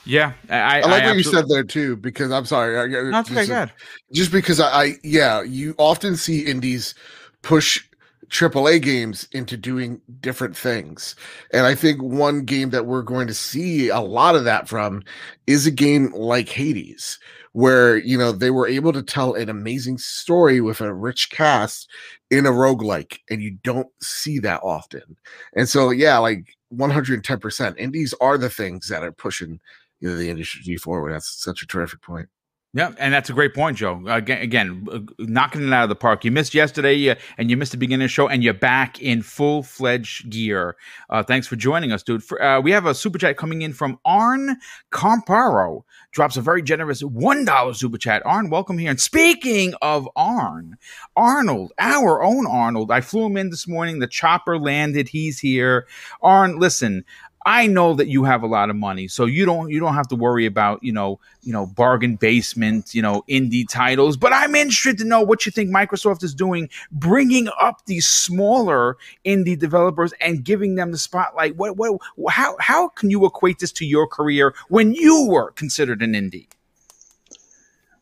Yeah, I, I, I like what you said there too, because I'm sorry. I, I- No, it's okay, just, just because I, I, yeah, you often see indies push AAA games into doing different things, and I think one game that we're going to see a lot of that from is a game like Hades, where you know they were able to tell an amazing story with a rich cast in a roguelike, and you don't see that often. And so, yeah, like 110%, And these are the things that are pushing you know, the industry forward. That's such a terrific point. Yeah, and that's a great point, Joe. Again, again, uh, knocking it out of the park. You missed yesterday, uh, and you missed the beginning of the show, and you're back in full fledged gear. Uh, thanks for joining us, dude. For, uh, we have a super chat coming in from Arn Comparo. Drops a very generous one dollar super chat. Arn, welcome here. And speaking of Arn, Arnold, our own Arnold, I flew him in this morning. The chopper landed. He's here. Arn, listen. I know that you have a lot of money, so you don't you don't have to worry about you know you know bargain basement you know indie titles. But I'm interested to know what you think Microsoft is doing, bringing up these smaller indie developers and giving them the spotlight. What what how how can you equate this to your career when you were considered an indie?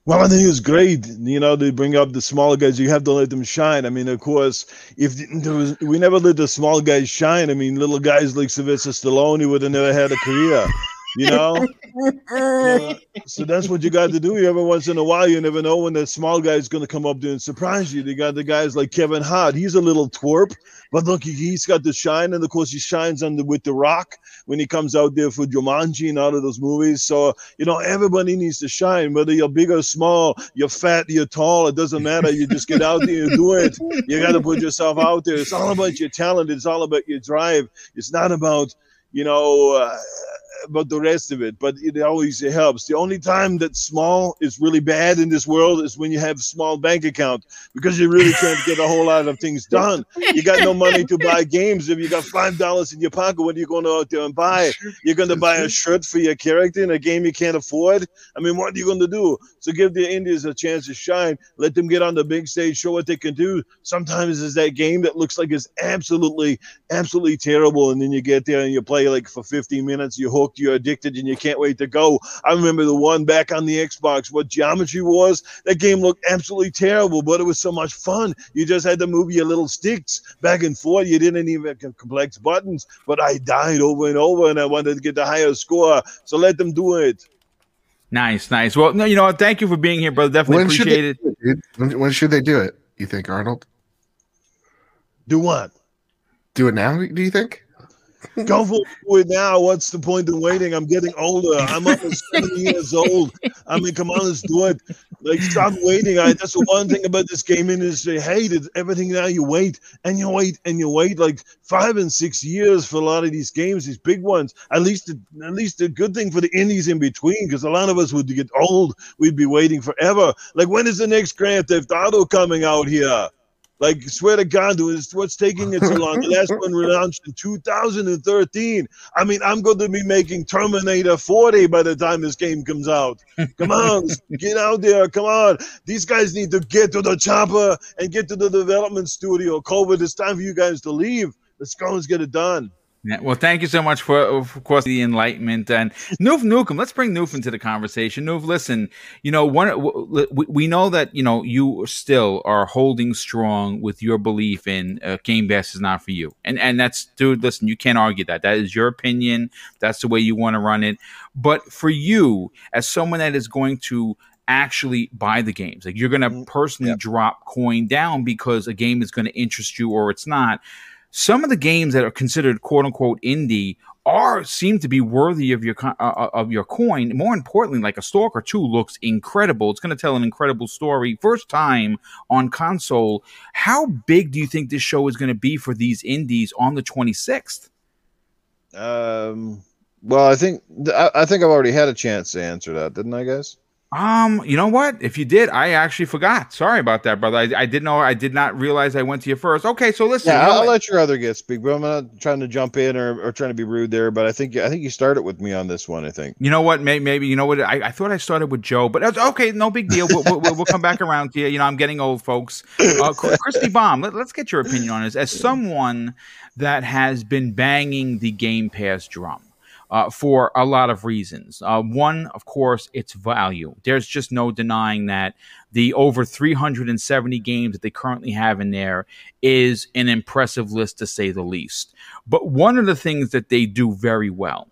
Well, I think it's great. You know, they bring up the smaller guys. You have to let them shine. I mean, of course, if there was, we never let the small guys shine. I mean, little guys like Sylvester Stallone would have never had a career. You know, So that's what you got to do. Every once in a while, you never know when that small guy is going to come up there and surprise you. They got the guys like Kevin Hart. He's a little twerp, but look, he, he's got the shine, and of course, he shines under with the Rock when he comes out there for Jumanji and all of those movies. So you know, everybody needs to shine, whether you're big or small, you're fat, you're tall. It doesn't matter. You just get out there and do it. You got to put yourself out there. It's all about your talent. It's all about your drive. It's not about you know. Uh, about the rest of it, but it always helps. The only time that small is really bad in this world is when you have small bank account because you really can't get a whole lot of things done. You got no money to buy games. If you got five dollars in your pocket, what are you going to out there and buy? You're going to buy a shirt for your character in a game you can't afford. I mean, what are you going to do? So give the Indians a chance to shine. Let them get on the big stage, show what they can do. Sometimes it's that game that looks like it's absolutely, absolutely terrible, and then you get there and you play like for 15 minutes. You hooked, you're addicted, and you can't wait to go. I remember the one back on the Xbox, what Geometry Wars. That game looked absolutely terrible, but it was so much fun. You just had to move your little sticks back and forth. You didn't even have complex buttons, but I died over and over, and I wanted to get the higher score. So let them do it. Nice, nice. Well, no, you know, thank you for being here, brother. Definitely When appreciate it. it. When, when should they do it? You think, Arnold? Do what? Do it now? Do you think? Go for it now. What's the point in waiting? I'm getting older. I'm almost 70 years old. I mean, come on, let's do it. Like, stop waiting. I, that's the one thing about this game industry. I hate it. Everything now you wait and you wait and you wait like five and six years for a lot of these games, these big ones. At least, at least a good thing for the indies in between, because a lot of us would get old. We'd be waiting forever. Like, when is the next Grand Theft Auto coming out here? Like, swear to God, dude, what's taking it so long? The last one launched in 2013. I mean, I'm going to be making Terminator 40 by the time this game comes out. Come on, get out there. Come on. These guys need to get to the chopper and get to the development studio. COVID, it's time for you guys to leave. Let's go and get it done. Yeah, well, thank you so much for, of course, the enlightenment and Noof Nukem. Let's bring Noof into the conversation. Noof, listen, you know, one we, we know that you know you still are holding strong with your belief in uh, Game Pass is not for you, and and that's dude. Listen, you can't argue that. That is your opinion. That's the way you want to run it. But for you, as someone that is going to actually buy the games. Like you're going to personally Yep. drop coin down because a game is going to interest you or it's not. Some of the games that are considered quote unquote indie are seem to be worthy of your uh, of your coin. More importantly, like a Stalker 2 looks incredible. It's going to tell an incredible story. First time on console. How big do you think this show is going to be for these indies on the 26th? Um, well, I think I, I think I've already had a chance to answer that, didn't I, guys? Um, you know what? If you did, I actually forgot. Sorry about that, brother. I, I didn't know. I did not realize I went to you first. Okay, so listen. Yeah, you know I'll, what? let your other guest speak, but I'm not trying to jump in or, or trying to be rude there. But I think I think you started with me on this one. I think. You know what? Maybe, maybe you know what? I, I thought I started with Joe, but that's okay. No big deal. We'll, we'll, we'll come back around to you. You know, I'm getting old, folks. Uh, Chr- Christy Baum, let, us get your opinion on this. As someone that has been banging the Game Pass drum uh, for a lot of reasons. Uh, one, of course, its value. There's just no denying that the over 370 games that they currently have in there is an impressive list to say the least. But one of the things that they do very well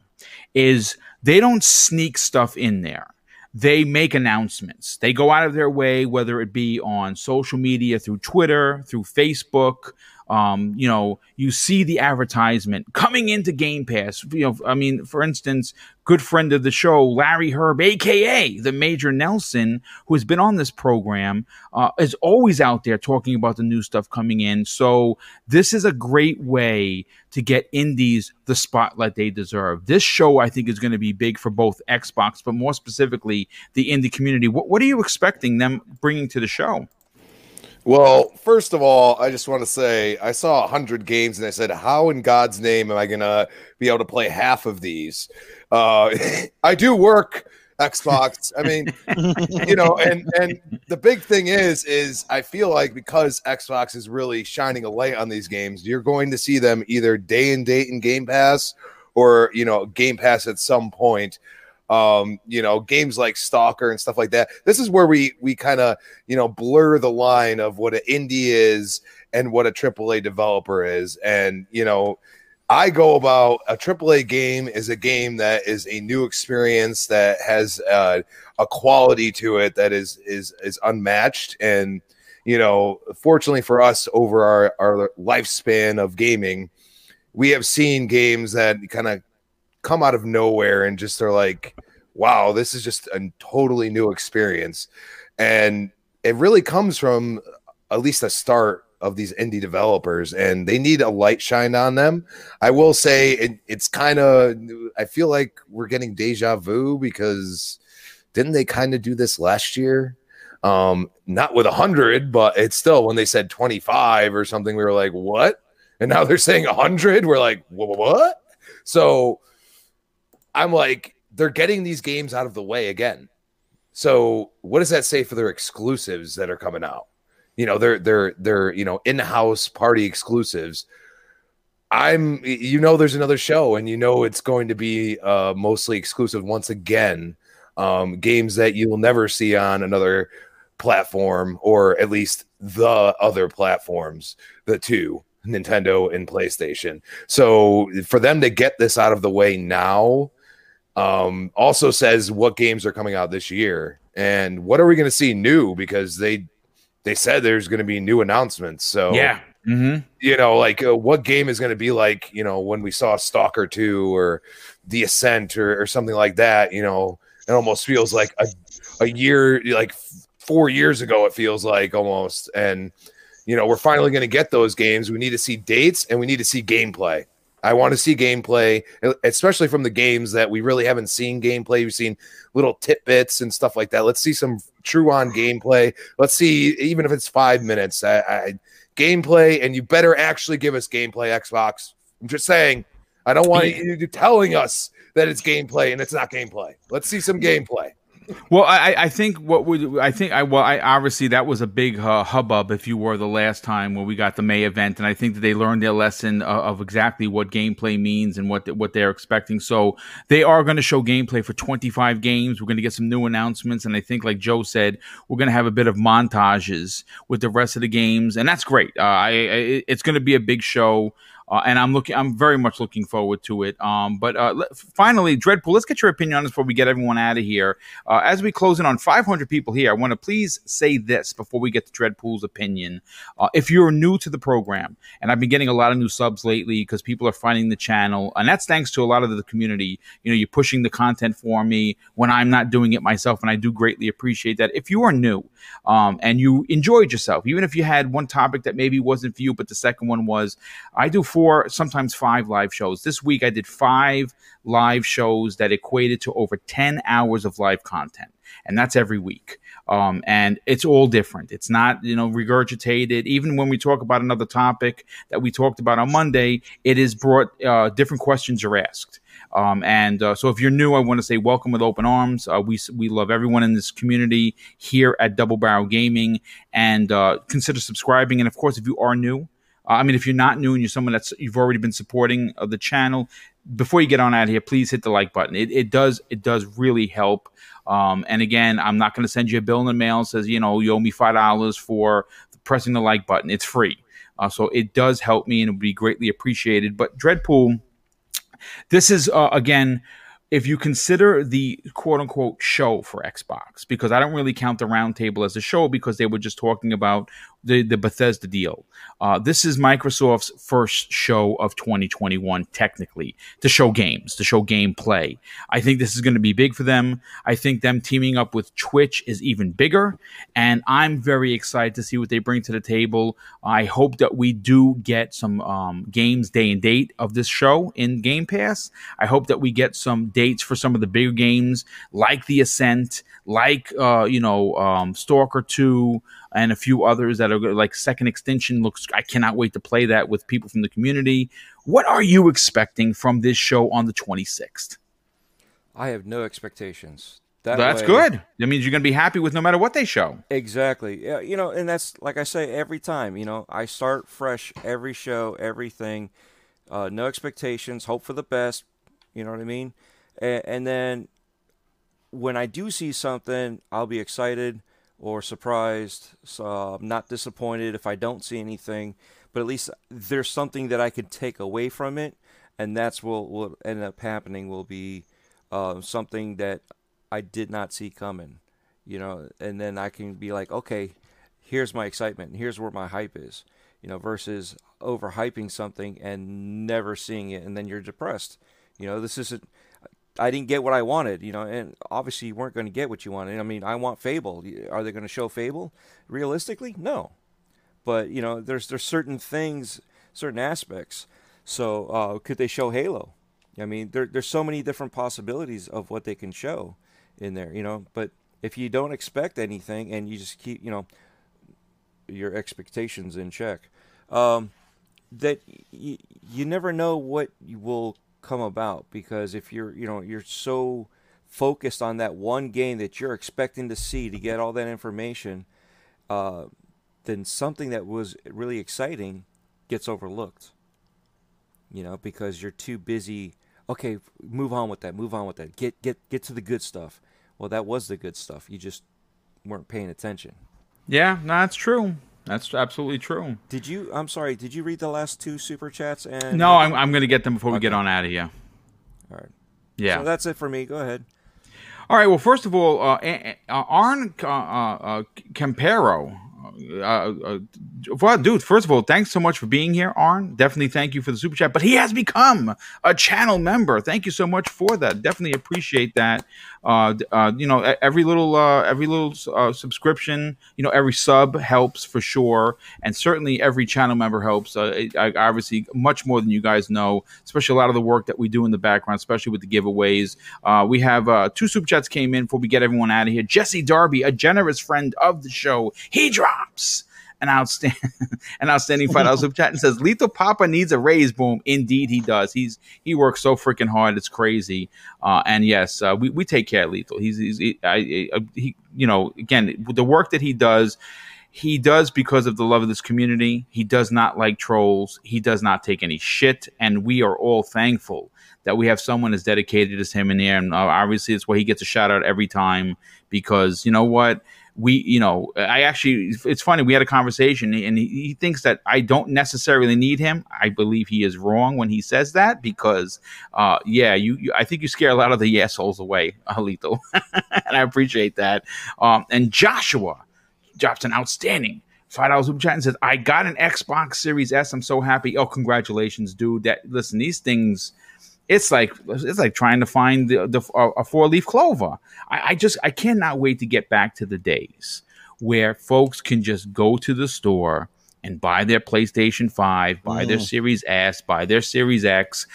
is they don't sneak stuff in there. They make announcements. They go out of their way, whether it be on social media, through Twitter, through Facebook. Um, you know, you see the advertisement coming into Game Pass. You know, I mean, for instance, good friend of the show, Larry Hryb, aka the Major Nelson, who has been on this program, uh, is always out there talking about the new stuff coming in. So this is a great way to get indies the spotlight they deserve. This show, I think, is going to be big for both Xbox, but more specifically, the indie community. What, what are you expecting them bringing to the show? Well, first of all, I just want to say I saw 100 games and I said, How in God's name am I going to be able to play half of these? Uh, I do work Xbox. I mean, you know, and and the big thing is, is I feel like because Xbox is really shining a light on these games, you're going to see them either day and date in Game Pass or you know Game Pass at some point. Um, you know, games like Stalker and stuff like that. This is where we we kind of you know blur the line of what an indie is and what a AAA developer is, and you know. I go about a AAA game is a game that is a new experience that has uh, a quality to it that is is is unmatched and you know fortunately for us over our our lifespan of gaming we have seen games that kind of come out of nowhere and just are like wow this is just a totally new experience and it really comes from at least a start of these indie developers, and they need a light shined on them. I will say it, it's kind of I feel like we're getting deja vu because didn't they kind of do this last year? Um, not with a hundred, but it's still when they said twenty five or something, we were like, what? And now they're saying a hundred. We're like, what? So I'm like, they're getting these games out of the way again. So what does that say for their exclusives that are coming out? You know, they're they're they're you know in-house party exclusives. I'm you know there's another show and you know it's going to be uh mostly exclusive once again. Um games that you will never see on another platform or at least the other platforms, the two, Nintendo and PlayStation. So for them to get this out of the way now um, also says what games are coming out this year and what are we going to see new because they they said there's going to be new announcements. So yeah, mm-hmm. you know, like uh, what game is going to be like, you know, when we saw Stalker 2 or The Ascent or, or something like that, you know, it almost feels like a, a year, like four years ago, it feels like almost. And, you know, we're finally going to get those games. We need to see dates and we need to see gameplay. I want to see gameplay, especially from the games that we really haven't seen gameplay. We've seen little tidbits and stuff like that. Let's see some true on gameplay. Let's see, even if it's five minutes, I, I, gameplay, and you better actually give us gameplay, Xbox. I'm just saying, I don't want you telling us that it's gameplay and it's not gameplay. Let's see some gameplay. Well, I, I think what would I think I well I obviously that was a big uh, hubbub if you were the last time when we got the May event, and I think that they learned their lesson uh, of exactly what gameplay means and what what they're expecting. So they are going to show gameplay for 25 games. We're going to get some new announcements, and I think like Joe said, we're going to have a bit of montages with the rest of the games, and that's great. Uh, I, I, it's going to be a big show. Uh, and I'm looking. I'm very much looking forward to it. Um, but uh, let, finally, Dreadpool, let's get your opinion on this before we get everyone out of here. Uh, as we close in on 500 people here, I want to please say this before we get to Dreadpool's opinion. Uh, if you're new to the program, and I've been getting a lot of new subs lately because people are finding the channel, and that's thanks to a lot of the community. You know, you're pushing the content for me when I'm not doing it myself, and I do greatly appreciate that. If you are new um, and you enjoyed yourself, even if you had one topic that maybe wasn't for you, but the second one was, I do four, sometimes five live shows. This week I did five live shows that equated to over 10 hours of live content. And that's every week. Um, and it's all different. It's not, you know, regurgitated. Even when we talk about another topic that we talked about on Monday, it is brought, uh, different questions are asked. Um, and uh, so, if you're new, I want to say welcome with open arms. Uh, we we love everyone in this community here at Double Barrel Gaming, and uh, consider subscribing. And of course, if you are new, uh, I mean, if you're not new and you're someone that's you've already been supporting uh, the channel, before you get on out here, please hit the like button. It, it does it does really help. Um, and again, I'm not going to send you a bill in the mail says you know you owe me five dollars for pressing the like button. It's free, uh, so it does help me and it would be greatly appreciated. But Dreadpool, this is uh, again if you consider the quote unquote show for Xbox, because I don't really count the roundtable as a show because they were just talking about the, the Bethesda deal. Uh, this is Microsoft's first show of 2021, technically, to show games, to show gameplay. I think this is going to be big for them. I think them teaming up with Twitch is even bigger. And I'm very excited to see what they bring to the table. I hope that we do get some um, games day and date of this show in Game Pass. I hope that we get some dates for some of the bigger games like The Ascent, like, uh, you know, um, Stalker 2 and a few others that are like Second Extinction looks. I cannot wait to play that with people from the community. What are you expecting from this show on the 26th? I have no expectations. That that's way, good. That means you're going to be happy with no matter what they show. Exactly. Yeah, you know, and that's like I say every time. You know, I start fresh every show, everything. Uh, no expectations. Hope for the best. You know what I mean? And, and then when I do see something, I'll be excited or surprised. So I'm not disappointed if I don't see anything, but at least there's something that I could take away from it, and that's what will end up happening. Will be uh, something that I did not see coming, you know, and then I can be like, okay, here's my excitement, here's where my hype is, you know, versus overhyping something and never seeing it, and then you're depressed. You know, this isn't I didn't get what I wanted, you know, and obviously you weren't going to get what you wanted. I mean, I want Fable. Are they going to show Fable realistically? No. but you know, there's there's certain things, certain aspects. So uh, could they show Halo? I mean, there, there's so many different possibilities of what they can show in there, you know. But if you don't expect anything and you just keep, you know, your expectations in check, um, that y- you never know what you will come about because if you're, you know, you're so focused on that one game that you're expecting to see to get all that information, uh, then something that was really exciting gets overlooked. You know, because you're too busy. Okay, move on with that. Move on with that. Get get get to the good stuff. Well, that was the good stuff. You just weren't paying attention. Yeah, no, that's true. That's absolutely true. Did you? I'm sorry. Did you read the last two super chats? And No, I'm, I'm going to get them before we get on out of here. All right. Yeah. So that's it for me. Go ahead. All right. Well, first of all, uh, A- A- uh, Arn uh, uh, uh, Campero. Uh, uh, well, dude, first of all, thanks so much for being here, Arn. Definitely thank you for the super chat. But he has become a channel member. Thank you so much for that. Definitely appreciate that. Uh, uh, you know, every little, uh, every little uh, subscription, you know, every sub helps for sure, and certainly every channel member helps. Uh, I, obviously, much more than you guys know, especially a lot of the work that we do in the background, especially with the giveaways. We have two super chats came in before we get everyone out of here. Jesse Darby, a generous friend of the show, he drops an outstanding, an outstanding five dollar super chat and says, "Lethal Papa needs a raise." Boom, indeed he does. He's he works so freaking hard, it's crazy. Uh, and yes, uh, we we take care of Lethal. He's he's he, I, I, he you know again the work that he does. He does because of the love of this community. He does not like trolls. He does not take any shit, and we are all thankful that we have someone as dedicated as him in here. And uh, obviously, it's why he gets a shout out every time because you know what we you know i actually it's funny we had a conversation and he, he thinks that i don't necessarily need him. I believe he is wrong when he says that because uh yeah you, you i think you scare a lot of the assholes away lethal and i appreciate that. Um and joshua drops an outstanding five dollars super chat and says i got an xbox series s. I'm so happy. Oh congratulations dude. That listen these things it's like it's like trying to find the, the a four leaf clover. I, I just I cannot wait to get back to the days where folks can just go to the store and buy their PlayStation Five, buy their mm. Series S, buy their Series X.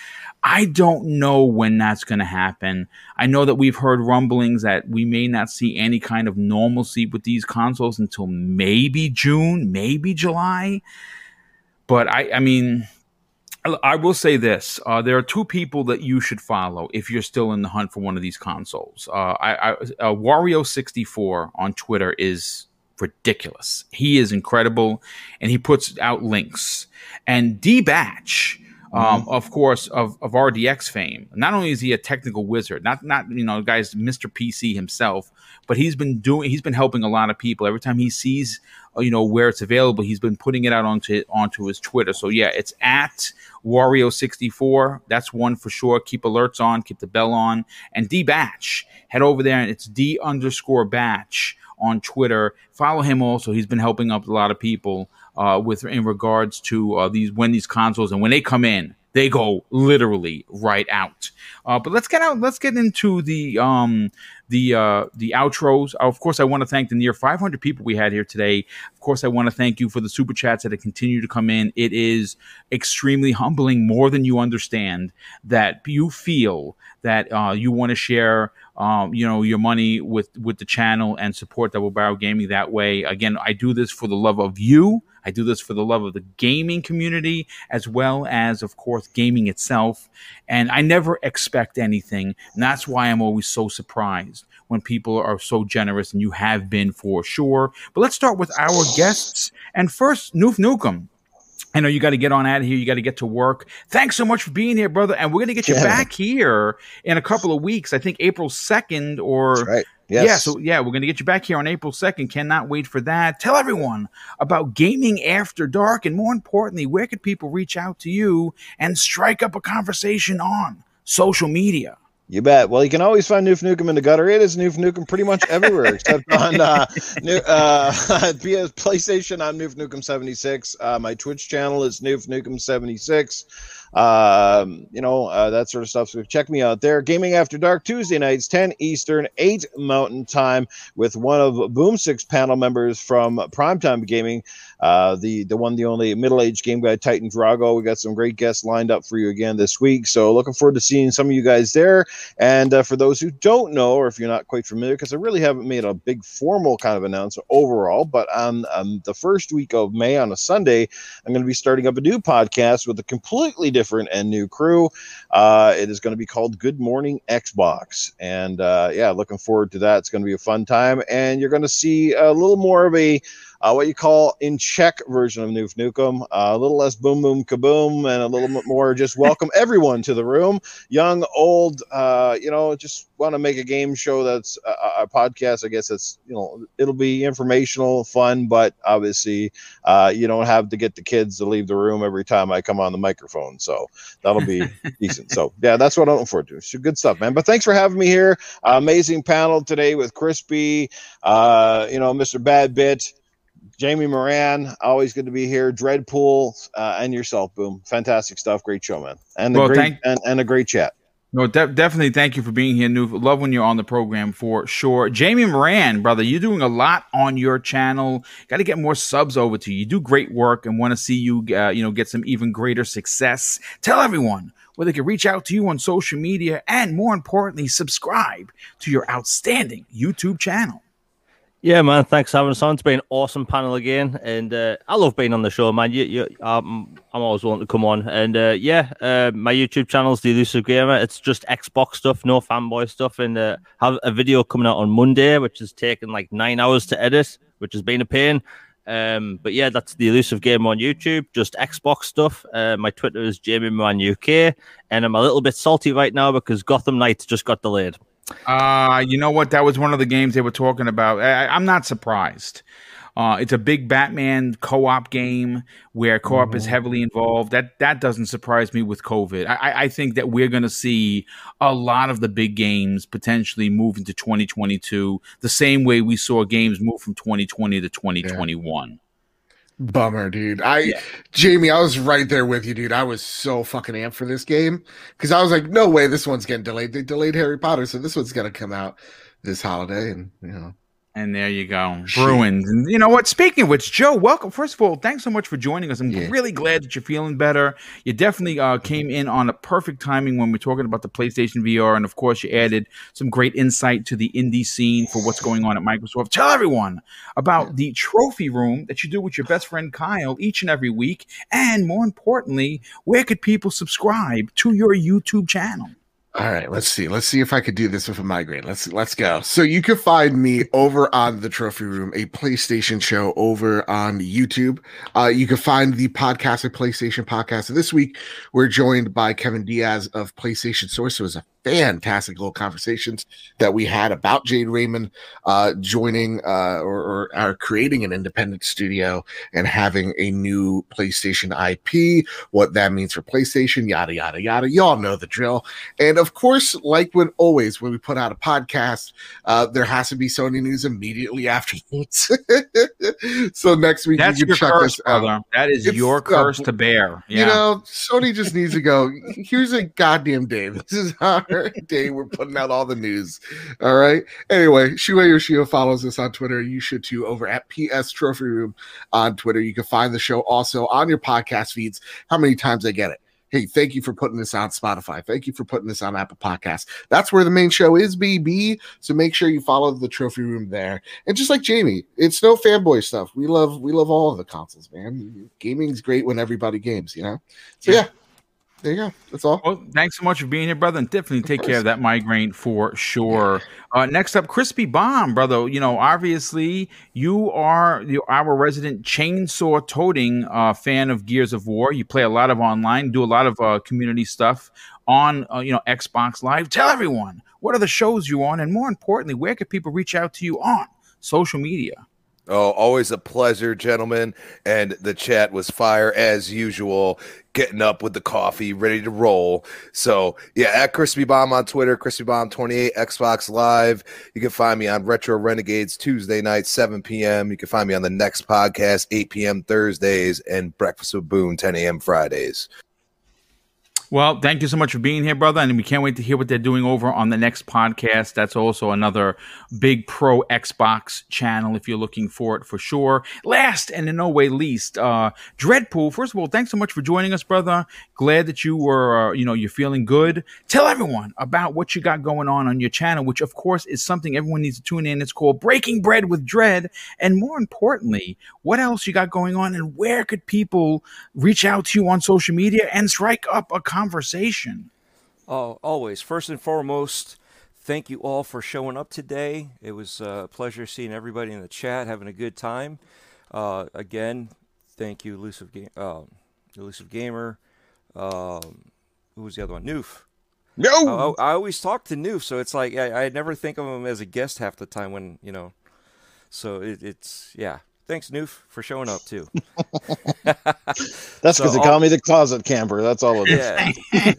I don't know when that's going to happen. I know that we've heard rumblings that we may not see any kind of normalcy with these consoles until maybe June, maybe July. But I, I mean, I will say this: uh, there are two people that you should follow if you're still in the hunt for one of these consoles. Uh, I, I, uh, Wario sixty four on Twitter is ridiculous. He is incredible, and he puts out links. And D Batch, um, of course, of, of RDX fame. Not only is he a technical wizard, not not you know, guys, Mr. PC himself, but he's been doing, he's been helping a lot of people. Every time he sees, uh, you know, where it's available, he's been putting it out onto onto his Twitter. So yeah, it's at Wario64. That's one for sure. Keep alerts on, keep the bell on, and D Batch. Head over there, and it's D underscore Batch on Twitter. Follow him also. He's been helping up a lot of people uh, with in regards to uh, these when these consoles and when they come in, they go literally right out. Uh, but let's get out. Let's get into the um, the uh, the outros. Of course, I want to thank the near 500 people we had here today. Of course, I want to thank you for the super chats that have continued to come in. It is extremely humbling, more than you understand, that you feel that uh, you want to share, um, you know, your money with with the channel and support Double Barrel Gaming that way. Again, I do this for the love of you. I do this for the love of the gaming community as well as, of course, gaming itself. And I never expect anything. And that's why I'm always so surprised when people are so generous, and you have been for sure. But let's start with our guests. And first, Noof Nukem. I know you got to get on out of here. You got to get to work. Thanks so much for being here, brother. And we're going to get you Yeah. back here in a couple of weeks. I think April 2nd or. That's right. Yes. Yeah, so yeah, we're going to get you back here on April 2nd. Cannot wait for that. Tell everyone about Gaming After Dark and more importantly, where could people reach out to you and strike up a conversation on social media? You bet. Well, you can always find Noof Nukem in the gutter. It is Noof Nukem pretty much everywhere except on uh, new, uh, PlayStation. I'm Noof Nukem 76. Uh, my Twitch channel is Noof Nukem 76. Um, you know, uh, that sort of stuff. So check me out there. Gaming After Dark Tuesday nights, 10 Eastern, 8 Mountain Time, with one of Boomstick's panel members from Primetime Gaming, uh, the the one, the only middle-aged game guy, Titan Drago. We got some great guests lined up for you again this week. So looking forward to seeing some of you guys there. And uh, for those who don't know, or if you're not quite familiar, because I really haven't made a big formal kind of announcement overall, but on, on the first week of May on a Sunday, I'm going to be starting up a new podcast with a completely different and new crew. Uh, it is going to be called Good Morning Xbox. And uh, yeah, looking forward to that. It's going to be a fun time. And you're going to see a little more of a uh, what you call in check version of Noof Nukem. Uh, a little less boom boom kaboom and a little bit more just welcome everyone to the room, young, old. Uh, you know, just want to make a game show that's a, a, podcast. I guess it's you know it'll be informational, fun, but obviously uh, you don't have to get the kids to leave the room every time I come on the microphone. So that'll be decent. So yeah, that's what I'm looking forward to. So good stuff, man. But thanks for having me here. amazing panel today with Crispy, uh, you know, Mr. Bad Bit. Jamie Moran, always good to be here. Dreadpool uh, and yourself, Boom. Fantastic stuff. Great show, man. And, well, great, thank- and, and a great chat. No, de- definitely. Thank you for being here, New. Love when you're on the program for sure. Jamie Moran, brother, you're doing a lot on your channel. Got to get more subs over to you. You do great work, and want to see you, uh, you know, get some even greater success. Tell everyone where they can reach out to you on social media, and more importantly, subscribe to your outstanding YouTube channel. Yeah, man. Thanks for having us on. It's been an awesome panel again, and uh, I love being on the show, man. You, you, um, I'm always wanting to come on, and uh, yeah, uh, my YouTube channel is the Elusive Gamer. It's just Xbox stuff, no fanboy stuff, and uh, have a video coming out on Monday, which has taken like nine hours to edit, which has been a pain. Um, but yeah, that's the Elusive Gamer on YouTube, just Xbox stuff. Uh, my Twitter is Jamie Man UK, and I'm a little bit salty right now because Gotham Knights just got delayed. Uh, you know what? That was one of the games they were talking about. I, am not surprised. Uh, it's a big Batman co-op game where co-op mm-hmm. is heavily involved. That that doesn't surprise me with COVID. I, I think that we're going to see a lot of the big games potentially move into 2022, the same way we saw games move from 2020 to 2021. Yeah. Bummer, dude. I, yeah. Jamie, I was right there with you, dude. I was so fucking amped for this game because I was like, no way, this one's getting delayed. They delayed Harry Potter, so this one's gonna come out this holiday, and you know, and there you go, Bruins. And you know what? Speaking of which, Joe, welcome. First of all, thanks so much for joining us. I'm yeah. really glad that you're feeling better. You definitely uh, came in on a perfect timing when we're talking about the PlayStation VR, and of course, you added some great insight to the indie scene for what's going on at Microsoft. Tell everyone about the trophy room that you do with your best friend Kyle each and every week, and more importantly, where could people subscribe to your YouTube channel? All right, let's see. Let's see if I could do this with a migraine. Let's let's go. So you can find me over on the Trophy Room, a PlayStation show over on YouTube. Uh, you can find the podcast at PlayStation Podcast. This week, we're joined by Kevin Diaz of PlayStation Source. A fantastic little conversations that we had about Jade Raymond uh, joining uh, or, or creating an independent studio and having a new PlayStation IP, what that means for PlayStation, yada, yada, yada. Y'all know the drill. And of course, like when always, when we put out a podcast, uh, there has to be Sony news immediately afterwards. so next week, That's you can check curse, us brother. out. That is it's, your curse to bear. Yeah. You know, Sony just needs to go, here's a goddamn day. This is how day we're putting out all the news. All right. Anyway, Shuei Yoshio follows us on Twitter. You should too over at PS Trophy Room on Twitter. You can find the show also on your podcast feeds. How many times I get it? Hey, thank you for putting this on Spotify. Thank you for putting this on Apple Podcasts. That's where the main show is, BB. So make sure you follow the trophy room there. And just like Jamie, it's no fanboy stuff. We love we love all of the consoles, man. Gaming's great when everybody games, you know. So yeah, there you go. That's all. Well, thanks so much for being here, brother, and definitely take care of that migraine for sure. Uh, next up, Crispy Bomb, brother. You know, obviously, you are our resident chainsaw toting uh, fan of Gears of War. You play a lot of online, do a lot of uh, community stuff on, uh, you know, Xbox Live. Tell everyone what are the shows you on, and more importantly, where can people reach out to you on social media? Oh, always a pleasure, gentlemen. And the chat was fire as usual, getting up with the coffee, ready to roll. So, yeah, at Crispy Bomb on Twitter, Crispy Bomb 28, Xbox Live. You can find me on Retro Renegades Tuesday night, 7 p.m. You can find me on the next podcast, 8 p.m. Thursdays, and Breakfast with Boom, 10 a.m. Fridays. Well, thank you so much for being here, brother. And we can't wait to hear what they're doing over on the next podcast. That's also another big pro Xbox channel if you're looking for it for sure. Last and in no way least, uh, Dreadpool. First of all, thanks so much for joining us, brother. Glad that you were, uh, you know, you're feeling good. Tell everyone about what you got going on on your channel, which of course is something everyone needs to tune in. It's called Breaking Bread with Dread. And more importantly, what else you got going on and where could people reach out to you on social media and strike up a conversation. Oh, always. First and foremost, thank you all for showing up today. It was a pleasure seeing everybody in the chat, having a good time. Uh, again, thank you, Elusive, Ga- uh, Elusive Gamer. Um, who was the other one? Noof. No. I, I always talk to Noof, so it's like I, I never think of him as a guest half the time when, you know. So it, it's, yeah. Thanks, Noof, for showing up too. That's because So they all- call me the closet camper. That's all it is. Yeah.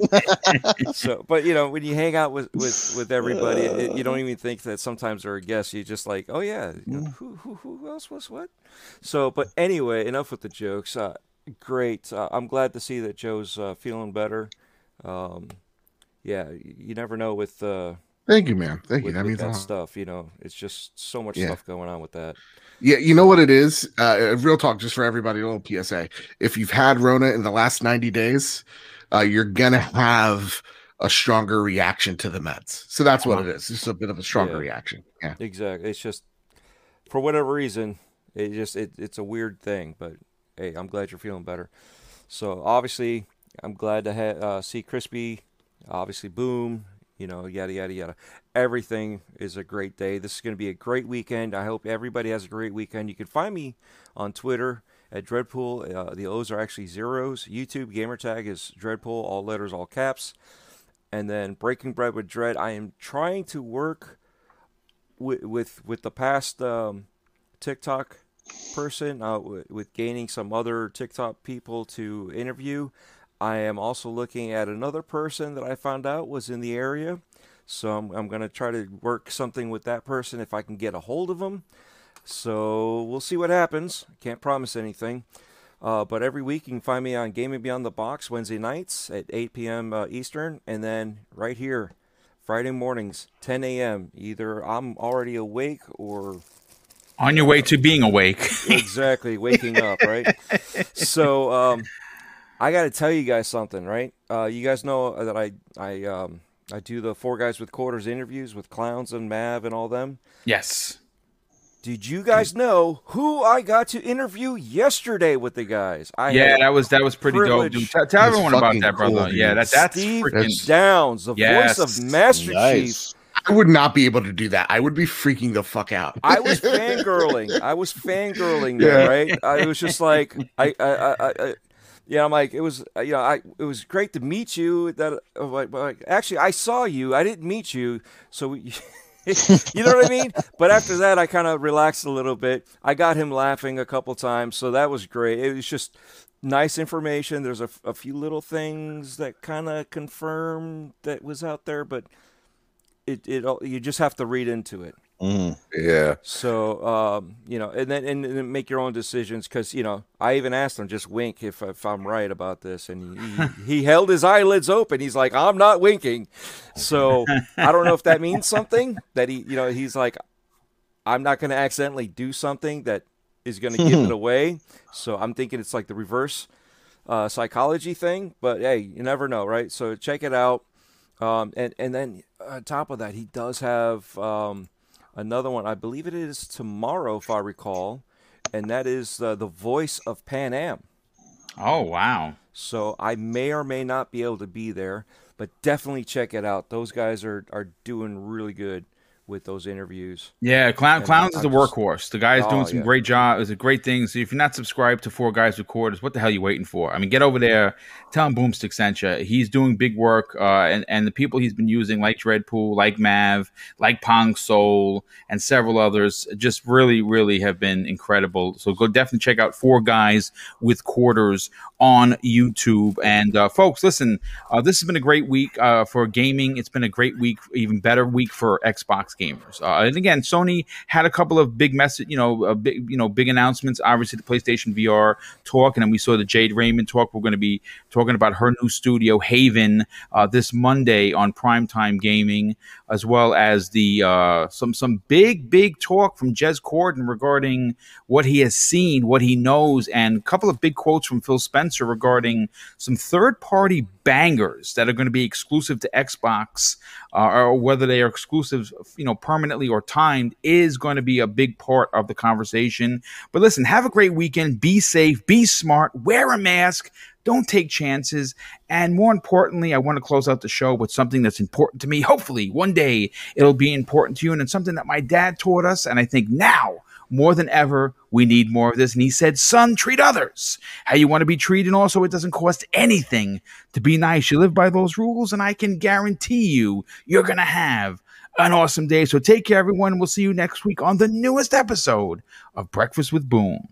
so, but you know, when you hang out with with with everybody, it, you don't even think that sometimes they're a guest. You just like, oh yeah, you know, who who who else was what? So, but anyway, enough with the jokes. Uh, great. Uh, I'm glad to see that Joe's uh, feeling better. Um, yeah, you never know with uh, Thank you, man. Thank you. That with means a that lot. stuff. You know, it's just so much Yeah. stuff going on with that. Yeah, you know what it is? Uh, real talk, just for everybody, a little PSA. If you've had Rona in the last 90 days, uh, you're going to have a stronger reaction to the meds. So that's what it is. Just a bit of a stronger Yeah. reaction. Yeah. Exactly. It's just for whatever reason, it just it, it's a weird thing. But hey, I'm glad you're feeling better. So obviously, I'm glad to ha- uh, see Crispy. Obviously, Boom. You know, yada yada yada. Everything is a great day. This is going to be a great weekend. I hope everybody has a great weekend. You can find me on Twitter at Dreadpool. Uh, the O's are actually zeros. YouTube gamertag is Dreadpool, all letters, all caps. And then Breaking Bread with Dread. I am trying to work with with with the past um, TikTok person uh, with, with gaining some other TikTok people to interview. I am also looking at another person that I found out was in the area, so I'm I'm gonna try to work something with that person if I can get a hold of him. So we'll see what happens. Can't promise anything. Uh, but every week you can find me on Gaming Beyond the Box Wednesday nights at 8 p.m. Uh, Eastern, and then right here Friday mornings 10 a.m. Either I'm already awake or On your way to being awake. exactly waking up, right? So um, I got to tell you guys something, right? Uh, you guys know that I I um, I do the four guys with quarters interviews with clowns and Mav and all them. yes. Did you guys know who I got to interview yesterday with the guys? I Yeah, that was that was pretty dope, dude. Tell, tell everyone about fucking that, brother. cool, yeah, dude. that that's Steve freaking That's- Downes, the Yes. voice of Master Chief. I would not be able to do that. I would be freaking the fuck out. I was fangirling. I was fangirling there, Yeah. right? I was just like, I, I, I, I, Yeah, I'm like, it was, uh, you know, I, it was great to meet you. That, uh, like, actually, I saw you. I didn't meet you, so we, you know what I mean? But after that, I kind of relaxed a little bit. I got him laughing a couple times, so that was great. It was just nice information. There's a, a few little things that kind of confirmed that was out there, but it, it, you just have to read into it. Mhm. Yeah. So um, you know, and then and, then make your own decisions because you know I even asked him just wink if if I'm right about this, and he, he he held his eyelids open. He's like, I'm not winking. So I don't know if that means something that he you know he's like, I'm not going to accidentally do something that is going to give it away. So I'm thinking it's like the reverse uh, psychology thing. But hey, you never know, right? So check it out. Um, and and then on top of that, he does have um, another one. I believe it is tomorrow, if I recall, and that is uh, the voice of Pan Am. Oh wow. So I may or may not be able to be there, but definitely check it out. Those guys are are doing really good with those interviews. Yeah, Clown Clowns I- is the workhorse. The guy's Oh, doing some yeah. great job. It's a great thing. So if you're not subscribed to Four Guys with Quarters, what the hell are you waiting for? I mean, get over there. Tell him Boomstick sent you. He's doing big work, uh, and and the people he's been using, like Dreadpool, like Mav, like Pong Soul, and several others, just really, really have been incredible. So go definitely check out Four Guys with Quarters on YouTube. And uh, folks, listen, uh, this has been a great week uh, for gaming. It's been a great week, even better week for Xbox gamers. Uh, and again, Sony had a couple of big message, you know, big, you know, big announcements. Obviously, the PlayStation VR talk, and then we saw the Jade Raymond talk. We're going to be talking about her new studio Haven uh, this Monday on Primetime Gaming, as well as the uh, some some big big talk from Jez Corden regarding what he has seen, what he knows, and a couple of big quotes from Phil Spencer regarding some third party bangers that are going to be exclusive to Xbox, uh, or whether they are exclusive, you know, permanently or timed, is going to be a big part of the conversation. But listen, have a great weekend. Be safe. Be smart. Wear a mask. Don't take chances. And more importantly, I want to close out the show with something that's important to me. Hopefully, one day it'll be important to you. And it's something that my dad taught us. And I think now, more than ever, we need more of this. And he said, Son, treat others how you want to be treated. And also, it doesn't cost anything to be nice. You live by those rules, and I can guarantee you, you're going to have an awesome day. So take care, everyone. We'll see you next week on the newest episode of Breakfast with Boom.